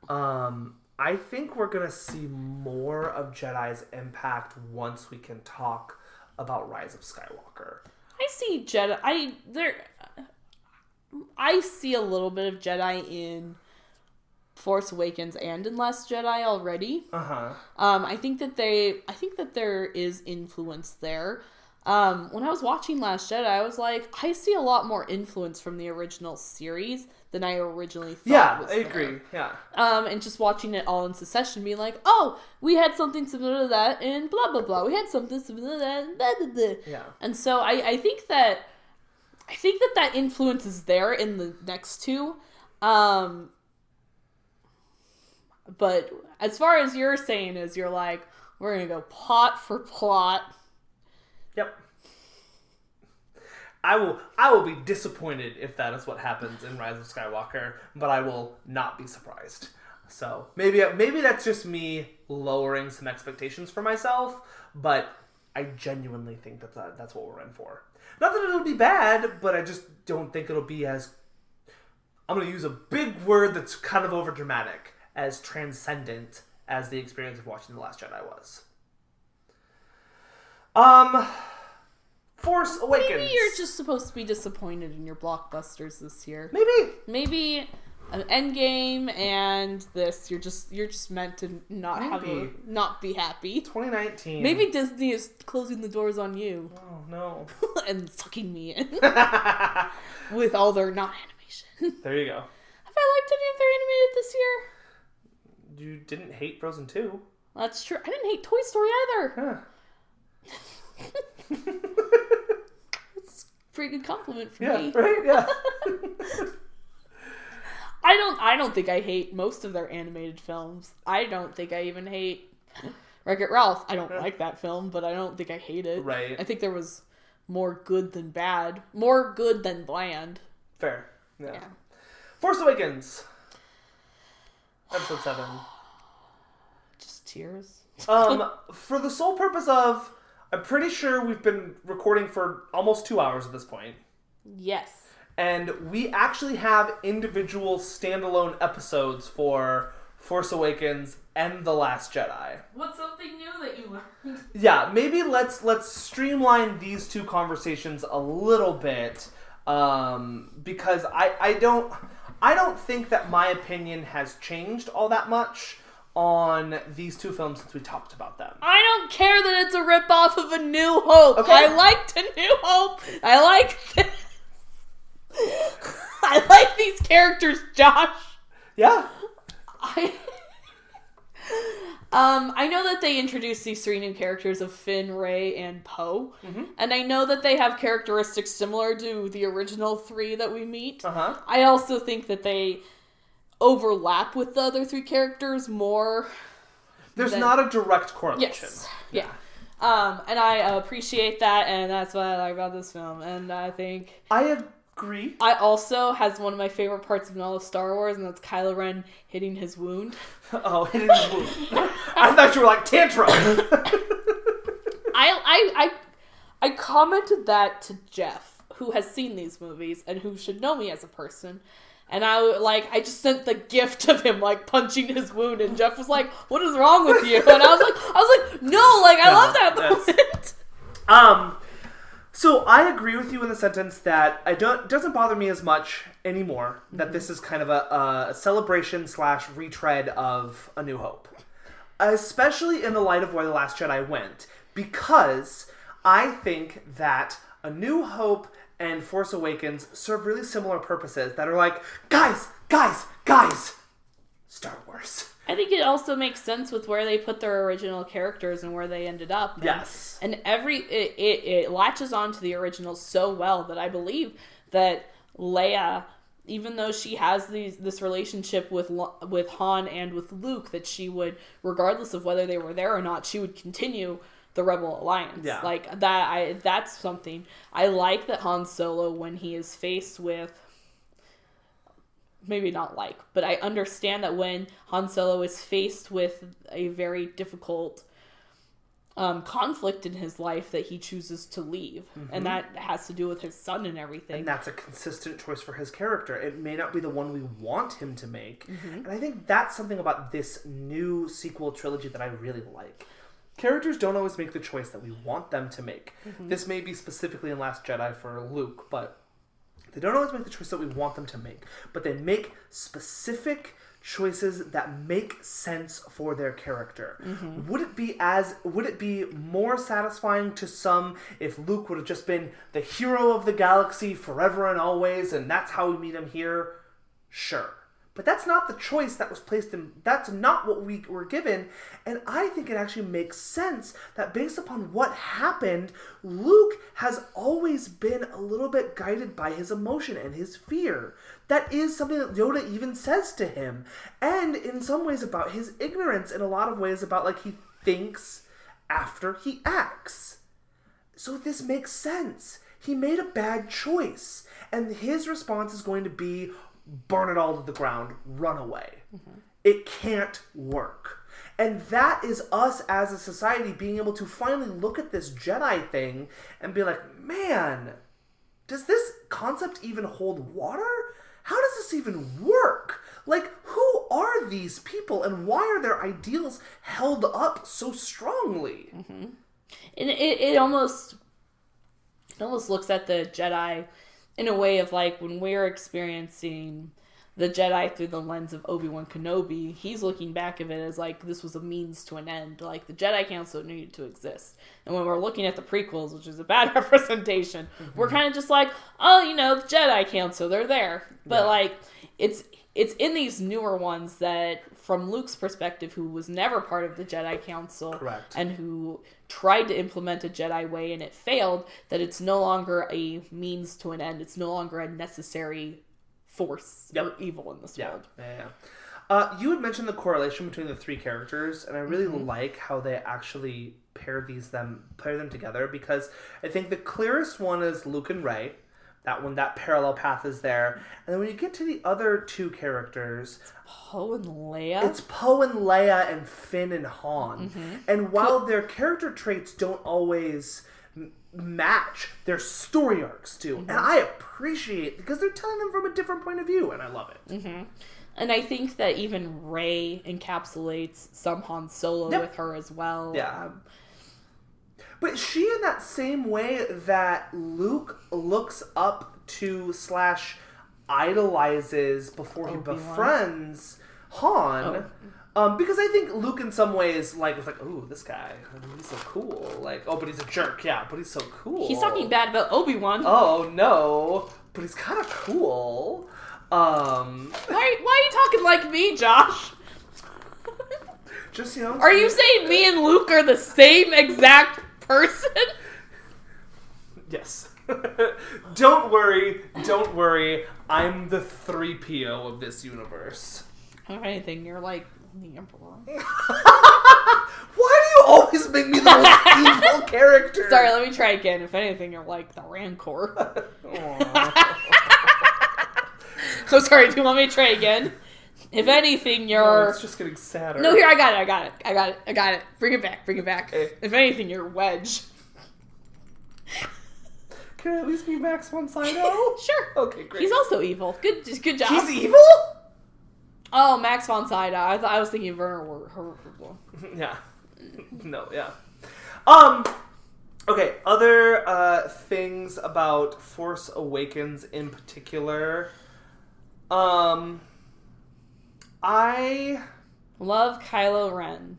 um, I think we're gonna see more of Jedi's impact once we can talk about Rise of Skywalker. I see Jedi. I there. I see a little bit of Jedi in Force Awakens and in Last Jedi already. Uh huh. Um, I think that they. I think that there is influence there. Um, when I was watching Last Jedi, I was like, I see a lot more influence from the original series than I originally thought. Yeah, was I agree. Yeah. Um, and just watching it all in succession, being like, oh, we had something similar to that and blah blah blah. We had something similar to that in blah blah blah. Yeah. And so I, I think that I think that that influence is there in the next two. Um, but as far as you're saying is you're like we're gonna go plot for plot. Yep. I will I will be disappointed if that is what happens in Rise of Skywalker, but I will not be surprised. So maybe maybe that's just me lowering some expectations for myself, but I genuinely think that that- that's what we're in for. Not that it'll be bad, but I just don't think it'll be as I'm going to use a big word that's kind of over dramatic, as transcendent as the experience of watching The Last Jedi was. Um, Force Awakens. Maybe you're just supposed to be disappointed in your blockbusters this year. maybe Maybe an Endgame and this. You're just you're just meant to not have a, not be happy. 2019. Maybe Disney is closing the doors on you Oh no. and sucking me in with all their not animation. there you go. Have I liked any of their animated this year? You didn't hate Frozen 2. That's true. I didn't hate Toy Story either. Huh. Pretty good compliment for Yeah, me. right? Yeah. I don't. I don't think I hate most of their animated films. I don't think I even hate Wreck It Ralph. I don't like that film, but I don't think I hate it. Right. I think there was more good than bad, more good than bland. Fair. Yeah. Yeah. Force Awakens. Episode 7. Just tears. Um, for the sole purpose of, I'm pretty sure we've been recording for almost two hours at this point, Yes. and we actually have individual standalone episodes for Force Awakens and The Last Jedi. What's something new that you learned? Yeah, maybe let's let's streamline these two conversations a little bit, um, because I I don't I don't think that my opinion has changed all that much on these two films since we talked about them. I don't care that it's a ripoff of A New Hope. Okay. I liked A New Hope. I like this. I like these characters, Josh. Yeah. I Um, I know that they introduced these three new characters of Finn, Rey, and Poe, and I know that they have characteristics similar to the original three that we meet. Uh huh. I also think that they overlap with the other three characters more. There's Then- not a direct correlation. Yes, yeah. Um, and I appreciate that, and that's what I like about this film. And I think I agree. I also has one of my favorite parts of all of Star Wars, and that's Kylo Ren hitting his wound. Oh, it is wound! I thought you were like tantrum. I I I I commented that to Jeff, who has seen these movies and who should know me as a person. And I like I just sent the gift of him like punching his wound, and Jeff was like, "What is wrong with you?" And I was like, "I was like, no, like I No, love that moment." Um, so I agree with you in the sentence that I don't doesn't bother me as much anymore that this is kind of a, a celebration slash retread of A New Hope, especially in the light of where the Last Jedi went, because I think that A New Hope and Force Awakens serve really similar purposes that are like, guys, guys, guys, Star Wars. I think it also makes sense with where they put their original characters and where they ended up. And- Yes. and every it, it, it latches onto the original so well that I believe that Leia, even though she has these this relationship with with Han and with Luke, that she would, regardless of whether they were there or not, she would continue the Rebel Alliance. Yeah. Like that, I that's something I like that Han Solo when he is faced with maybe not like, but I understand that when Han Solo is faced with a very difficult um, conflict in his life, that he chooses to leave, and that has to do with his son and everything. And that's a consistent choice for his character. It may not be the one we want him to make. Mm-hmm. And I think that's something about this new sequel trilogy that I really like. Characters don't always make the choice that we want them to make. Mm-hmm. This may be specifically in Last Jedi for Luke, but they don't always make the choice that we want them to make. But they make specific choices that make sense for their character. Mm-hmm. Would it be as would it be more satisfying to some if Luke would have just been the hero of the galaxy forever and always and that's how we meet him here? Sure. But that's not the choice that was placed in that's not what we were given and I think it actually makes sense that based upon what happened Luke has always been a little bit guided by his emotion and his fear. That is something that Yoda even says to him. And in some ways about his ignorance, in a lot of ways about like he thinks after he acts. So this makes sense. He made a bad choice. And his response is going to be burn it all to the ground, run away. it can't work. And that is us as a society being able to finally look at this Jedi thing and be like, man, does this concept even hold water? How does this even work? Like, who are these people and why are their ideals held up so strongly? Mm-hmm. and it, it almost it almost looks at the Jedi in a way of like when we're experiencing the Jedi through the lens of Obi Wan Kenobi, he's looking back of it as like this was a means to an end. Like the Jedi Council needed to exist. And when we're looking at the prequels, which is a bad representation, we're mm-hmm. kind of just like, oh, you know, the Jedi Council, they're there. But Yeah. like it's it's in these newer ones that from Luke's perspective, who was never part of the Jedi Council Correct. and who tried to implement a Jedi way and it failed, that it's no longer a means to an end. It's no longer a necessary force or Yep. evil in this Yeah, world. yeah, yeah. Uh, you had mentioned the correlation between the three characters, and I really Mm-hmm. like how they actually pair these them pair them together because I think the clearest one is Luke and Rey. That one, that parallel path is there, and then when you get to the other two characters, Poe and Leia. it's Poe and Leia and Finn and Han. Mm-hmm. And while their character traits don't always match, their story arcs do, Mm-hmm. and I appreciate because they're telling them from a different point of view, and I love it. Mm-hmm. and I think that even Rey encapsulates some Han Solo Yep. with her as well. Yeah. Um, But she, in that same way that Luke looks up to slash idolizes before he Obi-Wan. befriends Han. Um, because I think Luke, in some ways, like was like, "Ooh, this guy, he's so cool." Like, oh, but he's a jerk, yeah, but he's so cool. he's talking bad about Obi Wan. Oh no, but he's kind of cool. Um, Why, why are you talking like me, Josh? just you know, Are you saying me and Luke are the same exact person? Yes. don't worry, don't worry. I'm the 3PO of this universe. If anything, you're like the Emperor. Why do you always make me the most evil character? Sorry, let me try again. If anything, you're like the Rancor. Aw. oh, sorry. Do you want me to try again? If anything, you're. it's just getting sadder. No, here I got it. I got it. I got it. I got it. Bring it back. Bring it back. Okay. If anything, you're Wedge. Can I at least be Max von Sydow? Oh? Sure. Okay, great. He's also evil. Good. Good job. He's evil? Oh, Max von Sydow. I thought I was thinking of Werner. Yeah. No, yeah. Um. Okay. Other uh, things about Force Awakens in particular. Um. I Love Kylo Ren.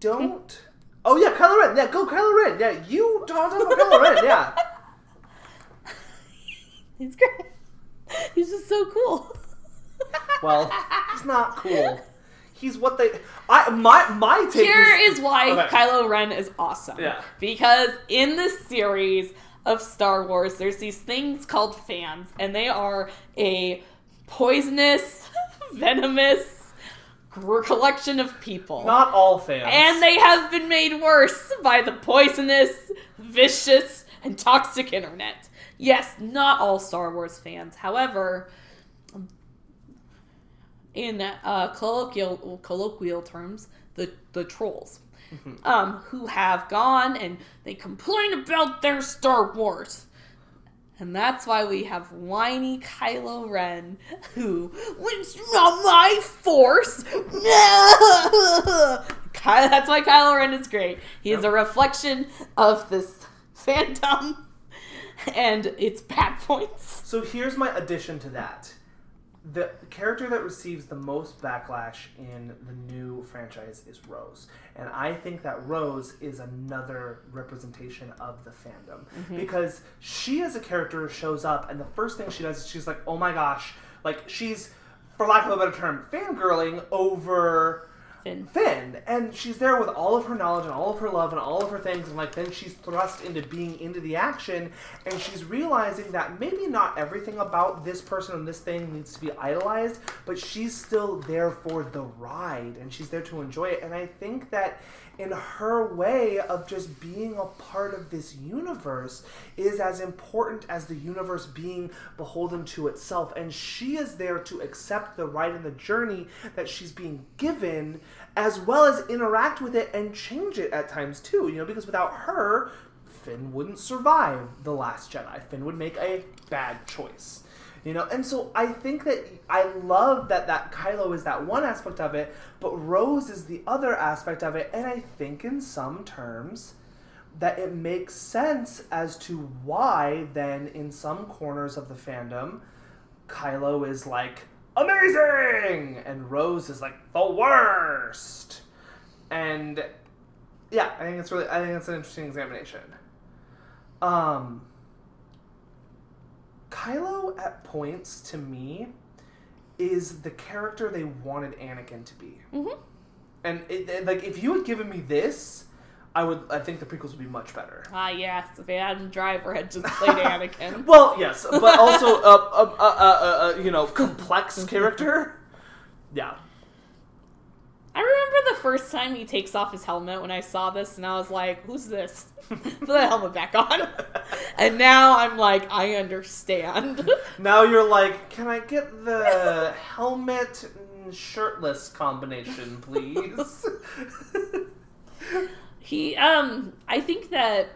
don't. Oh yeah, Kylo Ren. Yeah, go Kylo Ren. Yeah, you don't talk about Kylo Ren. Yeah. He's great. He's just so cool. Well, he's not cool. He's what they. I my my take. Here is, is why Okay. Kylo Ren is awesome. Yeah. Because in this series of Star Wars, there's these things called fans, and they are a poisonous, venomous collection of people. not all fans. and they have been made worse by the poisonous, vicious, and toxic internet. Yes, not all Star Wars fans. However, in uh, colloquial colloquial terms, the the trolls, um, who have gone and they complain about their Star Wars. And that's why we have whiny Kylo Ren, who, it's not my force. Ky- that's why Kylo Ren is great. He is a reflection of this fandom and its bad points. So here's my addition to that. The character that receives the most backlash in the new franchise is Rose. And I think that Rose is another representation of the fandom. Mm-hmm. Because she as a character shows up and the first thing she does is she's like, oh my gosh, like she's, for lack of a better term, fangirling over Finn. Finn, and she's there with all of her knowledge and all of her love and all of her things, and like then she's thrust into being into the action, and she's realizing that maybe not everything about this person and this thing needs to be idolized, but she's still there for the ride, and she's there to enjoy it. And I think that in her way of just being a part of this universe is as important as the universe being beholden to itself. And she is there to accept the ride and the journey that she's being given, as well as interact with it and change it at times too. You know, because without her, Finn wouldn't survive The Last Jedi. Finn would make a bad choice. You know, and so I think that I love that that Kylo is that one aspect of it, but Rose is the other aspect of it, and I think in some terms that it makes sense as to why then in some corners of the fandom Kylo is like amazing and Rose is like the worst. And yeah, I think it's really I think it's an interesting examination. Um Kylo at points to me is the character they wanted Anakin to be. Mm-hmm. And it, it- like if you had given me this, I would I think the prequels would be much better. Ah, yes, if Adam Driver had just played Anakin. Well, yes, but also a, a, a, a, a you know complex character. Yeah. I remember the first time he takes off his helmet when I saw this, and I was like, "Who's this?" Put the helmet back on. and now I'm like, I understand. Now you're like, can I get the helmet shirtless combination, please? he, um, I think that,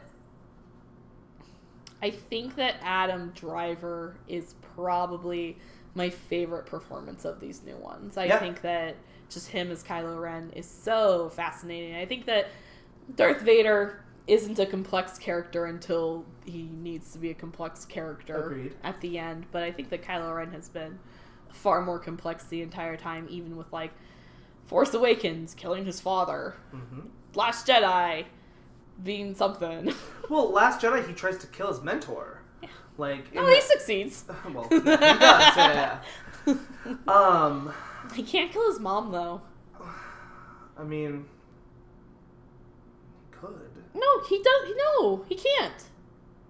I think that Adam Driver is probably my favorite performance of these new ones. I Yeah. think that just him as Kylo Ren is so fascinating. I think that Darth Vader isn't a complex character until he needs to be a complex character Agreed. at the end. But I think that Kylo Ren has been far more complex the entire time, even with like Force Awakens killing his father, hmm Last Jedi being something. Well, Last Jedi, he tries to kill his mentor. Yeah. Like, in oh, he the- succeeds. well, yeah, he does. Yeah. Um, He can't kill his mom though. I mean, he could. No, he does. No, he can't.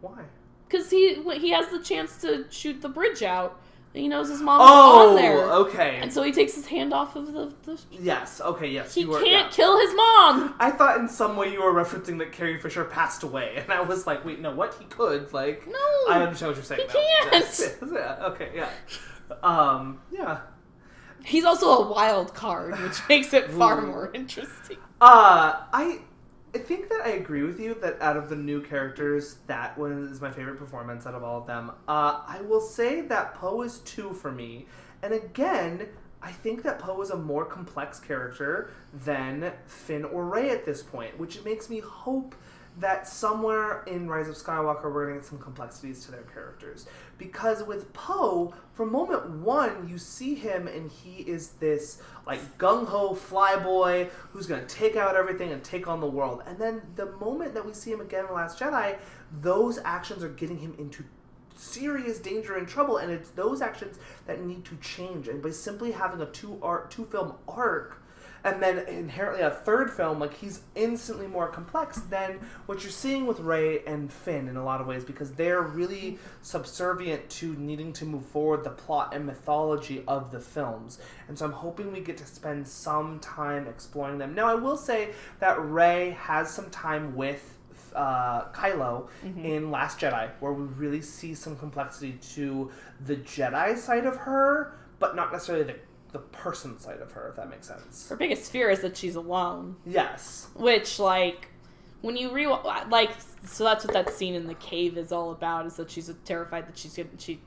Why? Because he he has the chance to shoot the bridge out. He knows his mom's Oh, on there, okay. and so he takes his hand off of the. the yes. Okay. Yes. he can't yeah. kill his mom. I thought in some way you were referencing that Carrie Fisher passed away, and I was like, wait, no, what? He could. Like, No, I understand what you're saying. he now. can't. Yes, yes, yeah. Okay. Yeah. Um. Yeah. He's also a wild card, which makes it far more interesting. Uh, I I think that I agree with you that out of the new characters, that one is my favorite performance out of all of them. Uh, I will say that Poe is two for me, and again, I think that Poe is a more complex character than Finn or Rey at this point, which makes me hope that somewhere in Rise of Skywalker we're going to get some complexities to their characters. Because with Poe, from moment one, you see him and he is this like gung ho flyboy who's going to take out everything and take on the world. And then the moment that we see him again in Last Jedi, those actions are getting him into serious danger and trouble and it's those actions that need to change and by simply having a two art two film arc and then inherently a third film like he's instantly more complex than what you're seeing with Rey and Finn in a lot of ways because they're really subservient to needing to move forward the plot and mythology of the films. And so I'm hoping we get to spend some time exploring them. Now I will say that Rey has some time with uh, Kylo in Last Jedi, where we really see some complexity to the Jedi side of her, but not necessarily the, the person side of her, if that makes sense. Her biggest fear is that she's alone. Yes. Which, like, when you re like, so that's what that scene in the cave is all about. Is that she's terrified that she's gonna she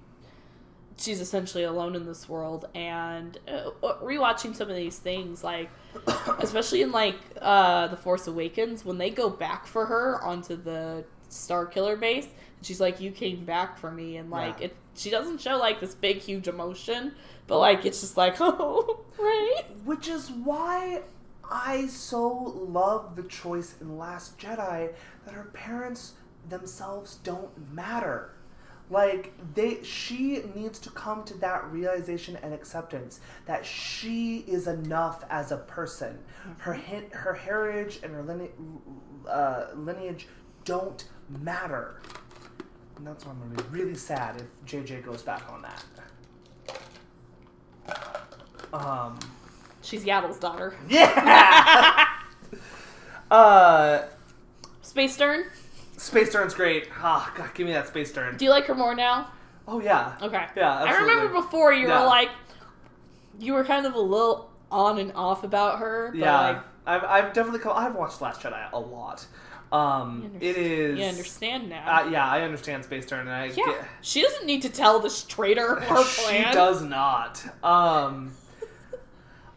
she's essentially alone in this world. And uh, rewatching some of these things, like, especially in like uh, the Force Awakens, when they go back for her onto the Starkiller base, and she's like, "You came back for me," and like Yeah. it, she doesn't show like this big, huge emotion, but like it's just like, "Oh, right." Which is why I so love the choice in Last Jedi that her parents themselves don't matter. Like they she needs to come to that realization and acceptance that she is enough as a person. Her her heritage and her line, uh, lineage don't matter. And that's why I'm gonna be really sad if JJ goes back on that. Um She's Yaddle's daughter. yeah. Uh, Space Dern. Space Dern's great. Ah, God, give me that Space Dern. Do you like her more now? Oh yeah. Okay. Yeah, I remember before you Yeah. were like, you were kind of a little on and off about her. But Yeah, Like, I've, I've definitely come, I've watched Last Jedi a lot. Um, it is. You understand now. Uh, yeah, I understand Space Dern, and I yeah. get, She doesn't need to tell this traitor her plan. she does not. Um,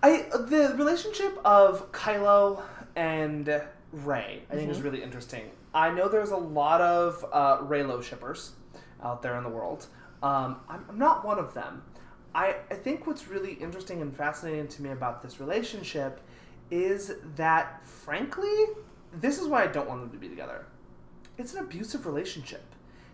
I the relationship of Kylo and Rey, I think, is Mm-hmm. really interesting. I know there's a lot of uh, Reylo shippers out there in the world. Um, I'm, I'm not one of them. I, I think what's really interesting and fascinating to me about this relationship is that, frankly, this is why I don't want them to be together. It's an abusive relationship.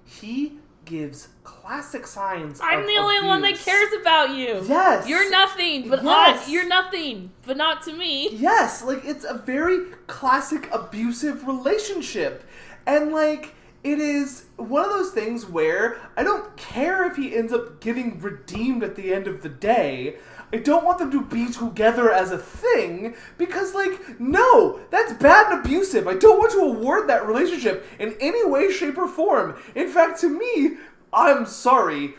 He gives classic signs. I'm the only one that cares about you. Yes. You're nothing, but Yes. I, you're nothing, but not to me. Yes, like it's a very classic abusive relationship. And like it is one of those things where I don't care if he ends up getting redeemed at the end of the day. I don't want them to be together as a thing because like no, that's bad and abusive. I don't want to award that relationship in any way shape or form. In fact, to me, I'm sorry,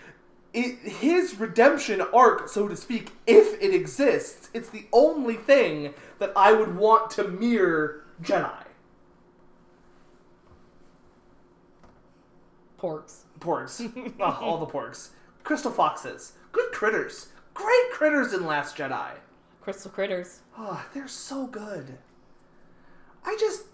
it, his redemption arc, so to speak, if it exists, it's the only thing that I would want to mirror Jedi. Porgs. Porgs. Ugh, all the porgs. Crystal foxes. Good critters. Great critters in Last Jedi. Crystal critters. Oh, they're so good. I just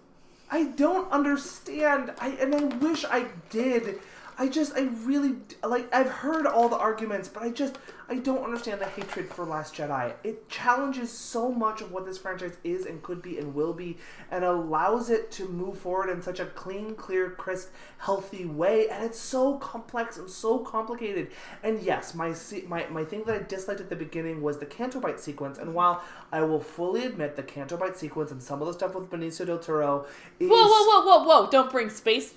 I don't understand. I and I wish I did. I just I really like I've heard all the arguments, but I just I don't understand the hatred for Last Jedi. It challenges so much of what this franchise is and could be and will be and allows it to move forward in such a clean, clear, crisp, healthy way and it's so complex and so complicated. And yes, my my my thing that I disliked at the beginning was the Canto Bight sequence and while I will fully admit the Canto Bight sequence and some of the stuff with Benicio del Toro is Whoa, whoa, whoa, whoa, whoa! Don't bring space.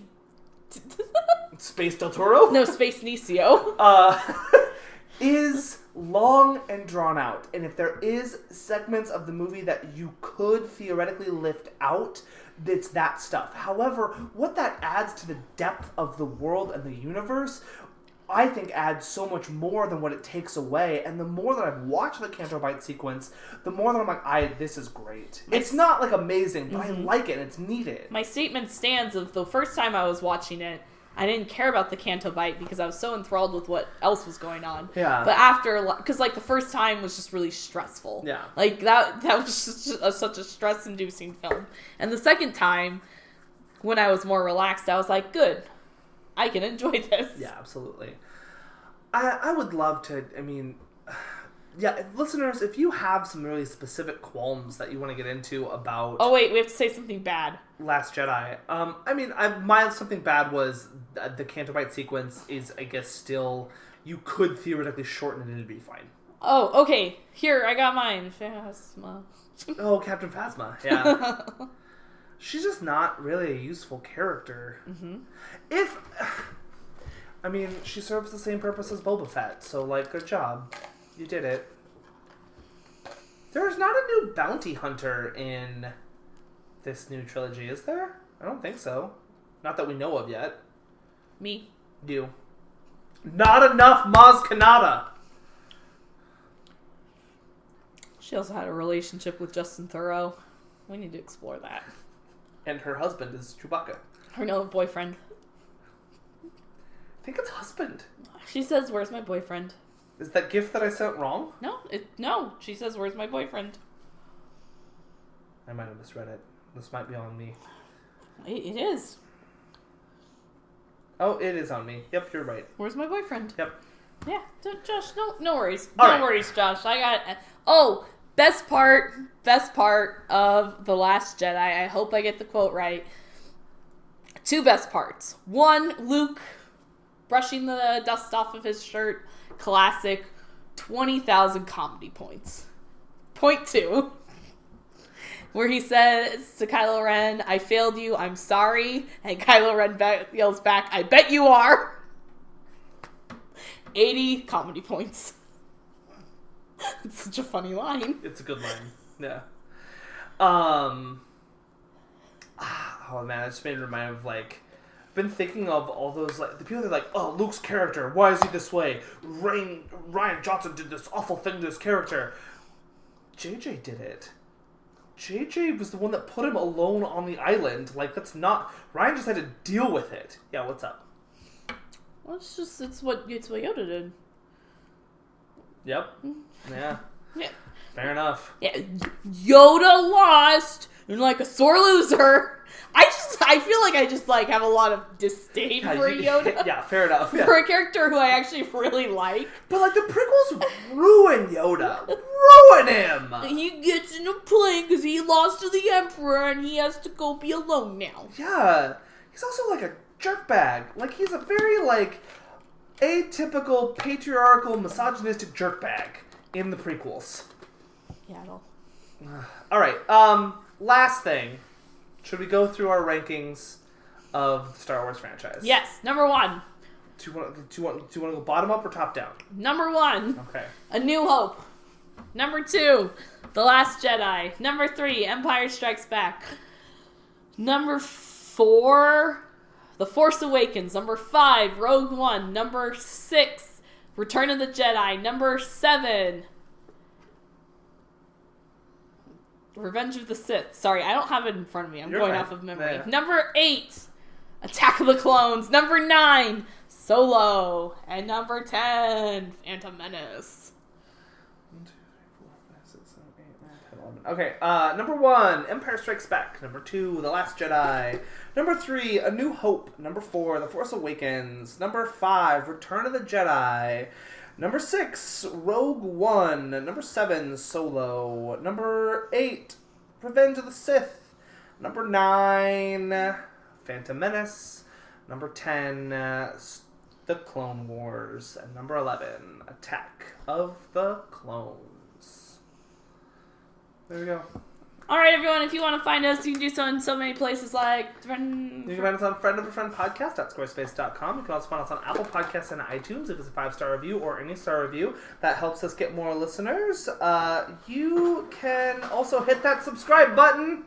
Space del Toro? no, space Nicio. uh, is long and drawn out. And if there is segments of the movie that you could theoretically lift out, it's that stuff. However, what that adds to the depth of the world and the universe, I think adds so much more than what it takes away. And the more that I've watched the Canto Bight sequence, the more that I'm like, I this is great. It's not like amazing, but I mm-hmm. like it and it's needed. My statement stands of the first time I was watching it, I didn't care about the Canto Bight because I was so enthralled with what else was going on. Yeah. But after, because like the first time was just really stressful. Yeah. Like that, that was just a, such a stress-inducing film. And the second time, when I was more relaxed, I was like, good, I can enjoy this. Yeah, absolutely. I I would love to. I mean, yeah, listeners, if you have some really specific qualms that you want to get into about Oh wait, we have to say something bad. Last Jedi, um, I mean, I, my something bad was th- the Canto Bight sequence is, I guess, still you could theoretically shorten it and it'd be fine. Oh, okay. Here, I got mine. Phasma. Oh, Captain Phasma, yeah. She's just not really a useful character. Mm-hmm. If, I mean, she serves the same purpose as Boba Fett, so like, good job, you did it. There's not a new bounty hunter in this new trilogy, is there? I don't think so. Not that we know of yet. Me. You. Not enough Maz Kanata. She also had a relationship with Justin Thoreau. We need to explore that. And her husband is Chewbacca. Her no boyfriend. I think it's husband. She says, "Where's my boyfriend?" Is that gift that I sent wrong? No, it no. She says, "Where's my boyfriend?" I might have misread it. This might be on me. It, it is. Oh, it is on me. Yep, you're right. Where's my boyfriend? Yep. Yeah, Josh. No, no worries. All no right. worries, Josh. I got. It. Oh, best part. Best part of the Last Jedi. I hope I get the quote right. Two best parts. One, Luke brushing the dust off of his shirt. Classic. Twenty thousand comedy points. Point two. Where he says to Kylo Ren, I failed you, I'm sorry. And Kylo Ren ba- yells back, I bet you are. 80 comedy points. it's such a funny line. It's a good line. Yeah. Um. Oh man, it just made me remind of like I've been thinking of all those like the people that are like, oh Luke's character, why is he this way? Rain Rian Johnson did this awful thing to his character. JJ did it. JJ was the one that put him alone on the island. Like that's not Rian just had to deal with it. Yeah, what's up? Well, it's just it's what it's what Yoda did. Yep. Yeah. Yeah. Fair enough. Yeah, Yoda lost and like a sore loser. I just I feel like I just like have a lot of disdain Yeah, for you- Yoda. yeah, fair enough. Yeah. For a character who I actually really like. But like the prequels ruin Yoda. Ruin him. He gets in a plane because he lost to the Emperor and he has to go be alone now. Yeah. He's also like a jerkbag. Like he's a very like atypical patriarchal misogynistic jerkbag in the prequels. Yaddle. All right. Um last thing. Should we go through our rankings of the Star Wars franchise? Yes, number one. Do you want do you want do you want to go bottom up or top down? Number one, Okay. A New Hope. Number two, The Last Jedi. Number three, Empire Strikes Back. Number four, The Force Awakens. Number five, Rogue One. Number six, Return of the Jedi. Number seven, Revenge of the Sith. Sorry, I don't have it in front of me. I'm You're going fine. off of memory. Yeah. Number eight, Attack of the Clones. Number nine, Solo. And number ten, Phantom Menace. One, two, three, four, five, six, seven, eight, nine, 10, 11. Okay, uh, number one, Empire Strikes Back. Number two, The Last Jedi. Number three, A New Hope. Number four, The Force Awakens. Number five, Return of the Jedi. Number six, Rogue One. Number seven, Solo. Number eight, Revenge of the Sith. Number nine, Phantom Menace. Number ten, uh, The Clone Wars. And number eleven, Attack of the Clones. There we go. All right, everyone. If you want to find us, you can do so in so many places like. You can find us on Friend of a Friend Podcast at squarespace.com. You can also find us on Apple Podcasts and iTunes. If it's a five star review or any star review, that helps us get more listeners. Uh, you can also hit that subscribe button.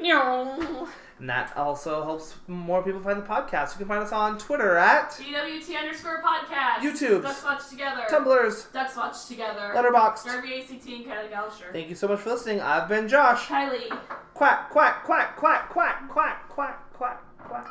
No. And that also helps more people find the podcast. You can find us on Twitter at DWT underscore podcast. YouTube. Ducks Watch Together. Tumblr's, Ducks Watch Together. Letterboxd. Derby ACT and Kelly Gallagher. Thank you so much for listening. I've been Josh. Kylie. Quack, quack, quack, quack, quack, quack, quack, quack, quack.